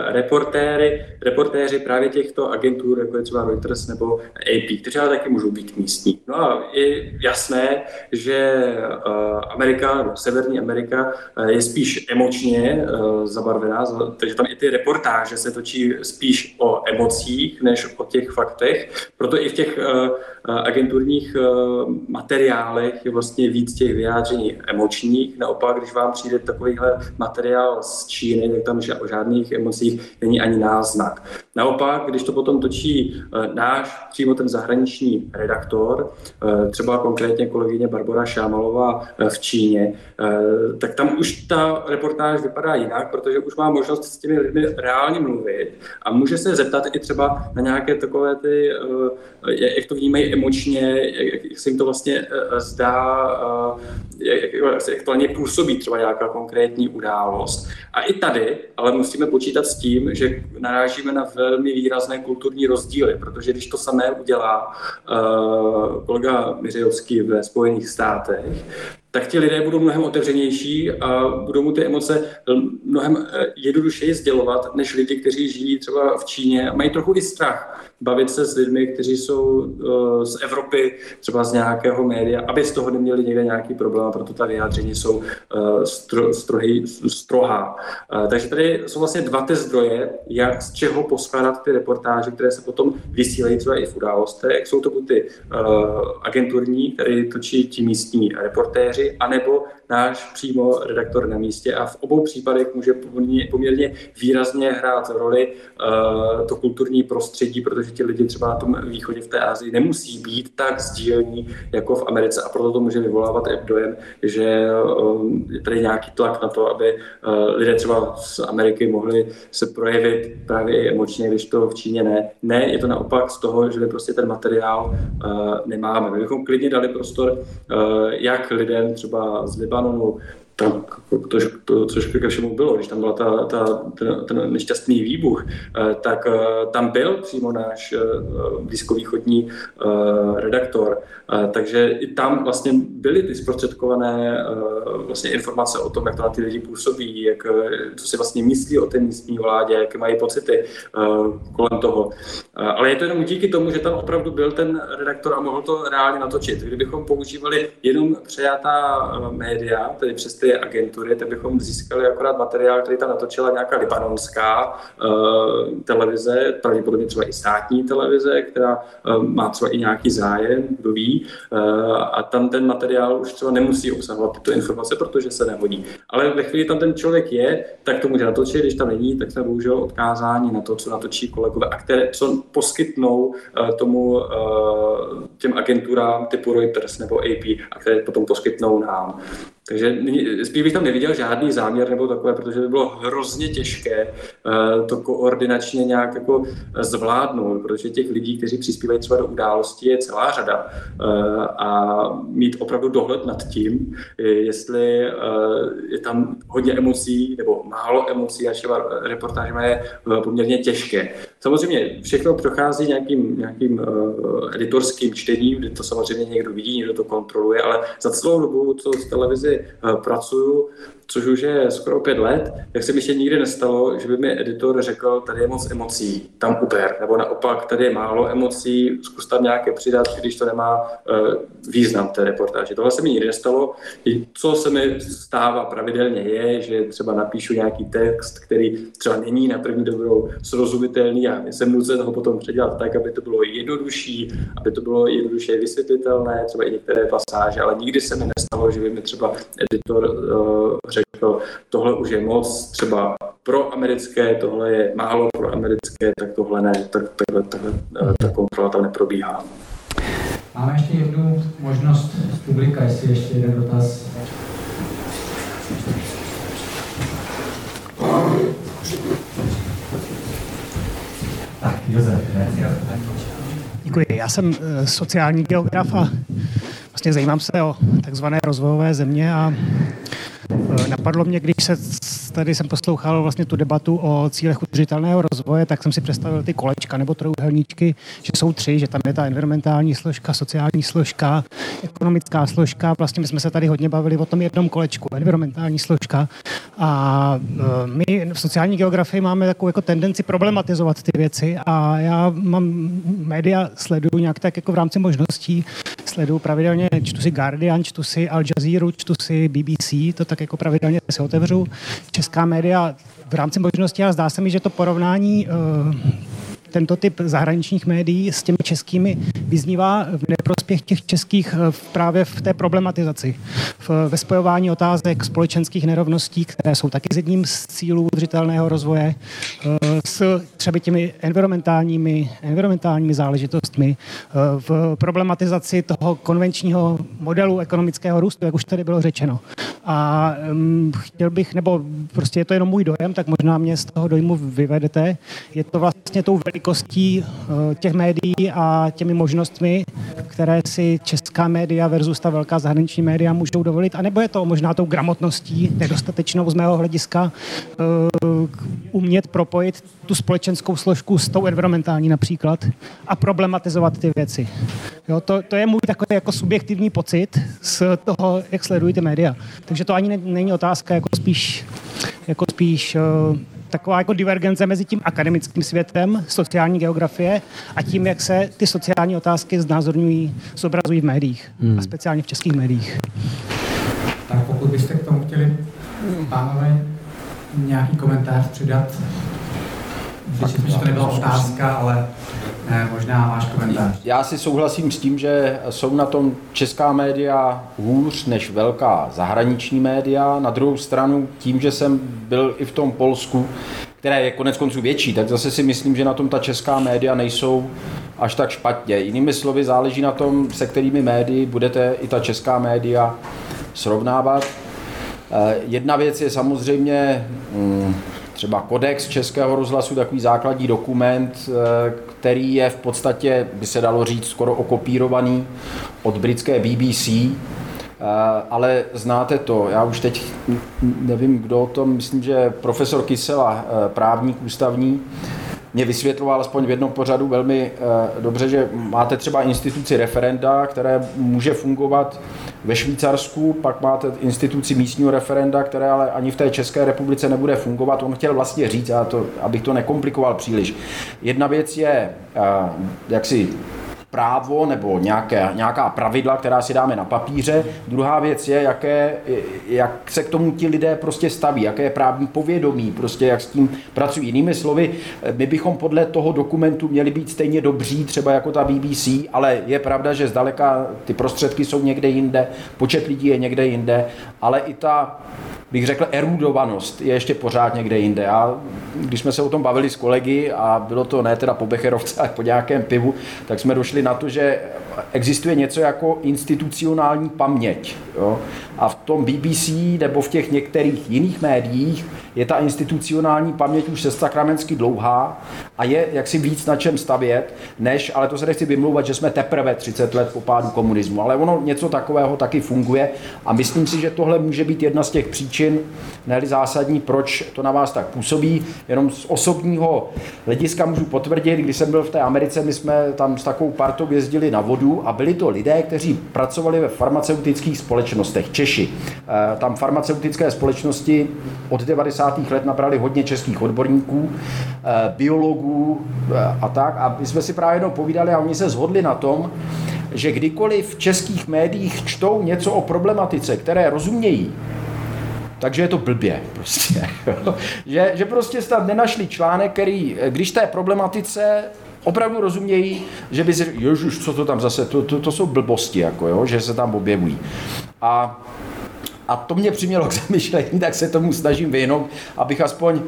reportéry, reportéři právě těchto agentur, jako je třeba Reuters nebo AP, kteří ale taky můžou být místní. No a je jasné, že uh, Amerika, no, Severní Amerika uh, je spíš emočně uh, zabarvená, takže tam i ty reportáže se točí spíš o emocích, než o těch faktech. Proto i v těch uh, agenturních uh, materiálech je vlastně víc těch vyjádření emočních. Naopak, když vám přijde takovýhle materiál z Číny, tak tam o žádných emocích není ani náznak. Naopak, když to potom točí eh, náš, přímo ten zahraniční redaktor, eh, třeba konkrétně kolegyně Barbara Šámalová eh, v Číně, tak tam už ta reportáž vypadá jinak, protože už má možnost s těmi lidmi reálně mluvit a může se zeptat i třeba na nějaké takové ty, jak to vnímají emočně, jak se jim to vlastně zdá, jak, to na ně působí třeba nějaká konkrétní událost. A i tady ale musíme počítat s tím, že narážíme na velmi výrazné kulturní rozdíly, protože když to samé udělá uh, kolega Miřejovský ve Spojených státech, tak ti lidé budou mnohem otevřenější a budou mu ty emoce mnohem eh, jednodušeji sdělovat, než lidi, kteří žijí třeba v Číně a mají trochu i strach bavit se s lidmi, kteří jsou uh, z Evropy, třeba z nějakého média, aby z toho neměli někde nějaký problém, proto ta vyjádření jsou stro, strohý, strohá. Takže tady jsou vlastně dva ty zdroje, jak z čeho poskládat ty reportáže, které se potom vysílají třeba i v událostech. Jsou to buď ty agenturní, které točí ti místní reportéři, anebo náš přímo redaktor na místě a v obou případech může poměrně výrazně hrát roli uh, to kulturní prostředí, protože ti lidi třeba na tom východě v té Asii nemusí být tak sdílení jako v Americe a proto to může vyvolávat i dojem, že uh, je tady nějaký tlak na to, aby uh, lidé třeba z Ameriky mohli se projevit právě i emočně, když to v Číně ne. Ne, je to naopak z toho, že my prostě ten materiál nemáme. My bychom klidně dali prostor jak lidem třeba z Libanu, Libanonu, tam, to, to, což ke všemu bylo, když tam byla ta, ta, ten, ten nešťastný výbuch, eh, tak eh, tam byl přímo náš eh, blízkovýchodní redaktor, takže i tam vlastně byly ty zprostředkované vlastně informace o tom, jak to na ty lidi působí, jak, co si vlastně myslí o té místní vládě, jaké mají pocity kolem toho. Ale je to jenom díky tomu, že tam opravdu byl ten redaktor a mohl to reálně natočit. Kdybychom používali jenom přejatá média, tedy přes ty agentury, tak bychom získali akorát materiál, který tam natočila nějaká libanonská uh, televize, pravděpodobně třeba i státní televize, která uh, má třeba i nějaký zájem, kdo ví, uh, a tam ten materiál už třeba nemusí obsahovat tyto informace, protože se nehodí. Ale ve chvíli tam ten člověk je, tak to může natočit, když tam není, tak jsme bohužel odkázáni na to, co natočí kolegové a které, co poskytnou uh, tomu uh, těm agenturám typu Reuters nebo AP a které potom poskytnou nám. Takže spíš bych tam neviděl žádný záměr nebo takové, protože by bylo hrozně těžké uh, to koordinačně nějak jako zvládnout, protože těch lidí, kteří přispívají třeba do událostí, je celá řada. Uh, a mít opravdu dohled nad tím, jestli uh, je tam hodně emocí nebo málo emocí, až reportáž je poměrně těžké. Samozřejmě všechno prochází nějakým, nějakým uh, editorským čtením, kde to samozřejmě někdo vidí, někdo to kontroluje, ale za celou dobu, co z televizi uh, pracuju, což už je skoro pět let, tak se mi ještě nikdy nestalo, že by mi editor řekl, tady je moc emocí, tam uber, nebo naopak, tady je málo emocí, zkus tam nějaké přidat, když to nemá uh, význam té reportáže. Tohle se mi nikdy nestalo. Co se mi stává pravidelně je, že třeba napíšu nějaký text, který třeba není na první dobrou srozumitelný a jsem nucen ho potom předělat tak, aby to bylo jednodušší, aby to bylo jednoduše vysvětlitelné, třeba i některé pasáže, ale nikdy se mi nestalo, že by mi třeba editor uh, řekl, tohle už je moc třeba pro americké, tohle je málo pro americké, tak tohle ne, tak takhle, takhle eh, ta kontrola tam neprobíhá. Máme ještě jednu možnost z publika, jestli ještě jeden dotaz. Tak, Josef. Děkuji. Já jsem eh, sociální geograf a vlastně zajímám se o takzvané rozvojové země a napadlo mě, když se tady jsem poslouchal vlastně tu debatu o cílech udržitelného rozvoje, tak jsem si představil ty kolečka nebo trojuhelníčky, že jsou tři, že tam je ta environmentální složka, sociální složka, ekonomická složka. Vlastně my jsme se tady hodně bavili o tom jednom kolečku, environmentální složka. A eh, my v sociální geografii máme takovou jako tendenci problematizovat ty věci a já mám média sleduju nějak tak jako v rámci možností, sleduju pravidelně, čtu si Guardian, čtu si Al Jazeera, čtu si BBC, to tak jako pravidelně si otevřu. Česká média v rámci možností, ale zdá se mi, že to porovnání uh, tento typ zahraničních médií s těmi českými vyznívá v neprospěch těch českých eh, právě v té problematizaci, v, ve spojování otázek společenských nerovností, které jsou taky jedním z cílů udržitelného rozvoje, eh, s třeba těmi environmentálními, environmentálními záležitostmi, eh, v problematizaci toho konvenčního modelu ekonomického růstu, jak už tady bylo řečeno. A um, chtěl bych, nebo prostě je to jenom můj dojem, tak možná mě z toho dojmu vyvedete. Je to vlastně tou velikou velikostí eh, těch médií a těmi možnostmi, které si česká média versus ta velká zahraniční média můžou dovolit, anebo je to možná tou gramotností nedostatečnou z mého hlediska eh, umět propojit tu společenskou složku s tou environmentální například a problematizovat ty věci. Jo, to, to je můj takový jako subjektivní pocit z toho, jak sledují ty média. Takže to ani není otázka, jako spíš, jako spíš uh, taková jako divergence mezi tím akademickým světem, sociální geografie a tím, jak se ty sociální otázky znázorňují, zobrazují v médiích hmm. a speciálně v českých médiích. Tak pokud byste k tomu chtěli, pánové, nějaký komentář přidat, Myslím, že to nebyla otázka, ale ne, možná váš komentář. Já si souhlasím s tím, že jsou na tom česká média hůř než velká zahraniční média. Na druhou stranu, tím, že jsem byl i v tom Polsku, které je konec konců větší, tak zase si myslím, že na tom ta česká média nejsou až tak špatně. Jinými slovy, záleží na tom, se kterými médii budete i ta česká média srovnávat. Eh, jedna věc je samozřejmě mm, třeba kodex Českého rozhlasu, takový základní dokument, eh, který je v podstatě, by se dalo říct, skoro okopírovaný od britské BBC, eh, ale znáte to, já už teď nevím, kdo o tom, myslím, že profesor Kysela, eh, právník ústavní, mě vysvětloval aspoň v jednom pořadu velmi dobře, že máte třeba instituci referenda, které může fungovat ve Švýcarsku, pak máte instituci místního referenda, které ale ani v té České republice nebude fungovat. On chtěl vlastně říct, a to, abych to nekomplikoval příliš. Jedna věc je, jak si právo nebo nějaké, nějaká pravidla, která si dáme na papíře. Druhá věc je, jaké, jak se k tomu ti lidé prostě staví, jaké je právní povědomí, prostě jak s tím pracují. Jinými slovy, my bychom podle toho dokumentu měli být stejně dobří, třeba jako ta BBC, ale je pravda, že zdaleka ty prostředky jsou někde jinde, počet lidí je někde jinde, ale i ta bych řekl, erudovanost je ještě pořád někde jinde. A když jsme se o tom bavili s kolegy a bylo to ne teda po Becherovce, ale po nějakém pivu, tak jsme došli na to, že existuje něco jako institucionální paměť. Jo? A v tom BBC nebo v těch některých jiných médiích je ta institucionální paměť už se sakramensky dlouhá a je jaksi víc na čem stavět, než, ale to se nechci vymlouvat, že jsme teprve 30 let po pádu komunismu, ale ono něco takového taky funguje a myslím si, že tohle může být jedna z těch příčin, ne zásadní, proč to na vás tak působí. Jenom z osobního hlediska můžu potvrdit, když jsem byl v té Americe, my jsme tam s takovou partou jezdili na vodu a byli to lidé, kteří pracovali ve farmaceutických společnostech, Češi. Eh, tam farmaceutické společnosti od 90. let nabrali hodně českých odborníků, eh, biologů eh, a tak. A my jsme si právě jednou povídali a oni se zhodli na tom, že kdykoliv v českých médiích čtou něco o problematice, které rozumějí, takže je to blbě prostě. že, že prostě snad nenašli článek, který, když té problematice opravdu rozumějí, že by si řekl, co to tam zase, to, to, to jsou blbosti, jako jo, že se tam objevují. A a to mě přimělo k zamyšlení, tak se tomu snažím vyhnout, abych aspoň,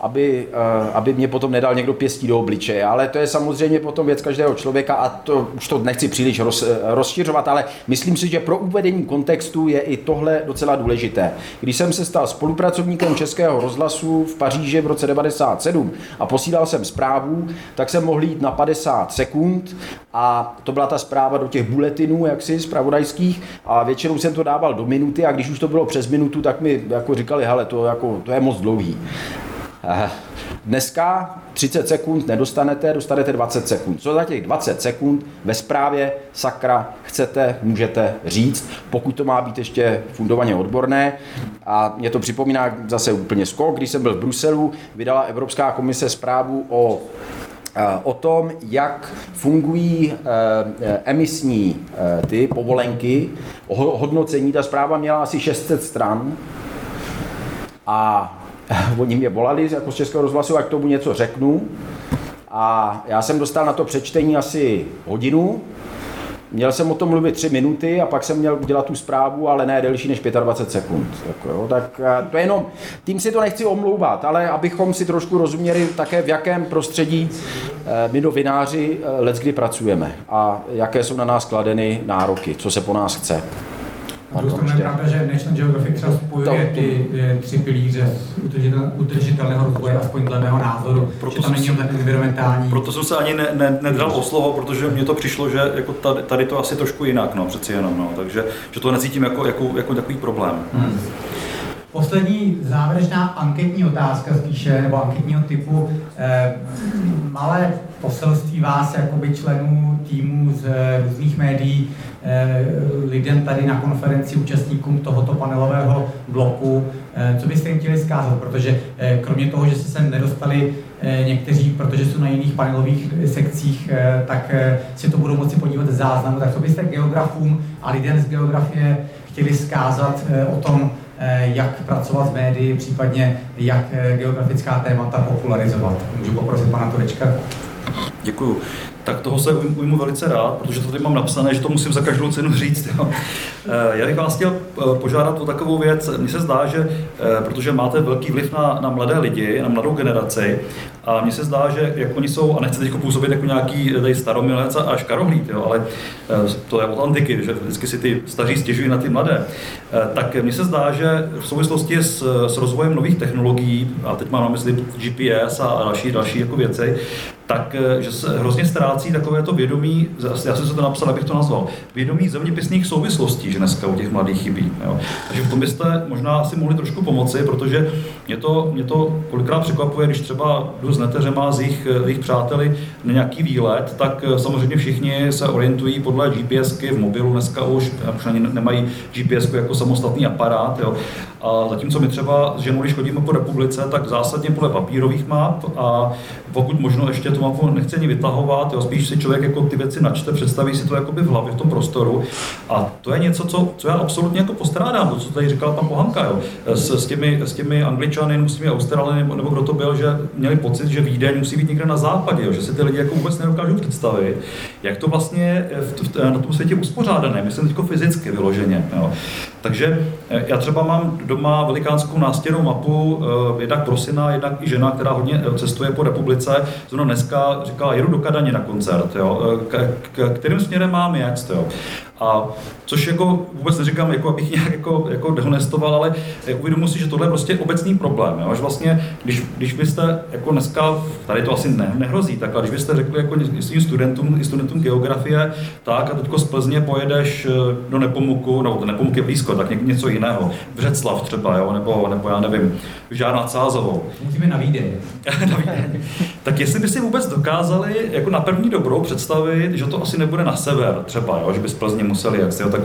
aby, eh, aby mě potom nedal někdo pěstí do obličeje. Ale to je samozřejmě potom věc každého člověka a to už to nechci příliš roz, eh, rozšiřovat, ale myslím si, že pro uvedení kontextu je i tohle docela důležité. Když jsem se stal spolupracovníkem Českého rozhlasu v Paříži v roce 97 a posílal jsem zprávu, tak jsem mohl jít na 50 sekund a to byla ta zpráva do těch buletinů, jaksi, zpravodajských a většinou jsem to dával do minuty a když už to bylo přes minutu, tak mi jako říkali, hele, to, jako, to je moc dlouhý. Eh, dneska 30 sekund nedostanete, dostanete 20 sekund. Co za těch 20 sekund ve zprávě sakra chcete, můžete říct, pokud to má být ještě fundovaně odborné. A mě to připomíná zase úplně skok, když jsem byl v Bruselu, vydala Evropská komise zprávu o o tom, jak fungují eh, emisní eh, ty povolenky, hodnocení. Ta zpráva měla asi 600 stran a oni mě volali jako z Českého rozhlasu, jak tomu něco řeknu. A já jsem dostal na to přečtení asi hodinu, Měl jsem o tom mluvit tři minuty a pak jsem měl udělat tu zprávu, ale ne delší než 25 sekund. Jako jo, tak eh, to je jenom, tím si to nechci omlouvat, ale abychom si trošku rozuměli také, v jakém prostředí eh, my novináři eh, let kdy pracujeme a jaké jsou na nás kladeny nároky, co se po nás chce. Stranu je pravda, že National Geographic třeba spojuje ty tři pilíře udržitelného rozvoje, aspoň dle mého názoru, proto že tam není ten environmentální. Proto jsem se ani ne, ne, nedal o slovo, protože mně to přišlo, že jako tady, tady to asi trošku jinak, no, přeci jenom, no, takže že to necítím jako, jako, jako takový problém. Hmm. Poslední závěrečná anketní otázka spíše, nebo anketního typu. Eh, malé poselství vás, jakoby členů týmu z různých médií, eh, lidem tady na konferenci, účastníkům tohoto panelového bloku, eh, co byste jim chtěli zkázat, protože eh, kromě toho, že se sem nedostali eh, někteří, protože jsou na jiných panelových sekcích, eh, tak eh, si to budou moci podívat záznamu, tak co byste geografům a lidem z geografie chtěli zkázat o tom, Eh, jak pracovat s médií, případně jak eh, geografická témata popularizovat. Můžu poprosit pana Turečka? Děkuju tak toho se ujmu velice rád, protože to tady mám napsané, že to musím za každou cenu říct. Jo. Eh, já bych vás chtěl eh, požádat o takovou věc. Mně se zdá, že eh, protože máte velký vliv na, na mladé lidi, na mladou generaci, a mně se zdá, že jak oni jsou, a nechci teď působit jako nějaký tady staromilec a škarohlíd, jo, ale to je od antiky, že vždycky si ty staří stěžují na ty mladé, tak mně se zdá, že v souvislosti s, s rozvojem nových technologií, a teď mám na mysli GPS a další, další jako věci, tak že se hrozně ztrácí takové to vědomí, já jsem se to napsal, abych to nazval, vědomí zeměpisných souvislostí, že dneska u těch mladých chybí. Jo. Takže v tom byste možná si mohli trošku pomoci, protože mě to, mě to kolikrát překvapuje, když třeba jdu s neteřema z jejich, jejich přáteli na nějaký výlet, tak eh, samozřejmě všichni se orientují podle GPSky v mobilu dneska už, už ani nemají GPS jako samostatný aparát. Jo. A zatímco my třeba s ženou, když chodíme po republice, tak zásadně podle papírových map a pokud možno ještě tu mapu nechce ani vytahovat, jo, spíš si člověk jako ty věci načte, představí si to jakoby v hlavě, v tom prostoru. A to je něco, co, co já absolutně jako postrádám, to, co tady říkal pan Pohanka, jo. S, s, těmi, s těmi Angličany, s těmi Australany, nebo, nebo kdo to byl, že měli pocit, že Vídeň musí být někde na západě, jo, že si ty lidi jako vůbec nedokážou představit, jak to vlastně v, v, na tom světě uspořádané, myslím teď fyzicky vyloženě. Jo. Takže eh, já třeba mám doma velikánskou nástěnou mapu, eh, jednak pro syna, jednak i žena, která hodně eh, cestuje po republice. Zrovna dneska říkala, jedu do Kadaně na koncert, jo. K, k, kterým směrem mám jet, jo. A což jako vůbec neříkám, jako abych nějak jako, jako dehonestoval, ale uvědomuji si, že tohle je prostě obecný problém. Jo? Až vlastně, když, když byste jako dneska, tady to asi ne, nehrozí, tak ale když byste řekli jako svým studentům, i studentům geografie, tak a teďko z Plzně pojedeš eh, do Nepomuku, nebo to Nepomuk je blízko, tak něco jiného, Břeclav třeba, jo? Nebo, nebo já nevím, Žádná Cázovou. Musíme na Vídeň. na Vídeň. Tak jestli by si vůbec dokázali jako na první dobrou představit, že to asi nebude na sever třeba, jo? že by z Plzně museli jet, jo? tak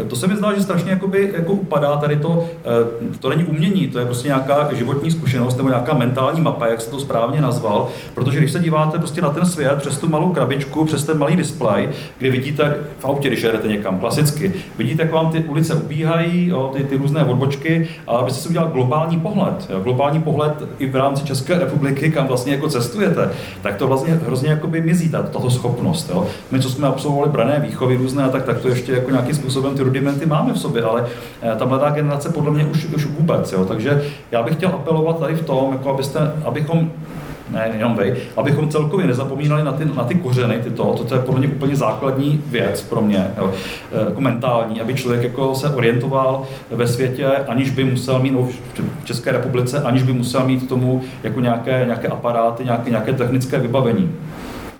eh, to se mi zdá, že strašně jakoby, jako upadá tady to, eh, to není umění, to je prostě nějaká životní zkušenost nebo nějaká mentální mapa, jak se to správně nazval, protože když se díváte prostě na ten svět přes tu malou krabičku, přes ten malý displej, kdy vidíte v autě, když jedete někam klasicky, vidíte, jak vám ty ulice ubíhají, jo, ty, ty různé odbočky, a abyste si udělal globální pohled, jo, globální pohled i v rámci České republiky, kam vlastně jako cestujete, tak to vlastně hrozně jakoby mizí, tato schopnost. Jo. My, co jsme absolvovali brané výchovy různé, tak, tak to ještě jako nějakým způsobem ty rudimenty máme v sobě, ale eh, ta mladá generace podle mě už, už vůbec. Jo. Takže já bych chtěl apelovat tady v tom, jako abyste, abychom ne jenom vy, abychom celkově nezapomínali na ty, na ty kořeny, ty to, to je podle mě úplně základní věc pro mě, jo, eh, jako mentální, aby člověk jako se orientoval ve světě, aniž by musel mít, no, v České republice, aniž by musel mít k tomu jako nějaké, nějaké aparáty, nějaké, nějaké technické vybavení.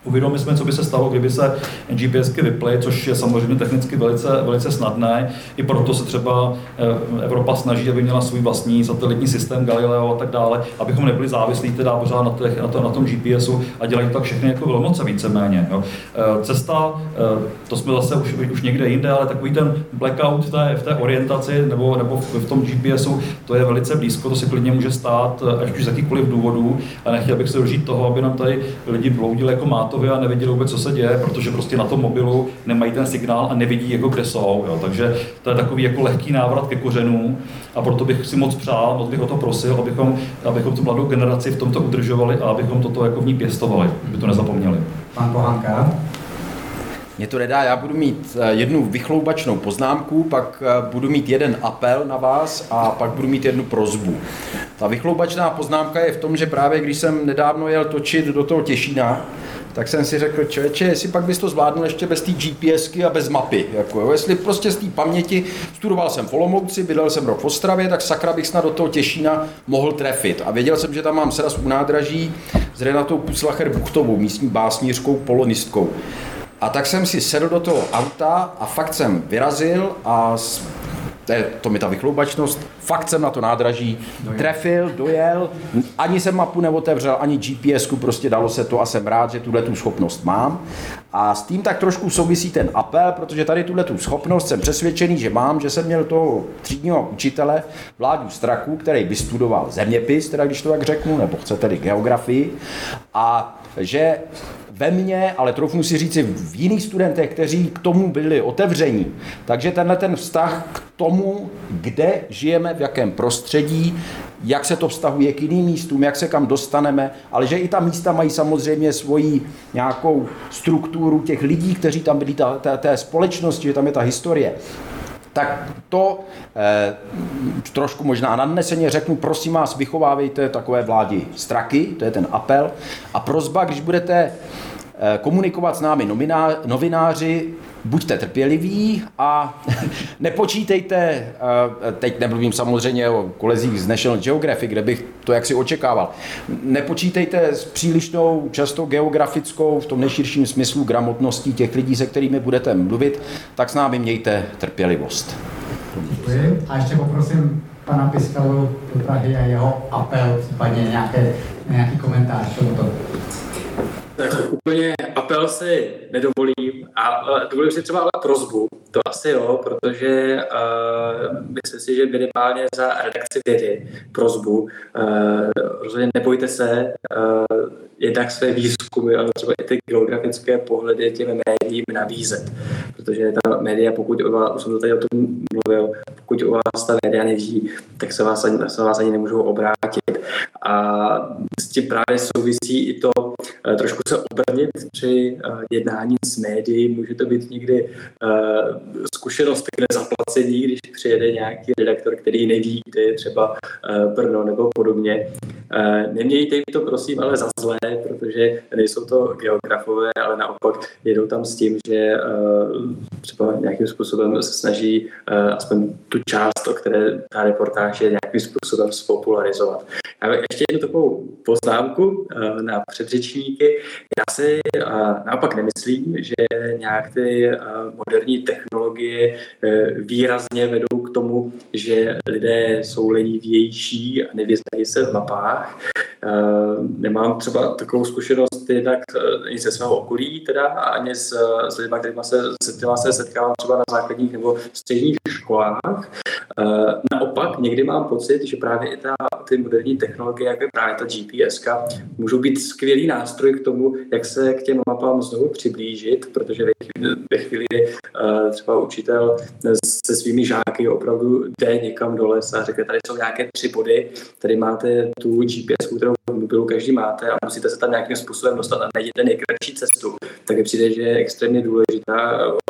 Uvědomili jsme, co by se stalo, kdyby se GPSky vyply, což je samozřejmě technicky velice, velice snadné. I proto se třeba eh, Evropa snaží, aby měla svůj vlastní satelitní systém Galileo a tak dále, abychom nebyli závislí teda pořád na, těch, na, to, na tom GPSu a dělají tak všechny jako velmoce víceméně. Jo. Eh, cesta, eh, to jsme zase už, už někde jinde, ale takový ten blackout v té, v té orientaci nebo, nebo v, tom GPSu, to je velice blízko, to si klidně může stát, až už z jakýchkoliv důvodů. A nechtěl bych se dožít toho, aby nám tady lidi bloudili jako máto hotově a nevěděli vůbec, co se děje, protože prostě na tom mobilu nemají ten signál a nevidí, jako kde jsou. Jo. Takže to je takový jako lehký návrat ke kořenům a proto bych si moc přál, moc bych o to prosil, abychom, abychom tu mladou generaci v tomto udržovali a abychom toto jako v ní pěstovali, aby to nezapomněli. Pan Pohanka. Mě to nedá, já budu mít eh, jednu vychloubačnou poznámku, pak eh, budu mít jeden apel na vás a pak budu mít jednu prozbu. Ta vychloubačná poznámka je v tom, že právě když jsem nedávno jel točit do toho Těšína, tak jsem si řekl, člověče, jestli pak bys to zvládnul ještě bez té GPSky a bez mapy. Jako, jo, jestli prostě z té paměti, studoval jsem v Olomouci, bydlel jsem rok v Ostravě, tak sakra bych snad do toho Těšína mohl trefit. A věděl jsem, že tam mám sraz u nádraží s Renatou Puslacher Buchtovou, místní básnířkou, polonistkou. A tak jsem si sedl do toho auta a fakt jsem vyrazil a to, je, to mi ta vychloubačnost, fakt jsem na to nádraží dojel. trefil, dojel, ani jsem mapu neotevřel, ani gps prostě dalo se to a jsem rád, že tuhle tu schopnost mám. A s tím tak trošku souvisí ten apel, protože tady tuhle tu schopnost jsem přesvědčený, že mám, že jsem měl toho třídního učitele Vládu Straku, který vystudoval zeměpis, teda když to tak řeknu, nebo chcete geografii, a že ve mně, ale troufnu si říci v jiných studentech, kteří k tomu byli otevření. Takže tenhle ten vztah k tomu, kde žijeme, v jakém prostředí, jak se to vztahuje k jiným místům, jak se kam dostaneme, ale že i ta místa mají samozřejmě svoji nějakou strukturu těch lidí, kteří tam byli, té společnosti, že tam je ta historie tak to eh, trošku možná nadneseně řeknu, prosím vás, vychovávejte takové vládi straky, to je ten apel. A prozba, když budete eh, komunikovat s námi novináři, buďte trpěliví a nepočítejte, eh, teď nemluvím samozřejmě o kolezích z National Geographic, kde bych to jaksi očekával, nepočítejte s přílišnou, často geografickou, v tom nejširším smyslu gramotností těch lidí, se kterými budete mluvit, tak s námi mějte trpělivost. Děkuji. A ještě poprosím pana Piskalu do Prahy a jeho apel, případně nějaké, nějaký komentář k tomuto. Tak úplně apel si nedovolím a dovolím si třeba ale prozbu, to asi jo, protože uh, myslím si, že minimálně za redakci vědy prozbu, rozhodně nebojte se jednak své výzkumy, ale třeba i ty geografické pohledy těm médiím nabízet. Protože ta média, pokud o vás, už jsem to tady o tom mluvil, pokud o vás ta média neví, tak se vás ani, se vás ani nemůžou obrátit. A s tím právě souvisí i to trošku se obrnit při eh, jednání s médií. Může to být někdy eh, zkušenost k nezaplacení, když přijede nějaký redaktor, který neví, kde je třeba Brno nebo podobně. Nemějte jim to prosím ale za zlé, protože nejsou to geografové, ale naopak jedou tam s tím, že třeba nějakým způsobem se snaží aspoň tu část, o které ta reportáž je nějakým způsobem spopularizovat. Já ještě jednu takovou poznámku eh, na předřečníky. Já si eh, naopak nemyslím, že nějak ty eh, moderní technologie výrazně vedou k tomu, že lidé jsou lenivější a nevyznají se v mapách. Nemám třeba takovou zkušenost jednak ani ze svého okolí, teda, ani s, s lidmi, kterými se, se, se setkávám třeba na základních nebo středních školách. Naopak někdy mám pocit, že právě i ta, ty moderní technologie, jako je právě ta GPS, můžou být skvělý nástroj k tomu, jak se k těm mapám znovu přiblížit, protože ve chvíli třeba učitel se svými žáky opravdu jde někam do lesa a řekne, tady jsou nějaké tři body, tady máte tu GPS, kterou v mobilu každý máte a musíte se tam nějakým způsobem dostat a najděte nejkratší cestu, tak mi přijde, že je extrémně důležitá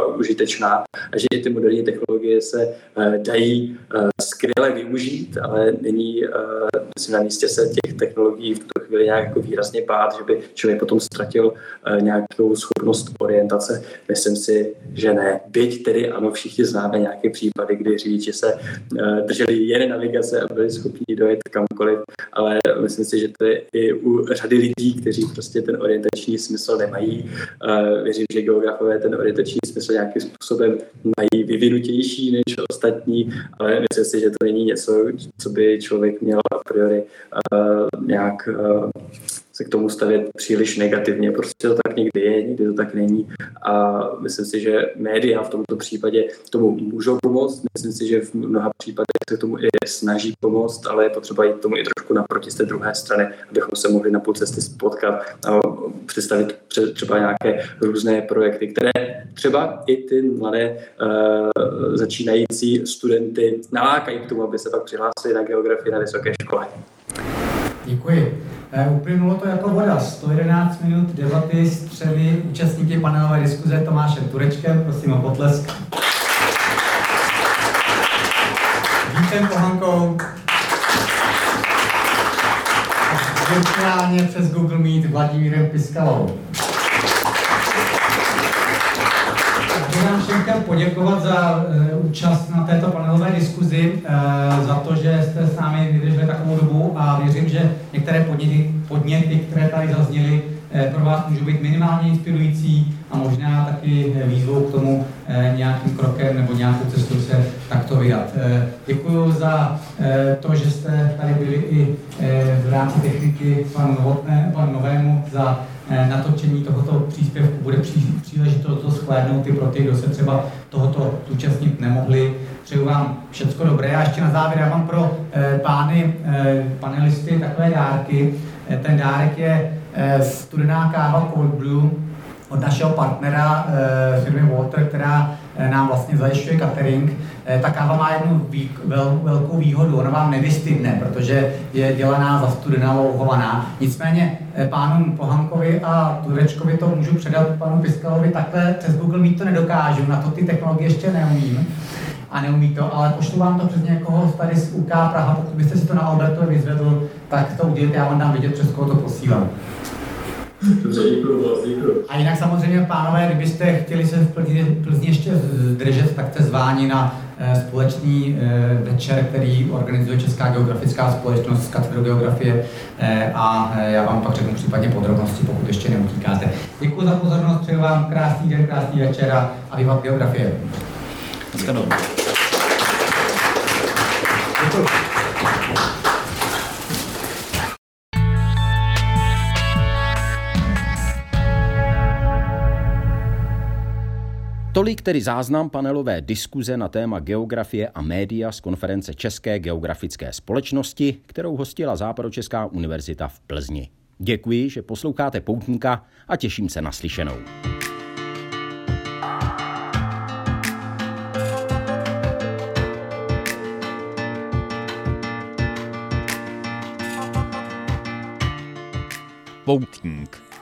a užitečná a že i ty moderní technologie se uh, dají uh, skvěle využít, ale není, na místě se těch technologií v tuto chvíli nějak jako výrazně bát, že by člověk potom ztratil nějakou schopnost orientace. Myslím si, že ne. Byť tedy ano, všichni známe nějaké případy, kdy řidiči se drželi jen navigace a byli schopni dojet kamkoliv, ale myslím si, že to je i u řady lidí, kteří prostě ten orientační smysl nemají. Uh, věřím, že geografové ten orientační smysl nějakým způsobem mají vyvinutější než ostatní, ale myslím si, že to není něco, co by člověk měl a priori uh, nějak se k tomu stavět příliš negativně. Prostě to tak někdy je, někdy to tak není. A myslím si, že média v tomto případě tomu můžou pomoct. Myslím si, že v mnoha případech se tomu i snaží pomoct, ale je potřeba jít tomu i trošku naproti z té druhé strany, abychom se mohli na půl cesty spotkat a představit třeba nějaké různé projekty, které třeba i ty mladé uh, začínající studenty nalákají k tomu, aby se pak přihlásili na geografii na vysoké škole. Děkuji. Eh, uplynulo to jako voda. 111 minut debaty s třemi účastníky panelové diskuze Tomášem Turečkem. Prosím o potlesk. Vítem Pohankou. Virtuálně přes Google Meet Vladimírem Piskalou. Bych vám všem chtěl poděkovat za uh, účast na této panelové diskuzi, uh, za to, že jste s námi vydrželi takovou dobu a věřím, že některé podněty, podněty které tady zazněly, uh, pro vás můžou být minimálně inspirující a možná taky výzvou k tomu nějakým krokem nebo nějakou cestou se takto vydat. Děkuji za to, že jste tady byli i v rámci techniky panu, Novotné, panu Novému za natočení tohoto příspěvku bude pří, příležitost to shlédnout i pro ty, kdo se třeba tohoto zúčastnit nemohli. Přeju vám všecko dobré. A ještě na závěr já mám pro eh, pány eh, panelisty takové dárky. Eh, ten dárek je eh, studená káva Cold Blue od našeho partnera eh, firmy Water, která eh, nám vlastně zajišťuje catering. Eh, ta káva má jednu vel, velkou výhodu, ona vám nevystydne, protože je dělaná za studená louhovaná. Nicméně pánům Pohankovi a Turečkovi to můžu předat panu Piskalovi takhle přes Google Meet to nedokážu, na to ty technologie ještě neumím a neumí to, ale pošlu vám to přes někoho tady z UK Praha, pokud byste si to na Albertové vyzvedl, tak to udělejte, já vám dám vidět, přes koho to posílám. A jinak samozřejmě, pánové, kdybyste chtěli se v Plzni, Plzni ještě zdržet, tak jste zváni na eh, společný eh, večer, který organizuje Česká geografická společnost z katedru geografie eh, a já vám pak řeknu případně podrobnosti, pokud ještě neutíkáte. Děkuji za pozornost, přeju vám krásný den, krásný večer a, a vývat geografie. Děkuji. Tolik tedy záznam panelové diskuze na téma geografie a média z konference České geografické společnosti, kterou hostila Západočeská univerzita v Plzni. Děkuji, že posloucháte Poutníka a těším se na slyšenou. Poutník.